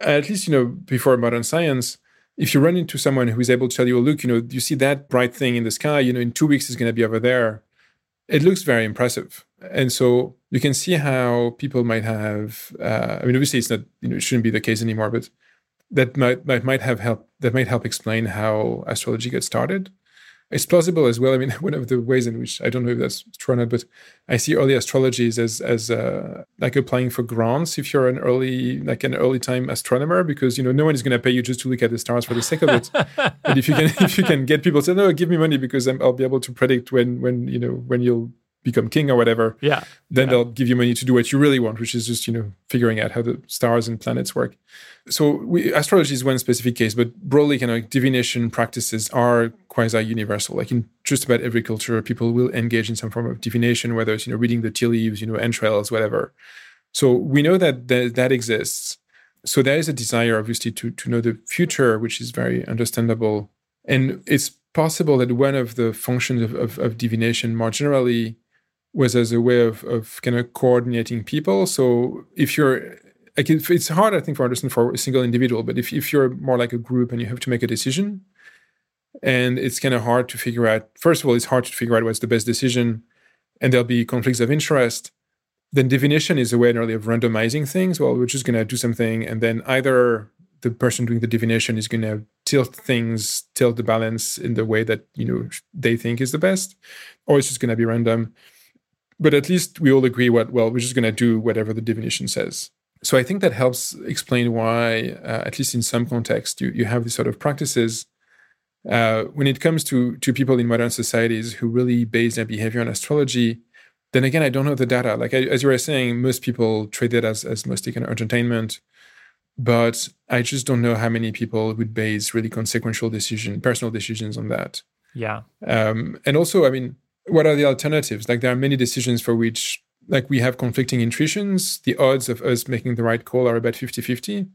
at least, you know, before modern science, if you run into someone who is able to tell you, oh, look, you know, you see that bright thing in the sky, you know, in two weeks it's going to be over there. It looks very impressive. And so you can see how people might have, uh, I mean, obviously it's not, you know, it shouldn't be the case anymore, but that might, might, might have helped, that might help explain how astrology got started. It's plausible as well. I mean, one of the ways in which I don't know if that's true or not, but I see early astrologies as as uh, like applying for grants if you're an early like an early time astronomer because you know no one is going to pay you just to look at the stars for the sake of it. and if you can if you can get people to say no, give me money because i will be able to predict when when you know when you'll become king or whatever. Yeah. Then yeah. they'll give you money to do what you really want, which is just, you know, figuring out how the stars and planets work. So we, astrology is one specific case, but broadly kind of divination practices are quasi universal. Like in just about every culture, people will engage in some form of divination, whether it's, you know, reading the tea leaves, you know, entrails, whatever. So we know that th- that exists. So there is a desire, obviously, to, to know the future, which is very understandable. And it's possible that one of the functions of, of, of divination more generally was as a way of, of kind of coordinating people. So if you're like it's hard, I think, for understand for a single individual, but if, if you're more like a group and you have to make a decision, and it's kind of hard to figure out. First of all, it's hard to figure out what's the best decision, and there'll be conflicts of interest. Then divination is a way really of randomizing things. Well, we're just going to do something, and then either the person doing the divination is going to tilt things, tilt the balance in the way that you know they think is the best, or it's just going to be random but at least we all agree what well we're just going to do whatever the divination says so i think that helps explain why uh, at least in some context you, you have these sort of practices uh, when it comes to to people in modern societies who really base their behavior on astrology then again i don't know the data like I, as you were saying most people treat it as as mostly kind of entertainment but I just don't know how many people would base really consequential decision, personal decisions on that. Yeah. Um, and also, I mean, what are the alternatives? Like there are many decisions for which like we have conflicting intuitions. The odds of us making the right call are about 50-50.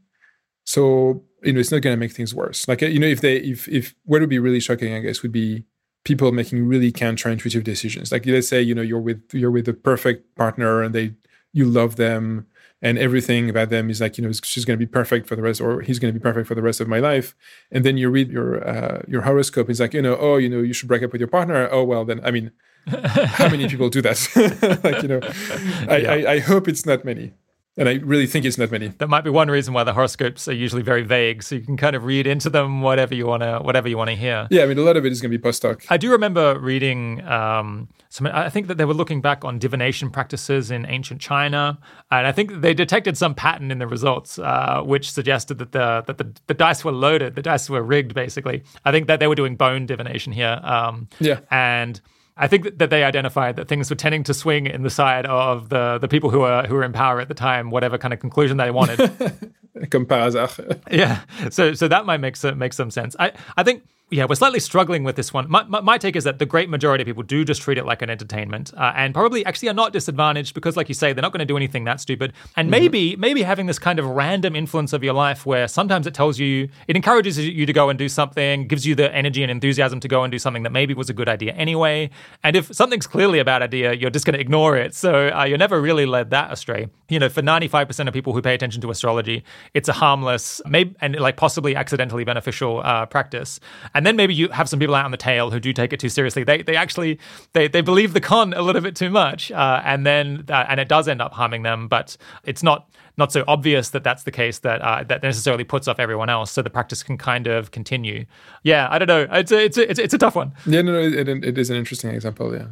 So, you know, it's not going to make things worse. Like, uh, you know, if they, if, if what would be really shocking, I guess, would be people making really counterintuitive decisions. Like, let's say, you know, you're with, you're with the perfect partner and they, you love them and everything about them is like you know she's going to be perfect for the rest or he's going to be perfect for the rest of my life. And then you read your uh, your horoscope it's like you know oh you know you should break up with your partner. Oh well then i mean how many people do that? Like you know I, yeah. I, I hope it's not many and I really think it's not many. That might be one reason why the horoscopes are usually very vague, so you can kind of read into them whatever you want to whatever you want to hear. Yeah, I mean, a lot of it is going to be post hoc. I do remember reading. Um, some, I think that they were looking back on divination practices in ancient China, and I think they detected some pattern in the results, uh, which suggested that the that the, the dice were loaded, the dice were rigged. Basically, I think that they were doing bone divination here. Um, yeah, and I think that they identified that things were tending to swing in the side of the the people who were who were in power at the time, whatever kind of conclusion they wanted. Comme par hasard. yeah. So so that might make some make some sense. I I think yeah, we're slightly struggling with this one. My, my, my, take is that the great majority of people do just treat it like an entertainment, uh, and probably actually are not disadvantaged because, like you say, they're not going to do anything that stupid. And mm-hmm. maybe maybe having this kind of random influence of your life, where sometimes it tells you, it encourages you to go and do something, gives you the energy and enthusiasm to go and do something that maybe was a good idea anyway. And if something's clearly a bad idea, you're just going to ignore it. So uh, you're never really led that astray. You know, for 95% of people who pay attention to astrology, it's a harmless, maybe and like possibly accidentally beneficial uh, practice. And then maybe you have some people out on the tail who do take it too seriously. They they actually they they believe the con a little bit too much, uh, and then uh, and it does end up harming them. But it's not not so obvious that that's the case that uh, that necessarily puts off everyone else. So the practice can kind of continue. Yeah, I don't know. It's a, it's a, it's, a, it's a tough one. Yeah, no, no, it, it is an interesting example. Yeah.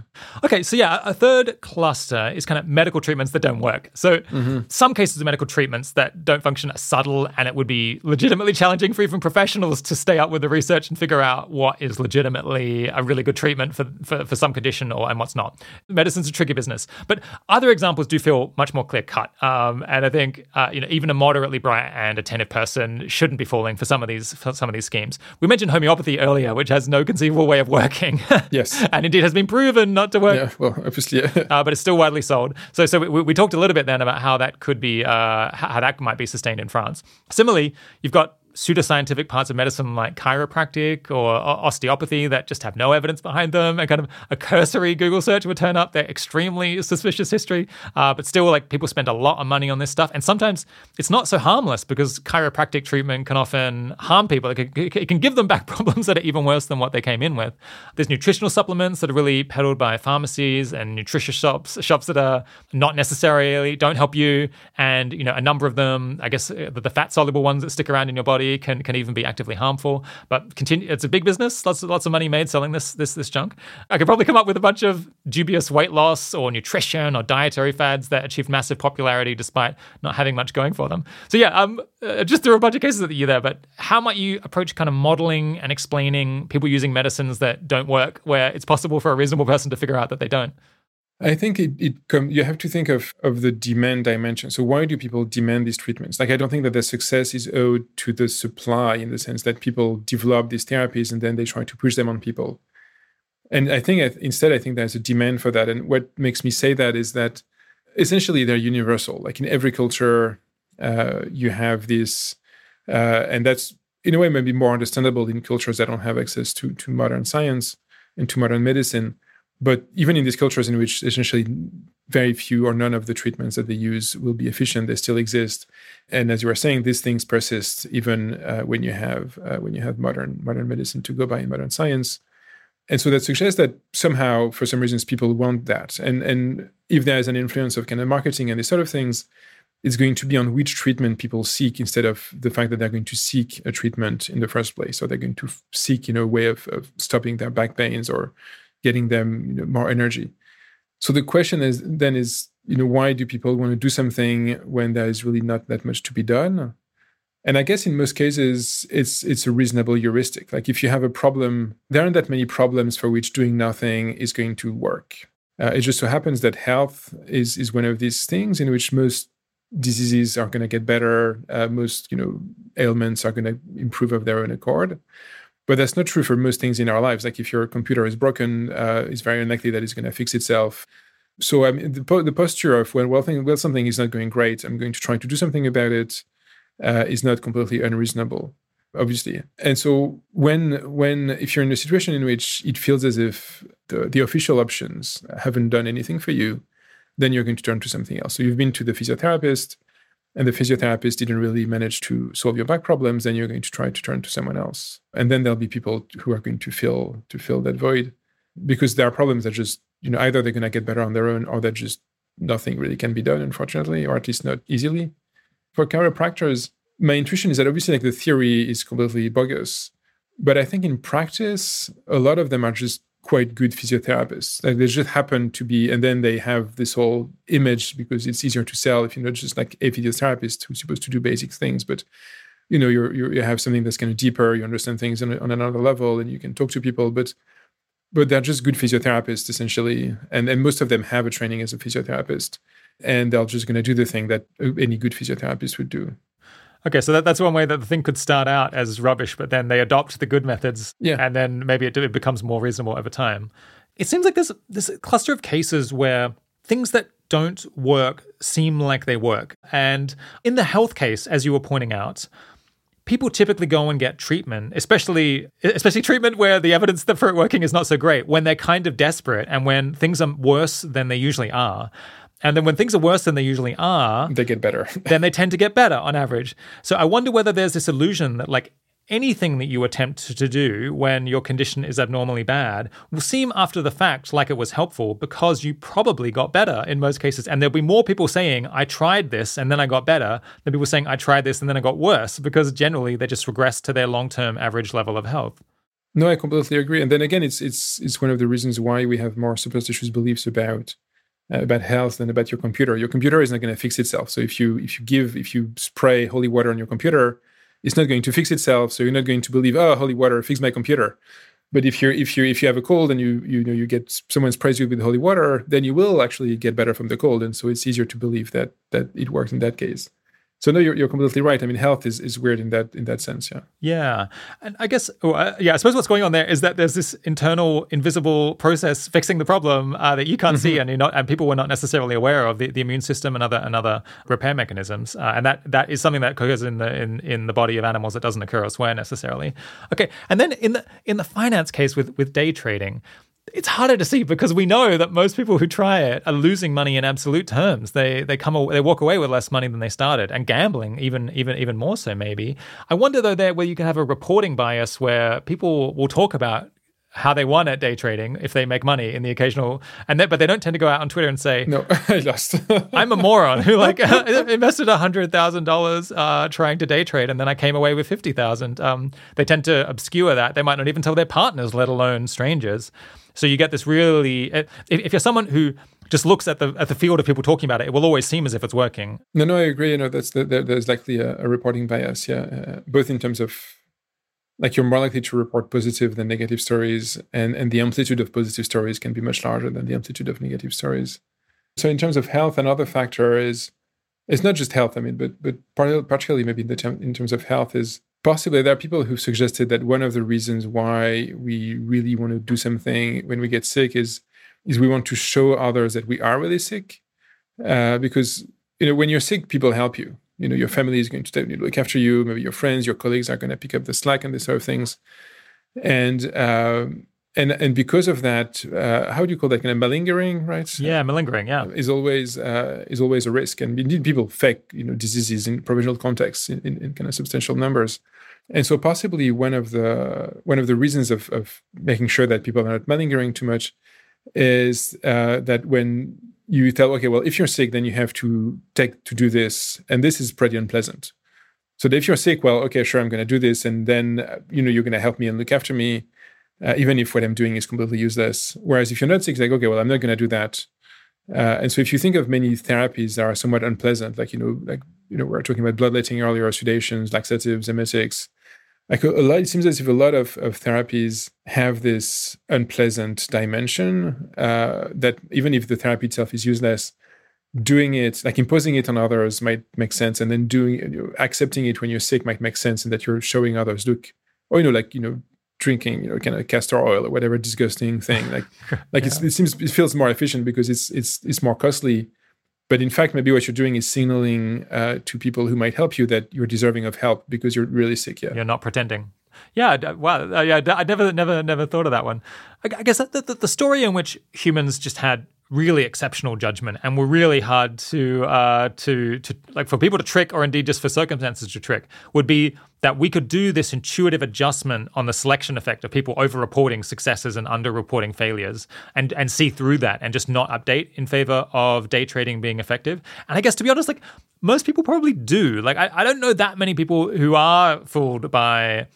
Okay, so yeah, a third cluster is kind of medical treatments that don't work. So mm-hmm. some cases of medical treatments that don't function are subtle, and it would be legitimately challenging for even professionals to stay up with the research and figure out what is legitimately a really good treatment for for, for some condition or and what's not. Medicine's a tricky business, but other examples do feel much more clear cut. Um, and I think think uh, you know even a moderately bright and attentive person shouldn't be falling for some of these for some of these schemes. We mentioned homeopathy earlier, which has no conceivable way of working. yes, and indeed has been proven not to work. Yeah, well, obviously, yeah. uh, but it's still widely sold. So, so we, we, talked a little bit then about how that could be uh, how that might be sustained in France. Similarly, you've got pseudoscientific parts of medicine like chiropractic or osteopathy that just have no evidence behind them and kind of a cursory google search would turn up they're extremely suspicious history. Uh, but still like people spend a lot of money on this stuff. And sometimes it's not so harmless because chiropractic treatment can often harm people. It can, it can give them back problems that are even worse than what they came in with. There's nutritional supplements that are really peddled by pharmacies and nutrition shops shops that are not necessarily don't help you. And you know a number of them i guess uh, the fat soluble ones that stick around in your body can can even be actively harmful. But continue, it's a big business. Lots of, lots of money made selling this this this junk. I could probably come up with a bunch of dubious weight loss or nutrition or dietary fads that achieved massive popularity despite not having much going for them. So yeah, um, uh, just threw a bunch of cases at you there. But how might you approach kind of modeling and explaining people using medicines that don't work, where it's possible for a reasonable person to figure out that they don't? I think it, it com- you have to think of of the demand dimension. So why do people demand these treatments? Like I don't think that the success is owed to the supply in the sense that people develop these therapies and then they try to push them on people. And I think instead I think there's a demand for that. And what makes me say that is that essentially they're universal. Like in every culture, uh, you have this, uh, and that's in a way maybe more understandable in cultures that don't have access to to modern science and to modern medicine but even in these cultures in which essentially very few or none of the treatments that they use will be efficient, they still exist. And as you were saying, these things persist even uh, when you have uh, when you have modern modern medicine to go by in modern science. And so that suggests that somehow, for some reasons, people want that. And and if there is an influence of kind of marketing and these sort of things, it's going to be on which treatment people seek instead of the fact that they're going to seek a treatment in the first place. So they're going to seek, you know, a way of, of stopping their back pains or getting them you know, more energy. So the question is then is you know why do people want to do something when there is really not that much to be done? And I guess in most cases it's it's a reasonable heuristic. Like if you have a problem, there aren't that many problems for which doing nothing is going to work. Uh, it just so happens that health is is one of these things in which most diseases are going to get better. Uh, most, you know, ailments are going to improve of their own accord. But that's not true for most things in our lives. Like if your computer is broken, uh, it's very unlikely that it's going to fix itself. So I mean, the, po- the posture of when well, thing, well, something is not going great, I'm going to try to do something about it, uh, is not completely unreasonable, obviously. And so when when if you're in a situation in which it feels as if the, the official options haven't done anything for you, then you're going to turn to something else. So you've been to the physiotherapist, and the physiotherapist didn't really manage to solve your back problems, then you're going to try to turn to someone else. And then there'll be people who are going to fill to fill that void because there are problems that just, you know, either they're going to get better on their own or that just nothing really can be done, unfortunately, or at least not easily. For chiropractors, my intuition is that obviously like the theory is completely bogus. But I think in practice, a lot of them are just quite good physiotherapists. Like they just happen to be, and then they have this whole image because it's easier to sell if you're not just like a physiotherapist who's supposed to do basic things, but you know you're you have something that's kind of deeper. You understand things on, on another level, and you can talk to people. But but they're just good physiotherapists essentially, and and most of them have a training as a physiotherapist, and they're just going to do the thing that any good physiotherapist would do. Okay, so that, that's one way that the thing could start out as rubbish, but then they adopt the good methods, yeah. and then maybe it, it becomes more reasonable over time. It seems like there's this cluster of cases where things that don't work seem like they work. And in the health case, as you were pointing out, people typically go and get treatment, especially especially treatment where the evidence for it working is not so great, when they're kind of desperate and when things are worse than they usually are. And then when things are worse than they usually are, they get better. then they tend to get better on average. So I wonder whether there's this illusion that like anything that you attempt to do when your condition is abnormally bad will seem after the fact like it was helpful because you probably got better in most cases. And there'll be more people saying, I tried this and then I got better than people saying, I tried this and then I got worse because generally they just regress to their long term average level of health. No, I completely agree. And then again, it's it's it's one of the reasons why we have more superstitious beliefs about Uh, about health than about your computer. Your computer is not going to fix itself. So if you if you give if you spray holy water on your computer, it's not going to fix itself. So you're not going to believe, oh, holy water fix my computer. But if you're if you if you have a cold and you you know you get someone sprays you with holy water, then you will actually get better from the cold, and so it's easier to believe that that it works in that case. So no, you're, you're completely right. I mean, health is, is weird in that in that sense. Yeah. Yeah, and I guess oh, uh, yeah. I suppose what's going on there is that there's this internal invisible process fixing the problem uh, that you can't mm-hmm. see, and you're not, and people were not necessarily aware of the, the immune system and other and other repair mechanisms, uh, and that that is something that occurs in the in, in the body of animals that doesn't occur elsewhere necessarily. Okay, and then in the in the finance case with with day trading it's harder to see because we know that most people who try it are losing money in absolute terms. They they come they walk away with less money than they started, and gambling even even even more so. Maybe I wonder though there where you can have a reporting bias where people will talk about how they won at day trading if they make money in the occasional and they, but they don't tend to go out on Twitter and say no I lost I'm a moron who like invested a hundred thousand uh, dollars trying to day trade and then I came away with fifty thousand um, they tend to obscure that they might not even tell their partners let alone strangers so you get this really if, you're someone who just looks at the at the field of people talking about it, it will always seem as if it's working. No, no, I agree. You know, that's the, there's likely a, a, reporting bias, yeah, uh, both in terms of like you're more likely to report positive than negative stories, and and the amplitude of positive stories can be much larger than the amplitude of negative stories. So in terms of health, another factor is it's not just health. I mean, but but particularly maybe in term, in terms of health is possibly there are people who've suggested that one of the reasons why we really want to do something when we get sick is is we want to show others that we are really sick uh, because you know when you're sick people help you. You know your family is going to look after you maybe your friends your colleagues are going to pick up the slack and this sort of things. And um, and and because of that, uh, how do you call that? Kind of malingering, right? Yeah, malingering. Yeah, is always uh, is always a risk, and indeed people fake you know diseases in provisional contexts in, in, in, kind of substantial numbers, and so possibly one of the one of the reasons of of making sure that people are not malingering too much is uh, that when you tell okay, well, if you're sick, then you have to take to do this, and this is pretty unpleasant. So if you're sick, well, okay, sure, I'm going to do this, and then uh, you know you're going to help me and look after me uh, even if what I'm doing is completely useless. Whereas if you're not sick, like, okay, well, I'm not going to do that. Uh, and so if you think of many therapies that are somewhat unpleasant, like, you know, like, you know, we are talking about bloodletting earlier, sedations, laxatives, emetics, like a, lot, it seems as if a lot of, of therapies have this unpleasant dimension uh, that even if the therapy itself is useless, doing it like imposing it on others might make sense and then doing accepting it when you're sick might make sense and that you're showing others look or you know like you know drinking you know kind of castor oil or whatever disgusting thing like like yeah. it seems it feels more efficient because it's it's it's more costly but in fact maybe what you're doing is signaling uh, to people who might help you that you're deserving of help because you're really sick yeah you're not pretending yeah, well Uh, yeah, I never, never, never thought of that one. I, guess the, the, the story in which humans just had really exceptional judgment and were really hard to uh, to to like for people to trick or indeed just for circumstances to trick would be that we could do this intuitive adjustment on the selection effect of people over-reporting successes and under-reporting failures and and see through that and just not update in favor of day trading being effective. And i guess to be honest like most people probably do. Like i, I don't know that many people who are fooled by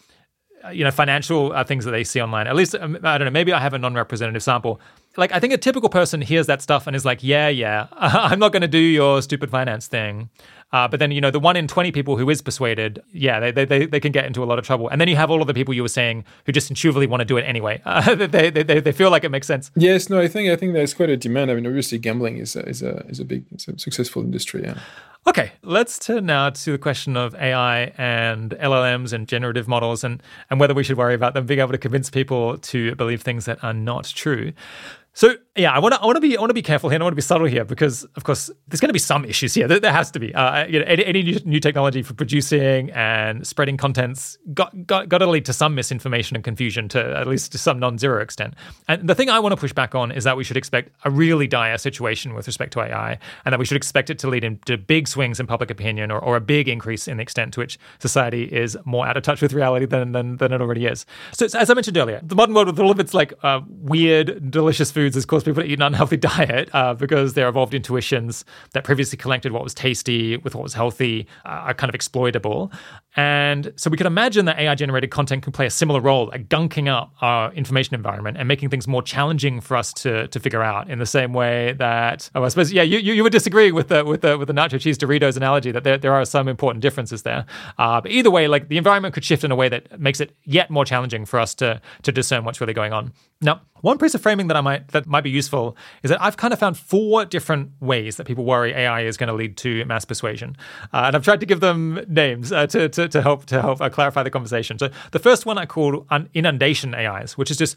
you know financial uh, things that they see online. At least um, i don't know maybe i have a non-representative sample like I think a typical person hears that stuff and is like, yeah, yeah, I'm not going to do your stupid finance thing. Uh, but then you know the one in twenty people who is persuaded, yeah, they, they they can get into a lot of trouble. And then you have all of the people you were saying who just intuitively want to do it anyway. Uh, they, they, they feel like it makes sense. Yes, no, I think I think there's quite a demand. I mean, obviously, gambling is a, is a is a big, a successful industry. Yeah. Okay, let's turn now to the question of AI and LLMs and generative models and, and whether we should worry about them being able to convince people to believe things that are not true. So yeah, I want to I want to be I want to be careful here. I want to be subtle here because of course there's going to be some issues here. There, there has to be. Uh, you know, any, any new, new, technology for producing and spreading contents got, got got to lead to some misinformation and confusion to at least to some non-zero extent. And the thing I want to push back on is that we should expect a really dire situation with respect to AI, and that we should expect it to lead into big swings in public opinion or, or a big increase in the extent to which society is more out of touch with reality than than, than it already is. So, as I mentioned earlier, the modern world with all of its like uh, weird, delicious foods has caused people to eat an unhealthy diet uh, because their evolved intuitions that previously connected what was tasty with what was healthy uh, are kind of exploitable. And so we could imagine that AI generated content can play a similar role at gunking up our information environment and making things more challenging for us to, to figure out in the same way that, oh, I suppose, yeah, you, you would disagree with the, with the, with the nacho cheese Doritos analogy that there, there are some important differences there. Uh, but either way, like the environment could shift in a way that makes it yet more challenging for us to, to discern what's really going on. Now, one piece of framing that I might that might be useful is that I've kind of found four different ways that people worry AI is going to lead to mass persuasion, uh, and I've tried to give them names uh, to, to, to help to help uh, clarify the conversation. So the first one I call inundation AIs, which is just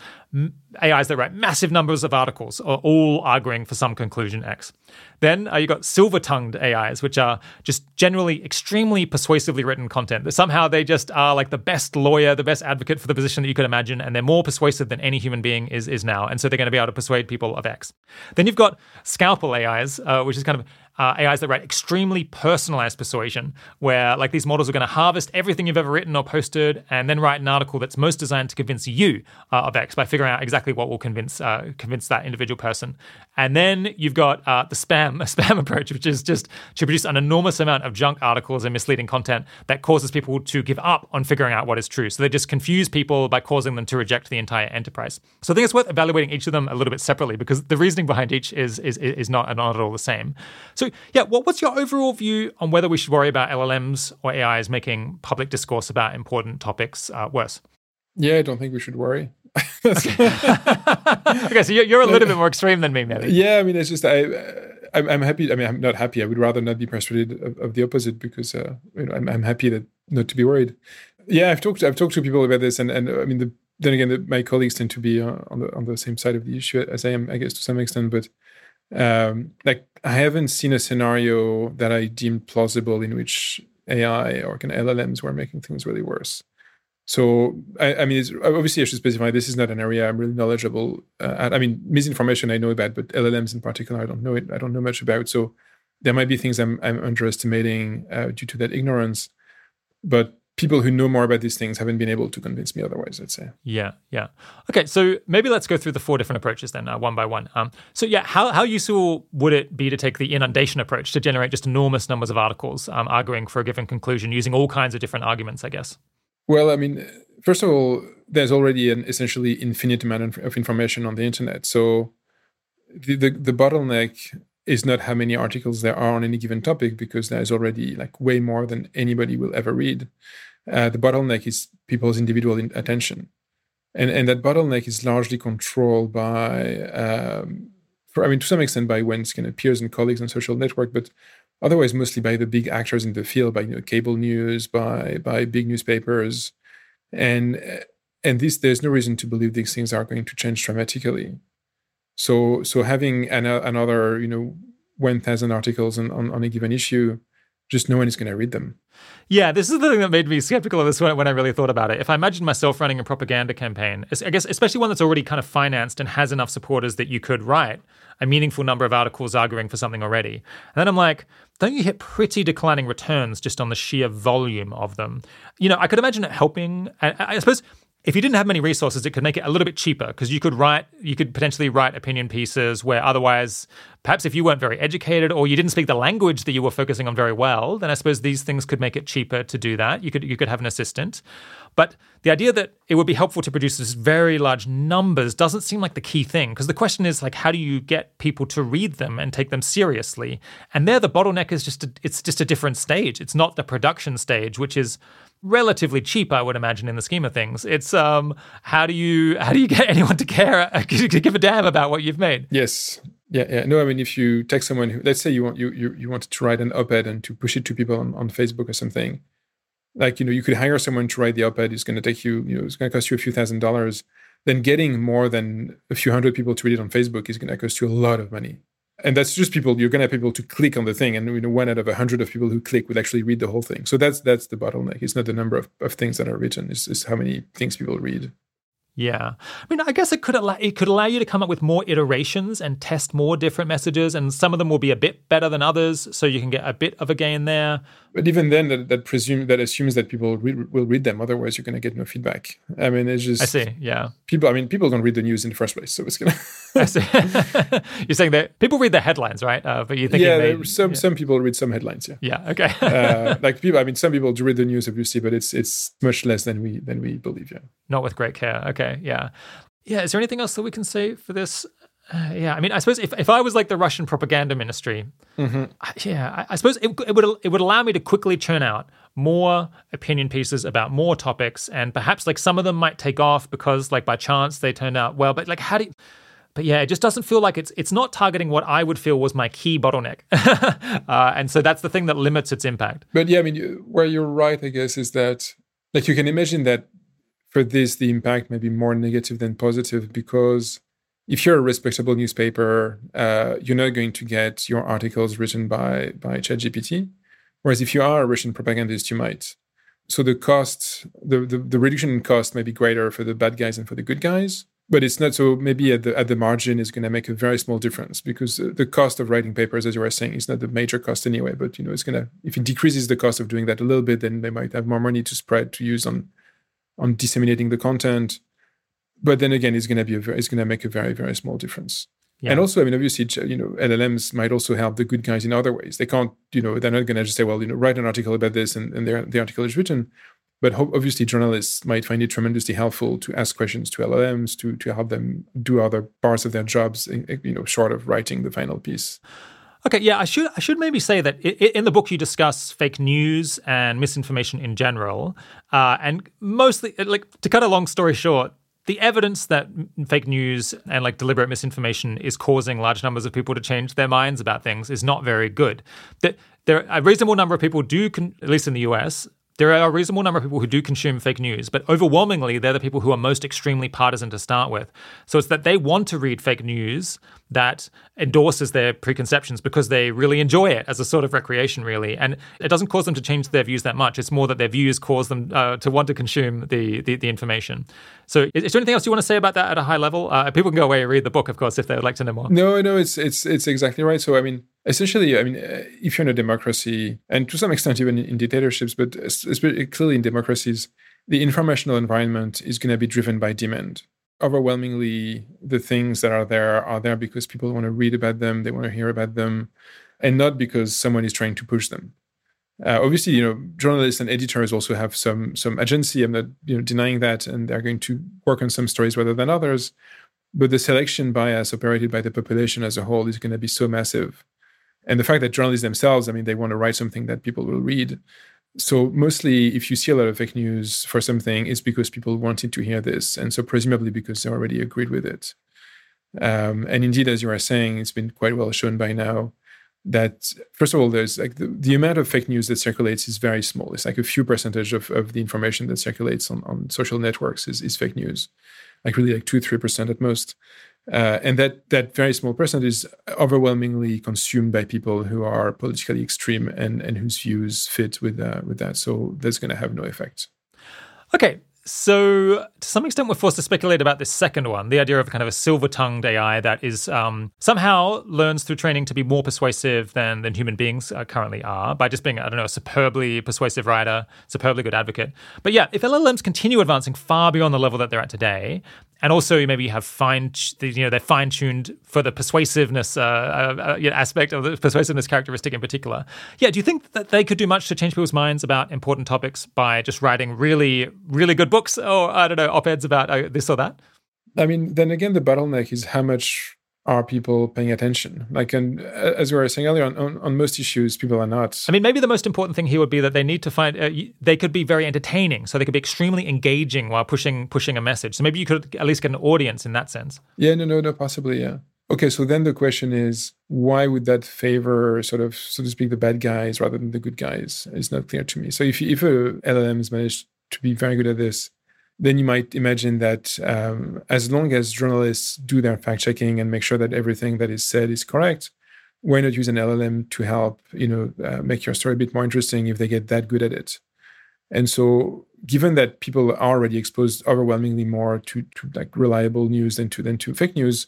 AIs that write massive numbers of articles, are all arguing for some conclusion X. Then uh, you got silver tongued AIs, which are just generally extremely persuasively written content. That somehow they just are like the best lawyer, the best advocate for the position that you could imagine, and they're more persuasive than any human being is, is now. And so they're going to be able to persuade people of X. Then you've got scalpel AIs, uh, which is kind of uh, AIs that write extremely personalized persuasion, where like these models are going to harvest everything you've ever written or posted, and then write an article that's most designed to convince you uh, of X by figuring out exactly what will convince uh, convince that individual person. And then you've got uh, the spam spam approach, which is just to produce an enormous amount of junk articles and misleading content that causes people to give up on figuring out what is true. So they just confuse people by causing them to reject the entire enterprise. So I think it's worth evaluating each of them a little bit separately because the reasoning behind each is is is not, not at all the same. So yeah, what, what's your overall view on whether we should worry about LLMs or AIs making public discourse about important topics uh, worse? Yeah, I don't think we should worry. okay. okay, so you're, you're a little bit more extreme than me, maybe. Yeah, I mean, it's just I, I'm, I'm happy. I mean, I'm not happy. I would rather not be persuaded of, of the opposite because uh, you know I'm, I'm happy that not to be worried. Yeah, I've talked I've talked to people about this, and and I mean, the, then again, the, my colleagues tend to be uh, on the on the same side of the issue as I am, I guess, to some extent. But um, like I haven't seen a scenario that I deemed plausible in which AI or kind of LLMs were making things really worse. So I, I mean, obviously I should specify this is not an area I'm really knowledgeable. Uh, at. I mean, misinformation I know about, but LLMs in particular I don't know it. I don't know much about. So there might be things I'm, I'm underestimating uh, due to that ignorance. But people who know more about these things haven't been able to convince me otherwise let's say. Yeah yeah. Okay so maybe let's go through the four different approaches then uh, one by one. Um, so yeah how, how useful would it be to take the inundation approach to generate just enormous numbers of articles um, arguing for a given conclusion using all kinds of different arguments i guess? Well i mean first of all there's already an essentially infinite amount of information on the internet. So the, the, the bottleneck is not how many articles there are on any given topic because there's already like way more than anybody will ever read uh, the bottleneck is people's individual in- attention. And, and that bottleneck is largely controlled by um, for I mean, to some extent by one's kind of peers and colleagues on social network, but otherwise mostly by the big actors in the field, by you know cable news, by by big newspapers, and and this there's no reason to believe these things are going to change dramatically. So so having an, another you know 1,000 articles on, on, on a given issue just no one is going to read them. Yeah, this is the thing that made me skeptical of this when, when I really thought about it. If I imagine myself running a propaganda campaign, I guess especially one that's already kind of financed and has enough supporters that you could write a meaningful number of articles arguing for something already. And then I'm like, don't you hit pretty declining returns just on the sheer volume of them? You know, I could imagine it helping. I, I suppose if you didn't have many resources, it could make it a little bit cheaper because you could write, you could potentially write opinion pieces where otherwise, perhaps if you weren't very educated or you didn't speak the language that you were focusing on very well, then I suppose these things could make it cheaper to do that. You could you could have an assistant, but the idea that it would be helpful to produce this very large numbers doesn't seem like the key thing because the question is like how do you get people to read them and take them seriously? And there, the bottleneck is just a, it's just a different stage. It's not the production stage, which is relatively cheap, I would imagine, in the scheme of things. It's um, how do you how do you get anyone to care to give a damn about what you've made? Yes. Yeah, yeah. No, I mean, if you take someone who, let's say you want you you, you wanted to write an op-ed and to push it to people on, on Facebook or something, like you know, you could hire someone to write the op-ed. It's going to take you, you know, it's going to cost you a few thousand dollars. Then getting more than a few hundred people to read it on Facebook is going to cost you a lot of money and that's just people you're going to have people to click on the thing and you know one out of a hundred of people who click would actually read the whole thing so that's that's the bottleneck it's not the number of, of things that are written it's, it's how many things people read yeah, I mean, I guess it could allow it could allow you to come up with more iterations and test more different messages, and some of them will be a bit better than others, so you can get a bit of a gain there. But even then, that, that presume that assumes that people read, will read them. Otherwise, you're going to get no feedback. I mean, it's just I see. Yeah, people. I mean, people don't read the news in the first place, so it's gonna. I see. you're saying that people read the headlines, right? Uh, but you think yeah, they, some yeah. some people read some headlines. Yeah. Yeah. Okay. uh, like people, I mean, some people do read the news, obviously, but it's it's much less than we than we believe. Yeah. Not with great care. Okay. Yeah. Yeah. Is there anything else that we can say for this? Uh, yeah, I mean, I suppose if, if I was like the Russian propaganda ministry, mm-hmm. I, yeah, I, I suppose it, it, would it would allow me to quickly churn out more opinion pieces about more topics, and perhaps like some of them might take off because like by chance they turned out well. But like, how do you, but yeah, it just doesn't feel like it's it's not targeting what I would feel was my key bottleneck, uh, and so that's the thing that limits its impact. But yeah, I mean, where you're right, I guess, is that like you can imagine that for this, the impact may be more negative than positive because if you're a respectable newspaper, uh, you're not going to get your articles written by by ChatGPT. Whereas if you are a Russian propagandist, you might. So the cost, the, the, the reduction in cost may be greater for the bad guys and for the good guys, but it's not. So maybe at the at the margin is going to make a very small difference because the cost of writing papers, as you were saying, is not the major cost anyway. But you know, it's gonna if it decreases the cost of doing that a little bit, then they might have more money to spread to use on on disseminating the content. But then again, it's going to be a very, it's going to make a very very small difference. Yeah. And also, I mean, obviously, you know, LLMs might also help the good guys in other ways. They can't, you know, they're not going to just say, well, you know, write an article about this, and, and the article is written. But obviously, journalists might find it tremendously helpful to ask questions to LLMs to to help them do other parts of their jobs, you know, short of writing the final piece. Okay, yeah, I should I should maybe say that in the book you discuss fake news and misinformation in general, uh, and mostly like to cut a long story short, the evidence that fake news and like deliberate misinformation is causing large numbers of people to change their minds about things is not very good. That there a reasonable number of people do, con- at least in the US, there are a reasonable number of people who do consume fake news, but overwhelmingly, they're the people who are most extremely partisan to start with. So it's that they want to read fake news that endorses their preconceptions because they really enjoy it as a sort of recreation, really. And it doesn't cause them to change their views that much. It's more that their views cause them uh, to want to consume the, the, the, information. So is, is, there anything else you want to say about that at a high level? Uh, people can go away and read the book, of course, if they would like to know more. No, no, it's, it's, it's exactly right. So, I mean, essentially, I mean, uh, if you're in a democracy, and to some extent even in dictatorships, but clearly in democracies, the informational environment is going to be driven by demand overwhelmingly the things that are there are there because people want to read about them they want to hear about them and not because someone is trying to push them. Uh, obviously you know journalists and editors also have some some agency i'm not you know denying that and they're going to work on some stories rather than others but the selection bias operated by the population as a whole is going to be so massive. And the fact that journalists themselves i mean they want to write something that people will read so mostly if you see a lot of fake news for something it's because people wanted to hear this and so presumably because they already agreed with it Um, and indeed, as you are saying, it's been quite well shown by now that first of all, there's like the, the amount of fake news that circulates is very small. It's like a few percentage of, of the information that circulates on, on social networks is, is fake news, like really like two, three percent at most. Uh, and that that very small percent is overwhelmingly consumed by people who are politically extreme and and whose views fit with uh, with that. So that's going to have no effect. Okay, so, to some extent, we're forced to speculate about this second one the idea of kind of a silver tongued AI that is um, somehow learns through training to be more persuasive than, than human beings uh, currently are by just being, I don't know, a superbly persuasive writer, superbly good advocate. But yeah, if LLMs continue advancing far beyond the level that they're at today, and also maybe you have fine you know they're fine tuned for the persuasiveness uh, uh, uh aspect of the persuasiveness characteristic in particular. Yeah do you think that they could do much to change people's minds about important topics by just writing really really good books or i don't know op-eds about uh, this or that? I mean then again the bottleneck is how much are people paying attention? Like, and uh, as we were saying earlier, on, on, on, most issues, people are not. I mean, maybe the most important thing here would be that they need to find uh, they could be very entertaining, so they could be extremely engaging while pushing pushing a message. So maybe you could at least get an audience in that sense. Yeah, no, no, no, possibly, yeah. Okay, so then the question is, why would that favor sort of, so to speak, the bad guys rather than the good guys? It's not clear to me. So if if a LLM has managed to be very good at this, then you might imagine that um, as long as journalists do their fact checking and make sure that everything that is said is correct, why not use an LLM to help you know uh, make your story a bit more interesting if they get that good at it? And so, given that people are already exposed overwhelmingly more to, to like reliable news than to than to fake news,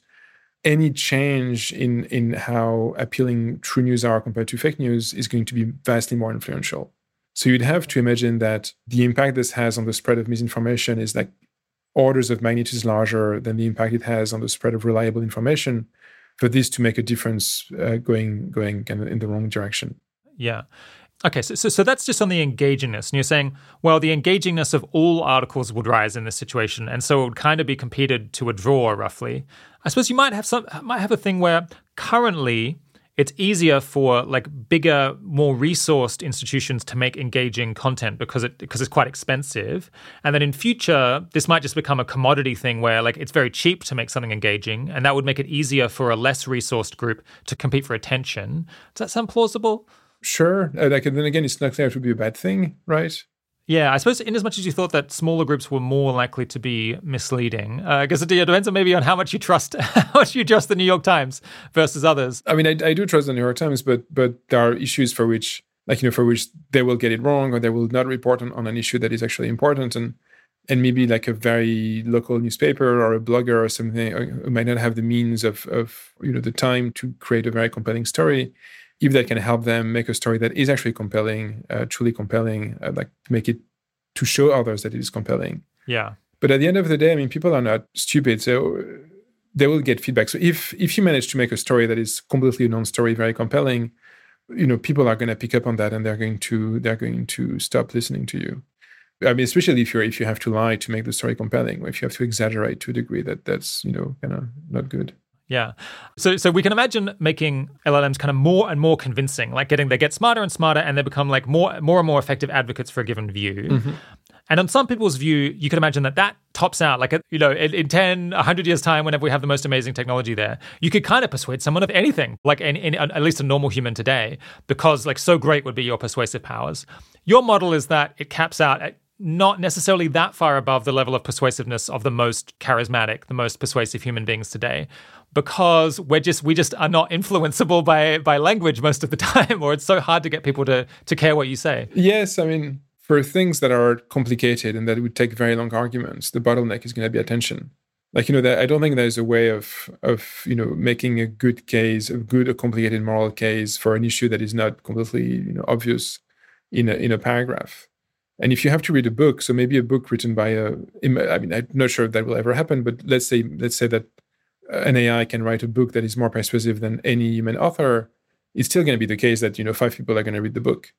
any change in in how appealing true news are compared to fake news is going to be vastly more influential. So you'd have to imagine that the impact this has on the spread of misinformation is like orders of magnitudes larger than the impact it has on the spread of reliable information for this to make a difference uh, going going in the wrong direction. Yeah. Okay, so, so so that's just on the engagingness. And you're saying, well, the engagingness of all articles would rise in this situation, and so it would kind of be competed to a draw, roughly. I suppose you might have some might have a thing where currently it's easier for like bigger, more resourced institutions to make engaging content because it because it's quite expensive. And then in future, this might just become a commodity thing where like it's very cheap to make something engaging, and that would make it easier for a less resourced group to compete for attention. Does that sound plausible? Sure. Like then again, it's not clear it would be a bad thing, right? Yeah, I suppose in as much as you thought that smaller groups were more likely to be misleading, uh, I guess it depends on maybe on how much you trust how much you trust the New York Times versus others. I mean, I, I do trust the New York Times, but but there are issues for which, like you know, for which they will get it wrong or they will not report on, on an issue that is actually important, and and maybe like a very local newspaper or a blogger or something uh, who might not have the means of of you know the time to create a very compelling story if that can help them make a story that is actually compelling, uh, truly compelling, uh, like make it to show others that it is compelling. Yeah. But at the end of the day, I mean, people are not stupid, so they will get feedback. So if if you manage to make a story that is completely a non-story, very compelling, you know, people are going to pick up on that and they're going to they're going to stop listening to you. I mean, especially if you're if you have to lie to make the story compelling, or if you have to exaggerate to a degree that that's you know kind of not good. Yeah. So so we can imagine making LLMs kind of more and more convincing, like getting they get smarter and smarter and they become like more more and more effective advocates for a given view. Mm-hmm. And on some people's view, you can imagine that that tops out like, you know, in, in 10, 100 years time, whenever we have the most amazing technology there, you could kind of persuade someone of anything, like in, in, at least a normal human today, because like so great would be your persuasive powers. Your model is that it caps out at not necessarily that far above the level of persuasiveness of the most charismatic, the most persuasive human beings today because we're just we just are not influenceable by by language most of the time or it's so hard to get people to to care what you say. Yes i mean for things that are complicated and that would take very long arguments the bottleneck is going to be attention. Like you know i don't think there's a way of of you know making a good case a good a complicated moral case for an issue that is not completely you know obvious in a in a paragraph and if you have to read a book so maybe a book written by a i mean i'm not sure if that will ever happen but let's say let's say that uh, an AI can write a book that is more persuasive than any human author, it's still going to be the case that you know five people are going to read the book,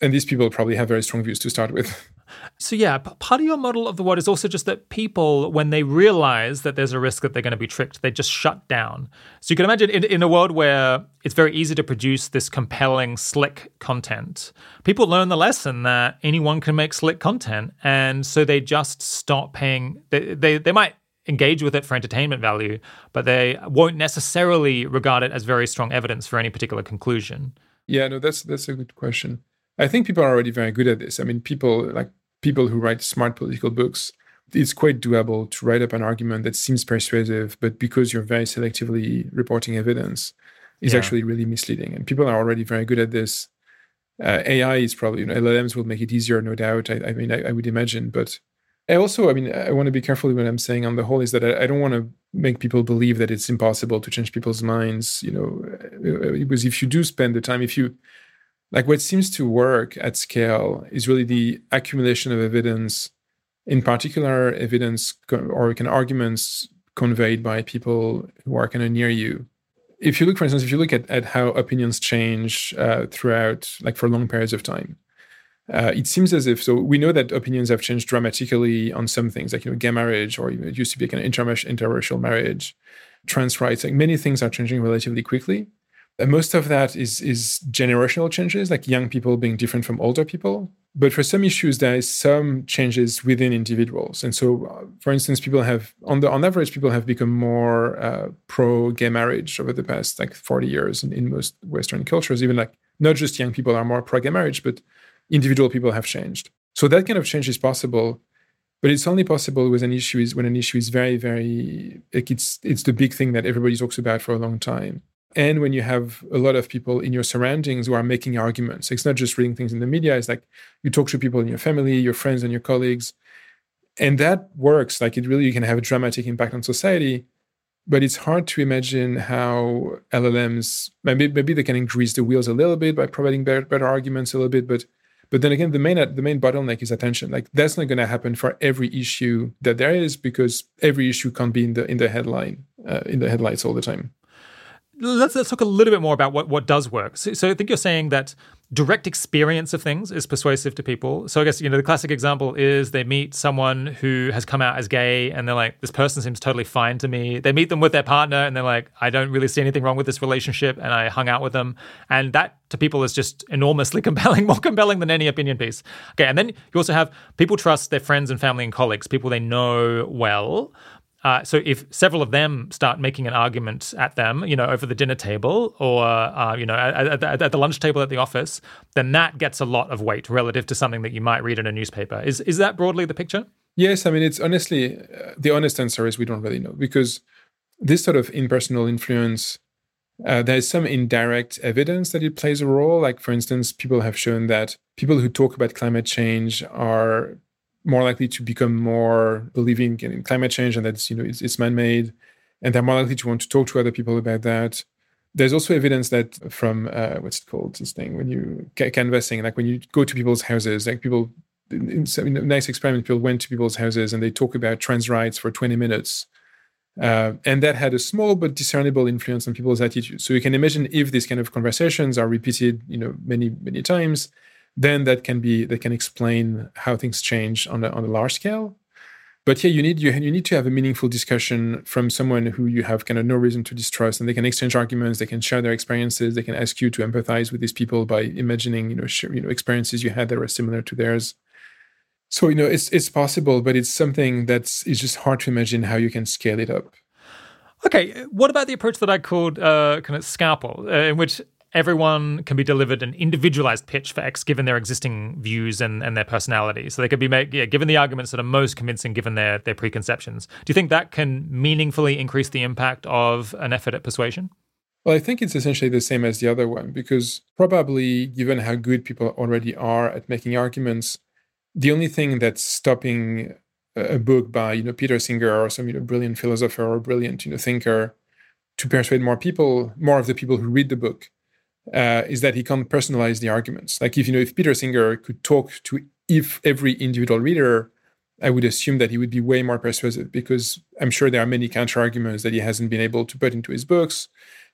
and these people probably have very strong views to start with. So yeah, part of your model of the world is also just that people, when they realize that there's a risk that they're going to be tricked, they just shut down. So you can imagine in, in a world where it's very easy to produce this compelling, slick content, people learn the lesson that anyone can make slick content, and so they just stop paying. They they, they might engage with it for entertainment value, but they won't necessarily regard it as very strong evidence for any particular conclusion. Yeah, no, that's that's a good question. I think people are already very good at this. I mean, people like people who write smart political books, it's quite doable to write up an argument that seems persuasive, but because you're very selectively reporting evidence, is yeah. actually really misleading. And people are already very good at this. Uh, AI is probably, you know, LLMs will make it easier, no doubt. I, I mean, I, I, would imagine, but I also, I mean, I want to be careful when I'm saying on the whole is that I, I don't want to make people believe that it's impossible to change people's minds. You know, because if you do spend the time, if you like, what seems to work at scale is really the accumulation of evidence, in particular, evidence or of arguments conveyed by people who are kind of near you if you look, for instance, if you look at, at how opinions change uh, throughout, like for long periods of time, uh, it seems as if so we know that opinions have changed dramatically on some things, like you know, gay marriage, or it used to be kind of interracial marriage, trans rights. Like many things are changing relatively quickly. Most of that is is generational changes, like young people being different from older people. But for some issues, there is some changes within individuals. And so, uh, for instance, people have, on the on average, people have become more uh, pro gay marriage over the past like 40 years in, in most Western cultures. Even like not just young people are more pro gay marriage, but individual people have changed. So that kind of change is possible, but it's only possible with an issue is when an issue is very, very like it's it's the big thing that everybody talks about for a long time and when you have a lot of people in your surroundings who are making arguments it's not just reading things in the media it's like you talk to people in your family your friends and your colleagues and that works. Like it really can have a dramatic impact on society but it's hard to imagine how llms maybe maybe they can increase the wheels a little bit by providing better, better arguments a little bit but but then again the main the main bottleneck is attention. Like that's not going to happen for every issue that there is because every issue can't be in the in the headline uh, in the headlights all the time let's let's talk a little bit more about what what does work. So, so I think you're saying that direct experience of things is persuasive to people. So I guess you know the classic example is they meet someone who has come out as gay and they're like this person seems totally fine to me. They meet them with their partner and they're like I don't really see anything wrong with this relationship and I hung out with them and that to people is just enormously compelling, more compelling than any opinion piece. Okay, and then you also have people trust their friends and family and colleagues, people they know well. Uh, so if several of them start making an argument at them, you know, over the dinner table or uh, you know at, at, at, the lunch table at the office, then that gets a lot of weight relative to something that you might read in a newspaper. Is is that broadly the picture? Yes, I mean it's honestly uh, the honest answer is we don't really know because this sort of impersonal influence. Uh, there is some indirect evidence that it plays a role. Like, for instance, people have shown that people who talk about climate change are more likely to become more believing in climate change and that you know it's, it's man-made, and they're more likely to want to talk to other people about that. There's also evidence that from uh, what's it called this thing when you canvassing, like when you go to people's houses, like people in, in a nice experiment, people went to people's houses and they talk about trans rights for 20 minutes. Uh, and that had a small but discernible influence on people's attitudes. So you can imagine if these kind of conversations are repeated, you know, many many times, then that can be that can explain how things change on a, on a large scale. But yeah you need you, you need to have a meaningful discussion from someone who you have kind of no reason to distrust and they can exchange arguments they can share their experiences they can ask you to empathize with these people by imagining you know sh- you know experiences you had that were similar to theirs. So you know it's it's possible but it's something that's it's just hard to imagine how you can scale it up. Okay, what about the approach that I called uh, kind of scalpel, uh, in which everyone can be delivered an individualized pitch for X given their existing views and, and their personality. So they could be made, yeah, given the arguments that are most convincing given their, their preconceptions. Do you think that can meaningfully increase the impact of an effort at persuasion? Well, I think it's essentially the same as the other one because probably given how good people already are at making arguments, the only thing that's stopping a book by you know Peter Singer or some you know brilliant philosopher or brilliant you know thinker to persuade more people, more of the people who read the book, uh, is that he can't personalize the arguments. Like if you know if Peter Singer could talk to if every individual reader, I would assume that he would be way more persuasive because I'm sure there are many counter arguments that he hasn't been able to put into his books,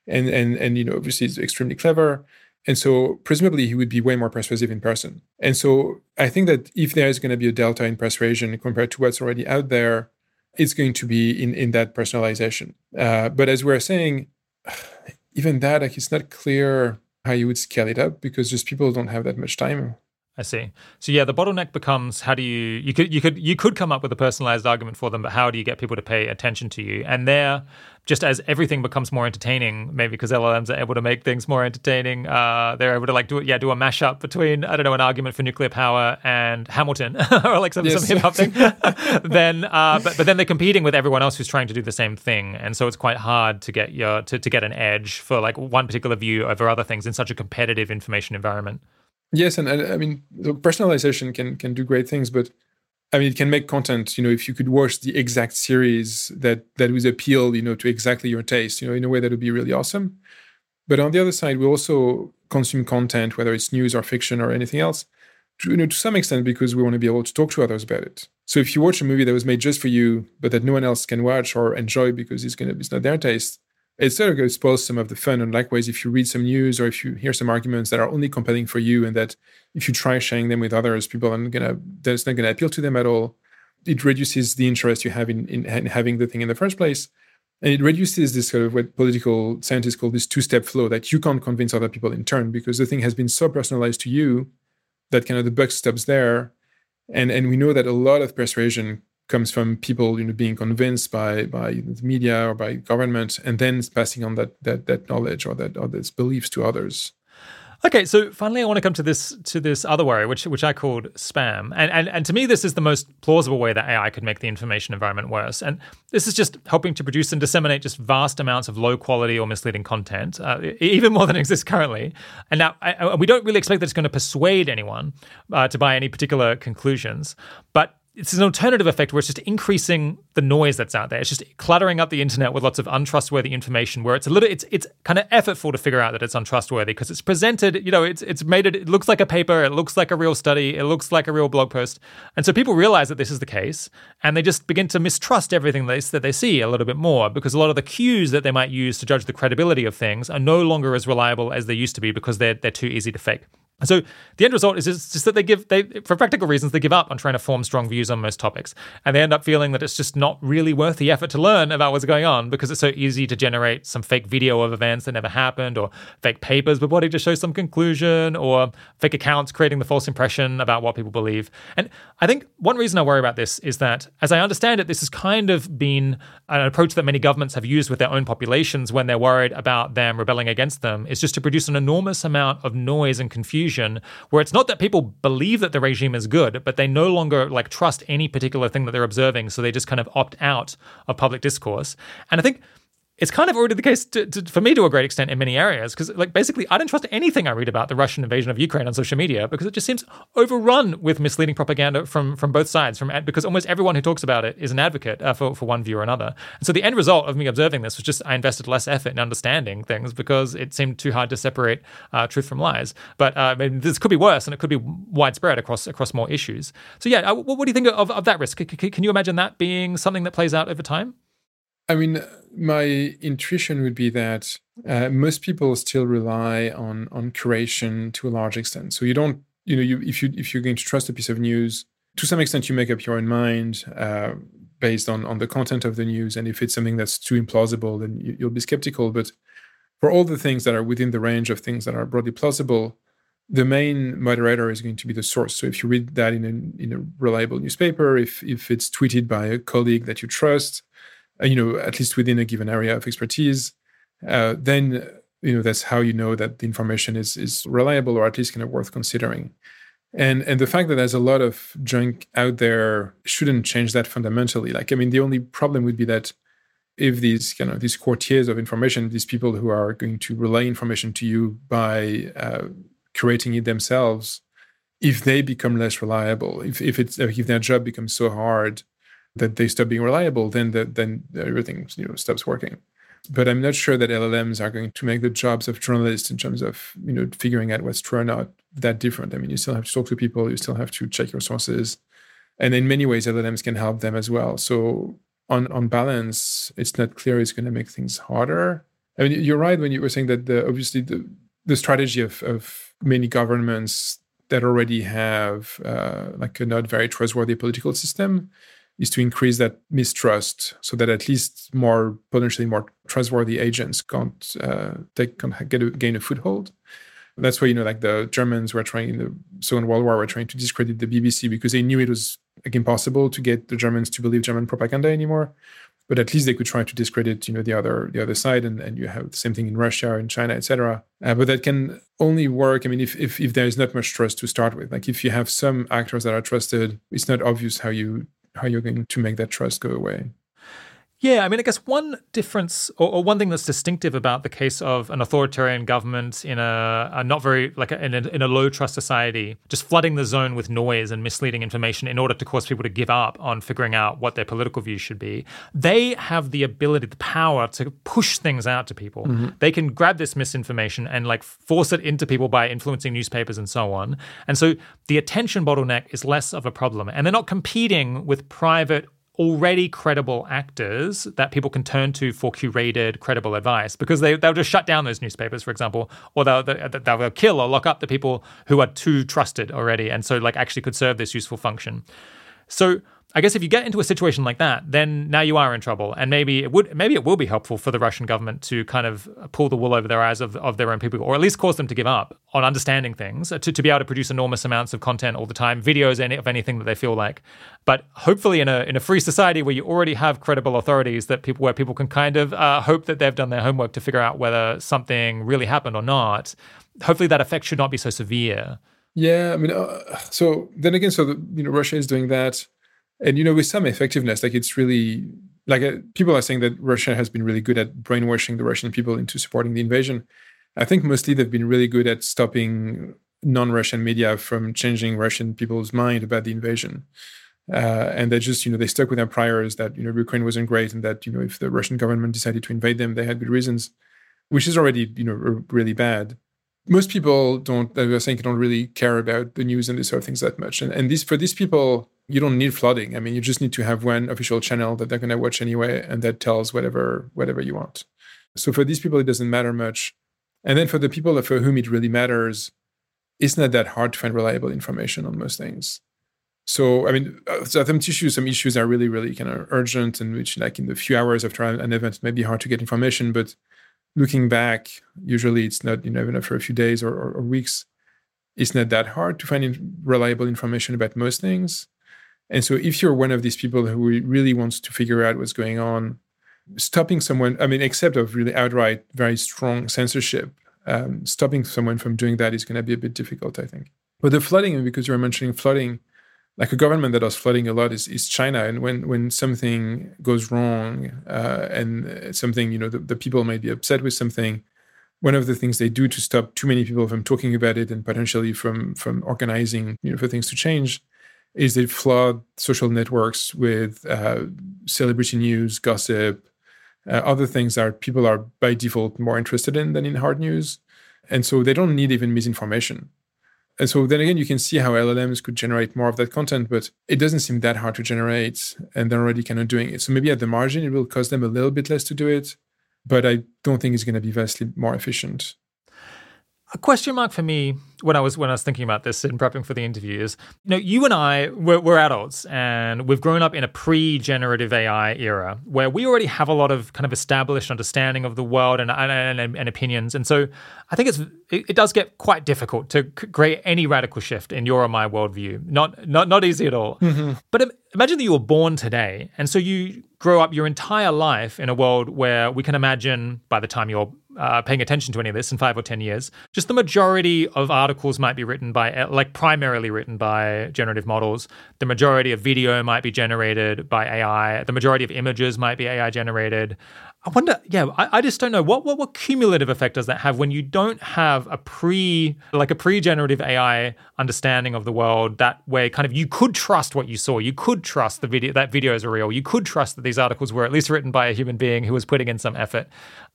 and and and you know obviously he's extremely clever. And so presumably he would be way more persuasive in person. And so I think that if there is going to be a delta in persuasion compared to what's already out there, it's going to be in, in that personalization. Uh, but as we're saying, even that, like it's not clear how you would scale it up because just people don't have that much time. I see. So yeah, the bottleneck becomes how do you you could you could you could come up with a personalized argument for them, but how do you get people to pay attention to you? And there, just as everything becomes more entertaining, maybe because LLMs are able to make things more entertaining, uh, they're able to like do it, yeah, do a mashup between I don't know an argument for nuclear power and Hamilton or like some, yes. some hip hop thing. then, uh, but but then they're competing with everyone else who's trying to do the same thing, and so it's quite hard to get your to, to get an edge for like one particular view over other things in such a competitive information environment. Yes, and, I mean, the personalization can can do great things, but I mean, it can make content. You know, if you could watch the exact series that that would appeal, you know, to exactly your taste, you know, in a way that would be really awesome. But on the other side, we also consume content, whether it's news or fiction or anything else, to, you know, to some extent because we want to be able to talk to others about it. So if you watch a movie that was made just for you, but that no one else can watch or enjoy because it's gonna it's not their taste, it sort of goes spoils some of the fun. And likewise, if you read some news or if you hear some arguments that are only compelling for you, and that if you try sharing them with others, people are not gonna that's not gonna appeal to them at all. It reduces the interest you have in, in, in having the thing in the first place. And it reduces this sort of what political scientists call this two-step flow that you can't convince other people in turn because the thing has been so personalized to you that kind of the buck stops there. And and we know that a lot of persuasion comes from people you know being convinced by by the media or by government and then passing on that that that knowledge or that or those beliefs to others Okay, so finally, I want to come to this to this other worry, which which I called spam, and and and to me, this is the most plausible way that AI could make the information environment worse. And this is just helping to produce and disseminate just vast amounts of low quality or misleading content, uh, even more than exists currently. And now I, we don't really expect that it's going to persuade anyone uh, to buy any particular conclusions, but it's an alternative effect where it's just increasing the noise that's out there. It's just cluttering up the internet with lots of untrustworthy information where it's a little it's it's kind of effortful to figure out that it's untrustworthy because it's presented, you know, it's it's made it it looks like a paper, it looks like a real study, it looks like a real blog post. And so people realize that this is the case and they just begin to mistrust everything they, that they see a little bit more because a lot of the cues that they might use to judge the credibility of things are no longer as reliable as they used to be because they're they're too easy to fake. And so the end result is just that they give they for practical reasons they give up on trying to form strong views on most topics, and they end up feeling that it's just not really worth the effort to learn about what's going on because it's so easy to generate some fake video of events that never happened, or fake papers purporting to show some conclusion, or fake accounts creating the false impression about what people believe. And I think one reason I worry about this is that, as I understand it, this has kind of been an approach that many governments have used with their own populations when they're worried about them rebelling against them, is just to produce an enormous amount of noise and confusion where it's not that people believe that the regime is good, but they no longer like trust any particular thing that they're observing, so they just kind of opt out of public discourse. And I think it's kind of already the case to, to, for me to a great extent in many areas because like basically i don't trust anything i read about the russian invasion of ukraine on social media because it just seems overrun with misleading propaganda from from both sides from because almost everyone who talks about it is an advocate uh, for, for one view or another. And so the end result of me observing this was just i invested less effort in understanding things because it seemed too hard to separate uh, truth from lies. But uh, this could be worse and it could be widespread across across more issues. So yeah uh, what, what do you think of, of that risk? C- can you imagine that being something that plays out over time I mean, my intuition would be that uh, most people still rely on on curation to a large extent. So you don't, you know, you if you if you're going to trust a piece of news, to some extent, you make up your own mind uh, based on on the content of the news, and if it's something that's too implausible, then you, you'll be skeptical. But for all the things that are within the range of things that are broadly plausible, the main moderator is going to be the source. So if you read that in a, in a reliable newspaper, if if it's tweeted by a colleague that you trust, you know, at least within a given area of expertise, uh, then you know that's how you know that the information is is reliable or at least kind of worth considering. And and the fact that there's a lot of junk out there shouldn't change that fundamentally. Like, I mean, the only problem would be that if these kind of these courtiers of information, these people who are going to relay information to you by uh, creating it themselves, if they become less reliable, if if it's if their job becomes so hard that they stop being reliable, then the, then everything you know stops working. But I'm not sure that LLMs are going to make the jobs of journalists in terms of you know figuring out what's true or not that different. I mean, you still have to talk to people, you still have to check your sources, and in many ways, LLMs can help them as well. So on on balance, it's not clear it's going to make things harder. I mean, you're right when you were saying that the, obviously the the strategy of of many governments that already have uh, like a not very trustworthy political system is to increase that mistrust so that at least more potentially more trustworthy agents can't uh, take can get a, gain a foothold. That's why, you know, like the Germans were trying in the Second World War were trying to discredit the BBC because they knew it was like impossible to get the Germans to believe German propaganda anymore. But at least they could try to discredit, you know, the other the other side, and, and you have the same thing in Russia and China, etc. Uh, but that can only work. I mean, if, if if there is not much trust to start with, like if you have some actors that are trusted, it's not obvious how you how you're going to make that trust go away. Yeah, I mean, I guess one difference or, or, one thing that's distinctive about the case of an authoritarian government in a, a not very like a, in, a, in a low trust society, just flooding the zone with noise and misleading information in order to cause people to give up on figuring out what their political views should be. They have the ability, the power to push things out to people. Mm-hmm. They can grab this misinformation and like force it into people by influencing newspapers and so on. And so the attention bottleneck is less of a problem, and they're not competing with private already credible actors that people can turn to for curated, credible advice because they, they'll just shut down those newspapers, for example, or they'll, they'll kill or lock up the people who are too trusted already and so like actually could serve this useful function. So I guess if you get into a situation like that, then now you are in trouble, and maybe it would, maybe it will be helpful for the Russian government to kind of pull the wool over their eyes of, of their own people, or at least cause them to give up on understanding things, to, to be able to produce enormous amounts of content all the time, videos any, of anything that they feel like. But hopefully, in a in a free society where you already have credible authorities that people where people can kind of uh, hope that they've done their homework to figure out whether something really happened or not. Hopefully, that effect should not be so severe. Yeah, I mean, uh, so then again, so the, you know, Russia is doing that and you know with some effectiveness like it's really like uh, people are saying that russia has been really good at brainwashing the russian people into supporting the invasion. I think mostly they've been really good at stopping non-russian media from changing russian people's mind about the invasion. Uh, and they just you know they stuck with their priors that you know ukraine wasn't great and that you know if the russian government decided to invade them they had good reasons which is already you know really bad. Most people don't i was saying don't really care about the news and these sort of things that much. And, and these for these people you don't need flooding. I mean, you just need to have one official channel that they're going to watch anyway, and that tells whatever whatever you want. So for these people, it doesn't matter much. And then for the people for whom it really matters, it's not that hard to find reliable information on most things. So I mean, uh, some issues, some issues are really, really kind of urgent, and which, like in the few hours after an event, it may be hard to get information. But looking back, usually it's not, you know, even after a few days or, or, or weeks, it's not that hard to find reliable information about most things. And so if you're one of these people who really wants to figure out what's going on, stopping someone, I mean, except of really outright very strong censorship, um, stopping someone from doing that is going to be a bit difficult, I think. But the flooding, because you were mentioning flooding, like a government that does flooding a lot is, is China. And when, when something goes wrong uh, and something, you know, the, the people might be upset with something, one of the things they do to stop too many people from talking about it and potentially from from organizing, you know, for things to change is they flood social networks with uh, celebrity news, gossip, uh, other things that people are by default more interested in than in hard news. And so they don't need even misinformation. And so then again, you can see how LLMs could generate more of that content, but it doesn't seem that hard to generate, and they're already kind of doing it. So maybe at the margin, it will cost them a little bit less to do it, but I don't think it's going to be vastly more efficient. A question mark for me when I was when I was thinking about this and prepping for the interview is, you know, you and I we're, we're adults and we've grown up in a pre-generative AI era where we already have a lot of kind of established understanding of the world and and, and, and opinions, and so I think it's it, it, does get quite difficult to create any radical shift in your or my worldview. Not not not easy at all. Mm-hmm. But imagine that you were born today, and so you grow up your entire life in a world where we can imagine by the time you're uh, paying attention to any of this in five or 10 years, just the majority of articles might be written by, uh, like, primarily written by generative models. The majority of video might be generated by AI. The majority of images might be AI generated. I wonder, yeah, I, I, just don't know what, what what cumulative effect does that have when you don't have a pre like a pre-generative AI understanding of the world that way kind of you could trust what you saw, you could trust the video that videos are real, you could trust that these articles were at least written by a human being who was putting in some effort.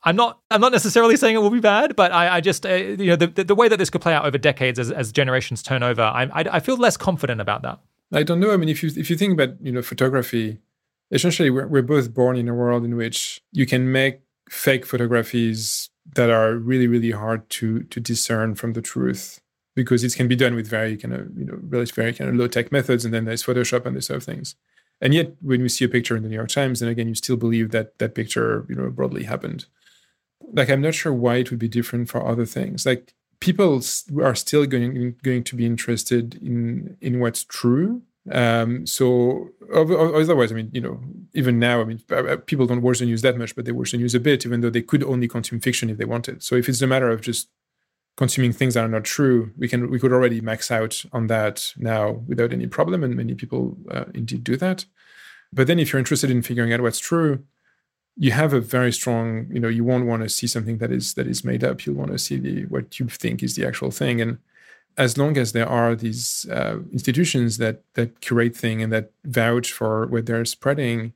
I'm not I'm not necessarily saying it will be bad, but I, I just uh, you know the, the way that this could play out over decades as, as generations turn over, I, I I feel less confident about that. I don't know. I mean, if you if you think about you know photography essentially we're, we're both born in a world in which you can make fake photographies that are really really hard to to discern from the truth because it can be done with very kind of you know really very kind of low tech methods and then there's photoshop and this sort of things and yet when you see a picture in the new york times then again you still believe that that picture you know broadly happened like i'm not sure why it would be different for other things like people are still going going to be interested in in what's true. Um, so otherwise, I mean, you know, even now, I mean, uh, uh, people don't watch the news that much, but they watch the news a bit, even though they could only consume fiction if they wanted. So if it's a matter of just consuming things that are not true, we can we could already max out on that now without any problem, and many people uh, indeed do that. But then, if you're interested in figuring out what's true, you have a very strong you know you won't want to see something that is that is made up you'll want to see the what you think is the actual thing and as long as there are these uh, institutions that that curate thing and that vouch for what they're spreading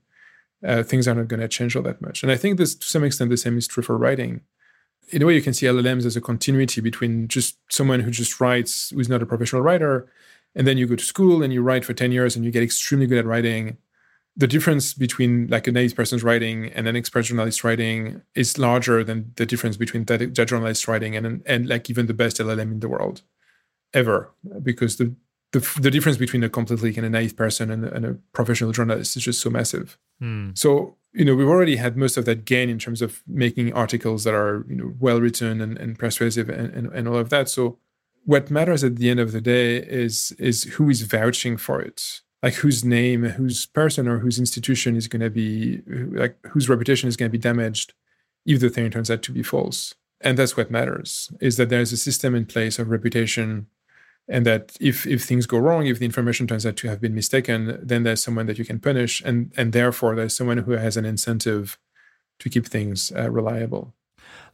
uh, things are not going to change all that much. And i think this to some extent the same is true for writing. In a way you can see llms as a continuity between just someone who just writes who's not a professional writer and then you go to school and you write for 10 years and you get extremely good at writing. The difference between like a naive person's writing and an expert journalist writing is larger than the difference between that, that journalist writing and and like even the best LLM in the world ever because the the, the difference between a completely and a naive person and, and a professional journalist is just so massive. Mm. So you know we've already had most of that gain in terms of making articles that are you know well written and, and persuasive and, and, and all of that. So what matters at the end of the day is is who is vouching for it like whose name, whose person, or whose institution is going to be like whose reputation is going to be damaged if the thing turns out to be false. And that's what matters is that there's a system in place of reputation and that if if things go wrong if the information turns out to have been mistaken then there's someone that you can punish and and therefore there's someone who has an incentive to keep things uh, reliable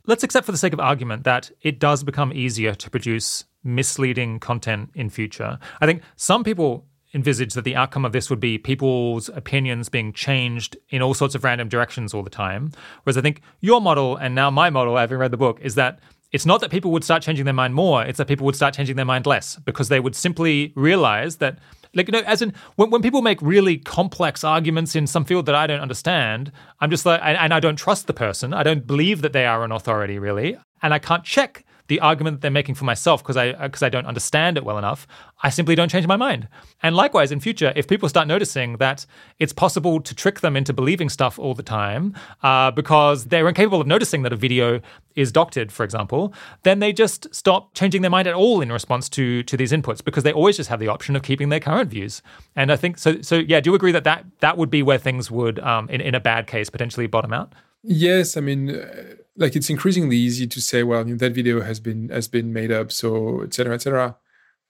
let's accept for the sake of argument that it does become easier to produce misleading content in future i think some people envisage that the outcome of this would be people's opinions being changed in all sorts of random directions all the time. Whereas I think your model and now my model, having read the book, is that it's not that people would start changing their mind more, it's that people would start changing their mind less because they would simply realize that like you know as in when, when people make really complex arguments in some field that i don't understand i'm just like and i don't trust the person i don't believe that they are an authority really and i can't check the argument that they're making for myself because I because I don't understand it well enough, I simply don't change my mind. And likewise, in future, if people start noticing that it's possible to trick them into believing stuff all the time uh, because they're incapable of noticing that a video is doctored, for example, then they just stop changing their mind at all in response to to these inputs because they always just have the option of keeping their current views. And I think so. So yeah, do you agree that that that would be where things would, um, in in a bad case, potentially bottom out? Yes, I mean. Uh like it's increasingly easy to say, well, that video has been has been made up, so etc. etc.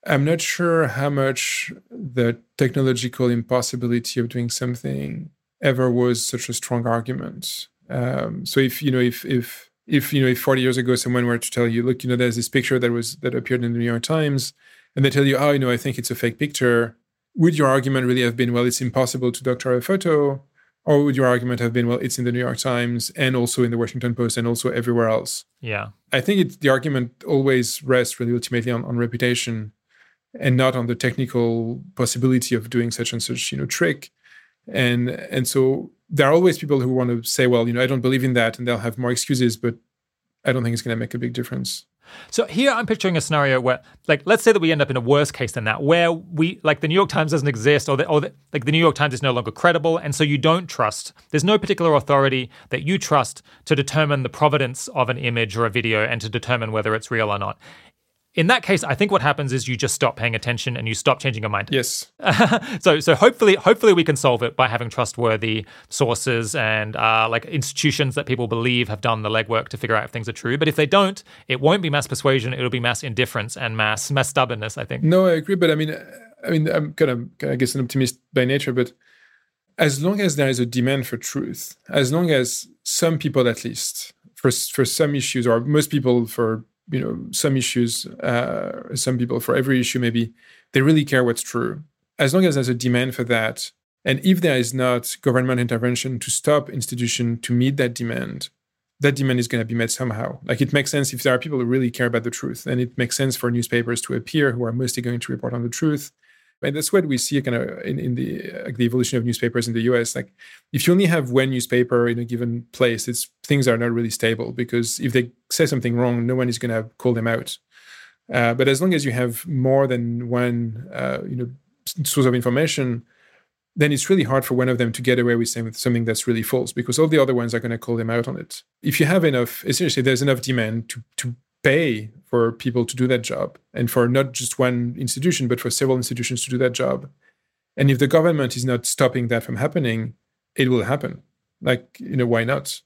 I'm not sure how much the technological impossibility of doing something ever was such a strong argument. Um, so if you know if if if you know if 40 years ago someone were to tell you, look, you know, there's this picture that was that appeared in the New York Times, and they tell you, oh, you know, I think it's a fake picture, would your argument really have been, well, it's impossible to doctor a photo? Or would your argument have been, well, it's in the New York Times and also in the Washington Post and also everywhere else? Yeah. I think it, the argument always rests really ultimately on, on reputation and not on the technical possibility of doing such and such, you know, trick. And and so there are always people who want to say, well, you know, I don't believe in that, and they'll have more excuses, but I don't think it's going to make a big difference. So here I'm picturing a scenario where, like, let's say that we end up in a worse case than that, where we, like, the New York Times doesn't exist, or, the, or the, like the New York Times is no longer credible, and so you don't trust. There's no particular authority that you trust to determine the providence of an image or a video and to determine whether it's real or not in that case, I think what happens is you just stop paying attention and you stop changing your mind. Yes. so so hopefully hopefully we can solve it by having trustworthy sources and uh, like institutions that people believe have done the legwork to figure out if things are true. But if they don't, it won't be mass persuasion. It'll be mass indifference and mass mass stubbornness. I think. No, I agree. But I mean, I mean, I'm kind of I guess an optimist by nature, but as long as there is a demand for truth, as long as some people at least for for some issues or most people for you know some issues uh, some people for every issue maybe they really care what's true. As long as there's a demand for that and if there is not government intervention to stop institution to meet that demand that demand is going to be met somehow. Like it makes sense if there are people who really care about the truth and it makes sense for newspapers to appear who are mostly going to report on the truth and that's what we see kind of in, in the like the evolution of newspapers in the US. Like if you only have one newspaper in a given place, it's things are not really stable because if they say something wrong, no one is going to call them out. Uh, but as long as you have more than one, uh, you know, source of information, then it's really hard for one of them to get away with something that's really false because all the other ones are going to call them out on it. If you have enough, essentially, there's enough demand to to pay for people to do that job and for not just one institution, but for several institutions to do that job. And if the government is not stopping that from happening, it will happen. Like, you know, why not?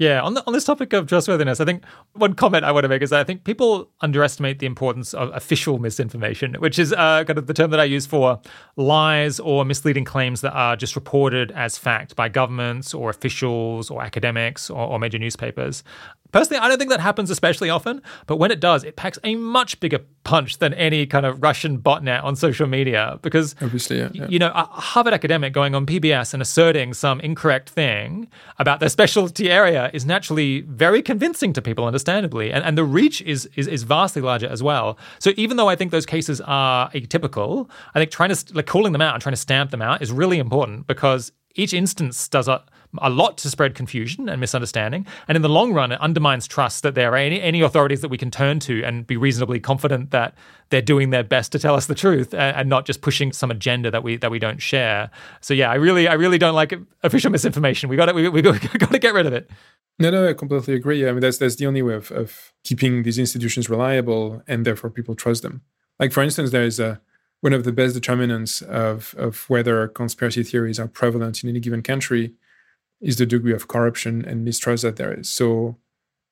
Yeah, on, the, on this topic of trustworthiness, I think one comment I want to make is that I think people underestimate the importance of official misinformation, which is uh, kind of the term that I use for lies or misleading claims that are just reported as fact by governments or officials or academics or, or major newspapers. Personally, I don't think that happens especially often, but when it does, it packs a much bigger punch than any kind of Russian botnet on social media. Because, obviously, yeah, yeah. you know, a Harvard academic going on PBS and asserting some incorrect thing about their specialty area is naturally very convincing to people, understandably, and, and the reach is, is is vastly larger as well. So even though I think those cases are atypical, I think trying to like calling them out and trying to stamp them out is really important because each instance does a a lot to spread confusion and misunderstanding. And in the long run, it undermines trust that there are any, any authorities that we can turn to and be reasonably confident that they're doing their best to tell us the truth and, and not just pushing some agenda that we that we don't share. So yeah, I really I really don't like official misinformation. We got to we, we got to get rid of it. No, no, I completely agree. I mean, that's that's the only way of, of keeping these institutions reliable and therefore people trust them. Like for instance, there is a one of the best determinants of, of whether conspiracy theories are prevalent in any given country is the degree of corruption and mistrust that there is. So,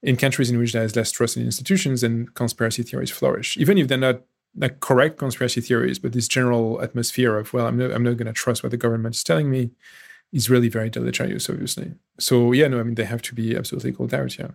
in countries in which there is less trust in institutions, then conspiracy theories flourish, even if they're not like correct conspiracy theories, but this general atmosphere of well, I'm not, I'm not going to trust what the government is telling me is really very deleterious, obviously. So yeah, no, I mean they have to be absolutely called out. Yeah.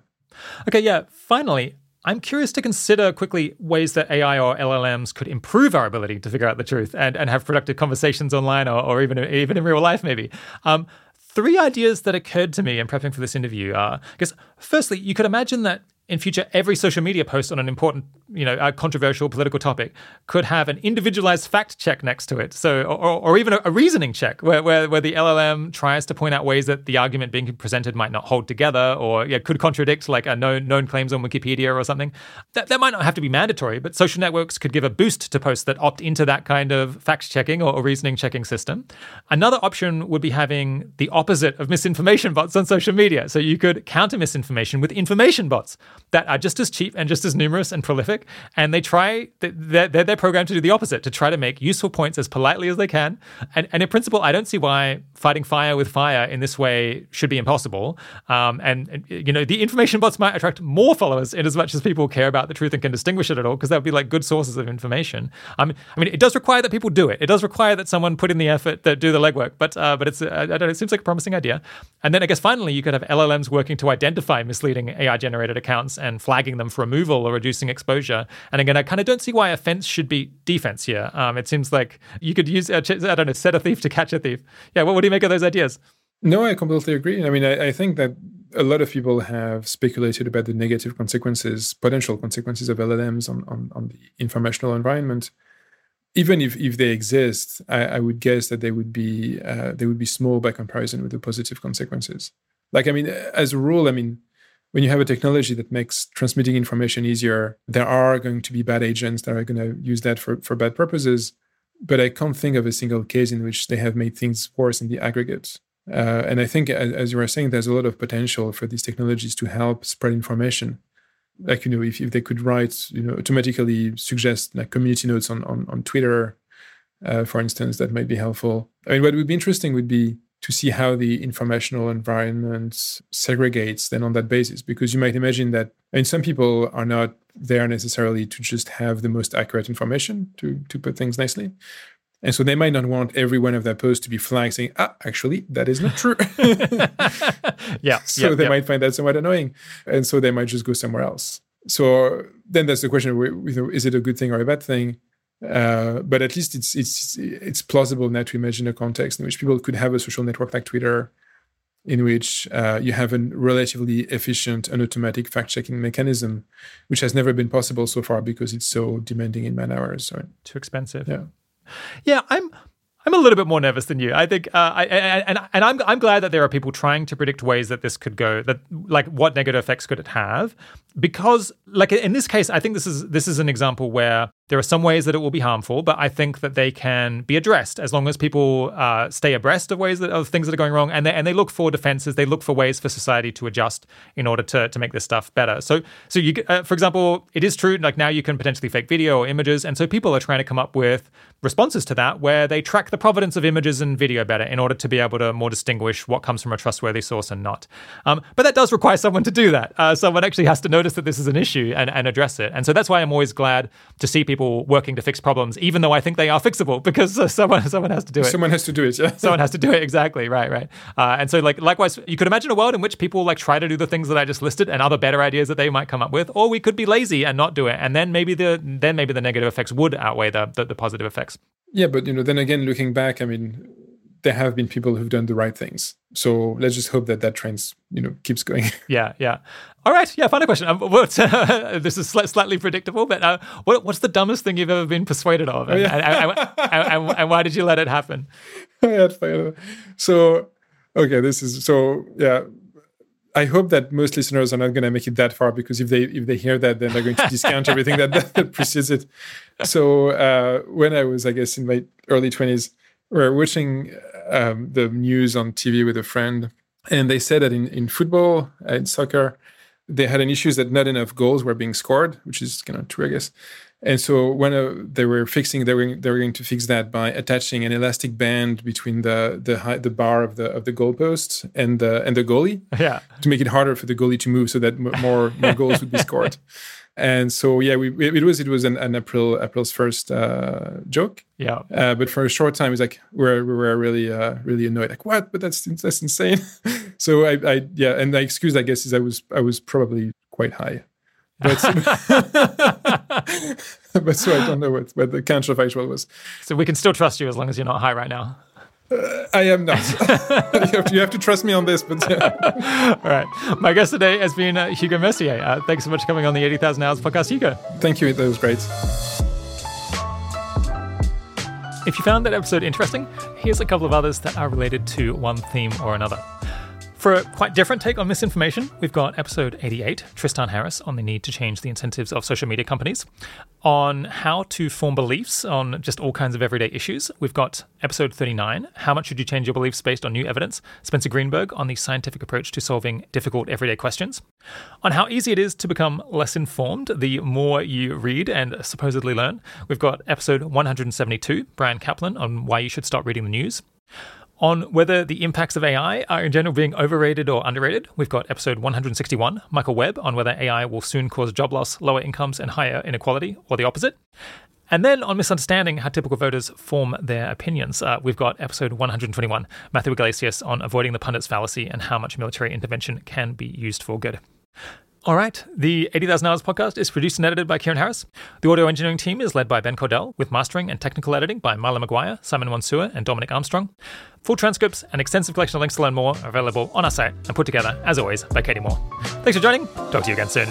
Okay. Yeah. Finally, I'm curious to consider quickly ways that AI or LLMs could improve our ability to figure out the truth and, and have productive conversations online or, or even even in real life, maybe. Um, three ideas that occurred to me in prepping for this interview are because firstly you could imagine that in future, every social media post on an important, you know, a controversial political topic could have an individualized fact check next to it. So, or, or even a, a, reasoning check where, where, where the LLM tries to point out ways that the argument being presented might not hold together or yeah, could contradict like a known, known claims on Wikipedia or something. That, that might not have to be mandatory, but social networks could give a boost to posts that opt into that kind of fact checking or, or reasoning checking system. Another option would be having the opposite of misinformation bots on social media. So you could counter misinformation with information bots that are just as cheap and just as numerous and prolific. And they try, they're, they're, programmed to do the opposite, to try to make useful points as politely as they can. And, and in principle, I don't see why fighting fire with fire in this way should be impossible. Um, and, and, you know, the information bots might attract more followers in as much as people care about the truth and can distinguish it at all, because that would be like good sources of information. Um, I mean, it does require that people do it. It does require that someone put in the effort that do the legwork. But uh, but it's uh, I don't know, it seems like a promising idea. And then I guess finally, you could have LLMs working to identify misleading AI generated accounts and flagging them for removal or reducing exposure. And again, I kind of don't see why offense should be defense here. Um, it seems like you could use, uh, I don't know, set a thief to catch a thief. Yeah, what, what do you make of those ideas? No, I completely agree. I mean, I, I think that a lot of people have speculated about the negative consequences, potential consequences of LLMs on, on, on the informational environment. Even if, if they exist, I, I would guess that they would be uh, they would be small by comparison with the positive consequences. Like I mean, as a rule, I mean, when you have a technology that makes transmitting information easier, there are going to be bad agents that are going to use that for, for bad purposes. But I can't think of a single case in which they have made things worse in the aggregate. Uh, and I think, as, as, you were saying, there's a lot of potential for these technologies to help spread information. Like, you know, if, if they could write, you know, automatically suggest like community notes on, on, on Twitter, uh, for instance, that might be helpful. I mean, what would be interesting would be to see how the informational environment segregates then on that basis. Because you might imagine that and some people are not there necessarily to just have the most accurate information to to put things nicely. And so they might not want every one of their posts to be flagged saying ah actually that is not true. Yeah so yep, they yep. might find that somewhat annoying. And so they might just go somewhere else. So then that's the question is it a good thing or a bad thing uh, but at least it's it's it's plausible now to imagine a context in which people could have a social network like Twitter, in which uh, you have a relatively efficient and automatic fact-checking mechanism, which has never been possible so far because it's so demanding in man hours. So, Too expensive. Yeah, yeah. I'm I'm a little bit more nervous than you. I think, uh, I, and and I'm I'm glad that there are people trying to predict ways that this could go. That like what negative effects could it have? Because like in this case, I think this is this is an example where There are some ways that it will be harmful, but I think that they can be addressed as long as people uh, stay abreast of ways that of things that are going wrong, and they and they look for defenses. They look for ways for society to adjust in order to to make this stuff better. So so you uh, for example, it is true like now you can potentially fake video or images, and so people are trying to come up with responses to that where they track the provenance of images and video better in order to be able to more distinguish what comes from a trustworthy source and not. Um, but that does require someone to do that. Uh, someone actually has to notice that this is an issue and, and address it. And so that's why I'm always glad to see people working to fix problems, even though I think they are fixable, because uh, someone someone has to do it. Someone has to do it. Yeah. someone has to do it. Exactly. Right. Right. Uh, and so like likewise, you could imagine a world in which people like try to do the things that I just listed and other better ideas that they might come up with, or we could be lazy and not do it, and then maybe the then maybe the negative effects would outweigh the, the, the positive effects. Yeah, but you know, then again, looking back, I mean, there have been people who've done the right things. So let's just hope that that trend, you know, keeps going. Yeah, yeah. All right, yeah. Final question. Um, what, uh, this is slightly predictable, but uh, what, what's the dumbest thing you've ever been persuaded of, and, oh, yeah. and, and, and, and why did you let it happen? so, okay, this is so yeah. I hope that most listeners are not going to make it that far because if they if they hear that, then they're going to discount everything that, that, that, precedes it. So uh, when I was, I guess, in my early twenties, we were watching um, the news on TV with a friend, and they said that in in football, uh, in soccer, they had an issue that not enough goals were being scored, which is kind of true, I guess. And so when uh, they were fixing, they were they were going to fix that by attaching an elastic band between the the high, the bar of the of the goalpost and the and the goalie, yeah, to make it harder for the goalie to move, so that more more goals would be scored. And so yeah, we it was it was an, an April April's first uh, joke. Yeah. Uh, but for a short time, it's like we're we were really uh, really annoyed. Like what? But that's that's insane. so I, I yeah, and the excuse I guess is I was I was probably quite high. But, but so I don't know what, what the counterfactual was. So we can still trust you as long as you're not high right now. Uh, I am not. you, have to, you, have to, trust me on this. But yeah. all right, my guest today has been uh, Hugo Mercier. Uh, thanks so much for coming on the Eighty Thousand Hours podcast, Hugo. Thank you. That was great. If you found that episode interesting, here's a couple of others that are related to one theme or another. For a quite different take on misinformation, we've got episode 88, Tristan Harris, on the need to change the incentives of social media companies. On how to form beliefs on just all kinds of everyday issues, we've got episode 39, How much should you change your beliefs based on new evidence? Spencer Greenberg on the scientific approach to solving difficult everyday questions. On how easy it is to become less informed the more you read and supposedly learn, we've got episode 172, Bryan Caplan on why you should stop reading the news. On whether the impacts of AI are in general being overrated or underrated, we've got episode 161, Michael Webb, on whether AI will soon cause job loss, lower incomes, and higher inequality, or the opposite. And then on misunderstanding how typical voters form their opinions, uh, we've got episode 121, Matthew Yglesias, on avoiding the pundit's fallacy and how much military intervention can be used for good. All right. The 80,000 Hours podcast is produced and edited by Keiran Harris. The audio engineering team is led by Ben Cordell, with mastering and technical editing by Milo McGuire, Simon Monsour, and Dominic Armstrong. Full transcripts and extensive collection of links to learn more are available on our site and put together, as always, by Katie Moore. Thanks for joining. Talk to you again soon.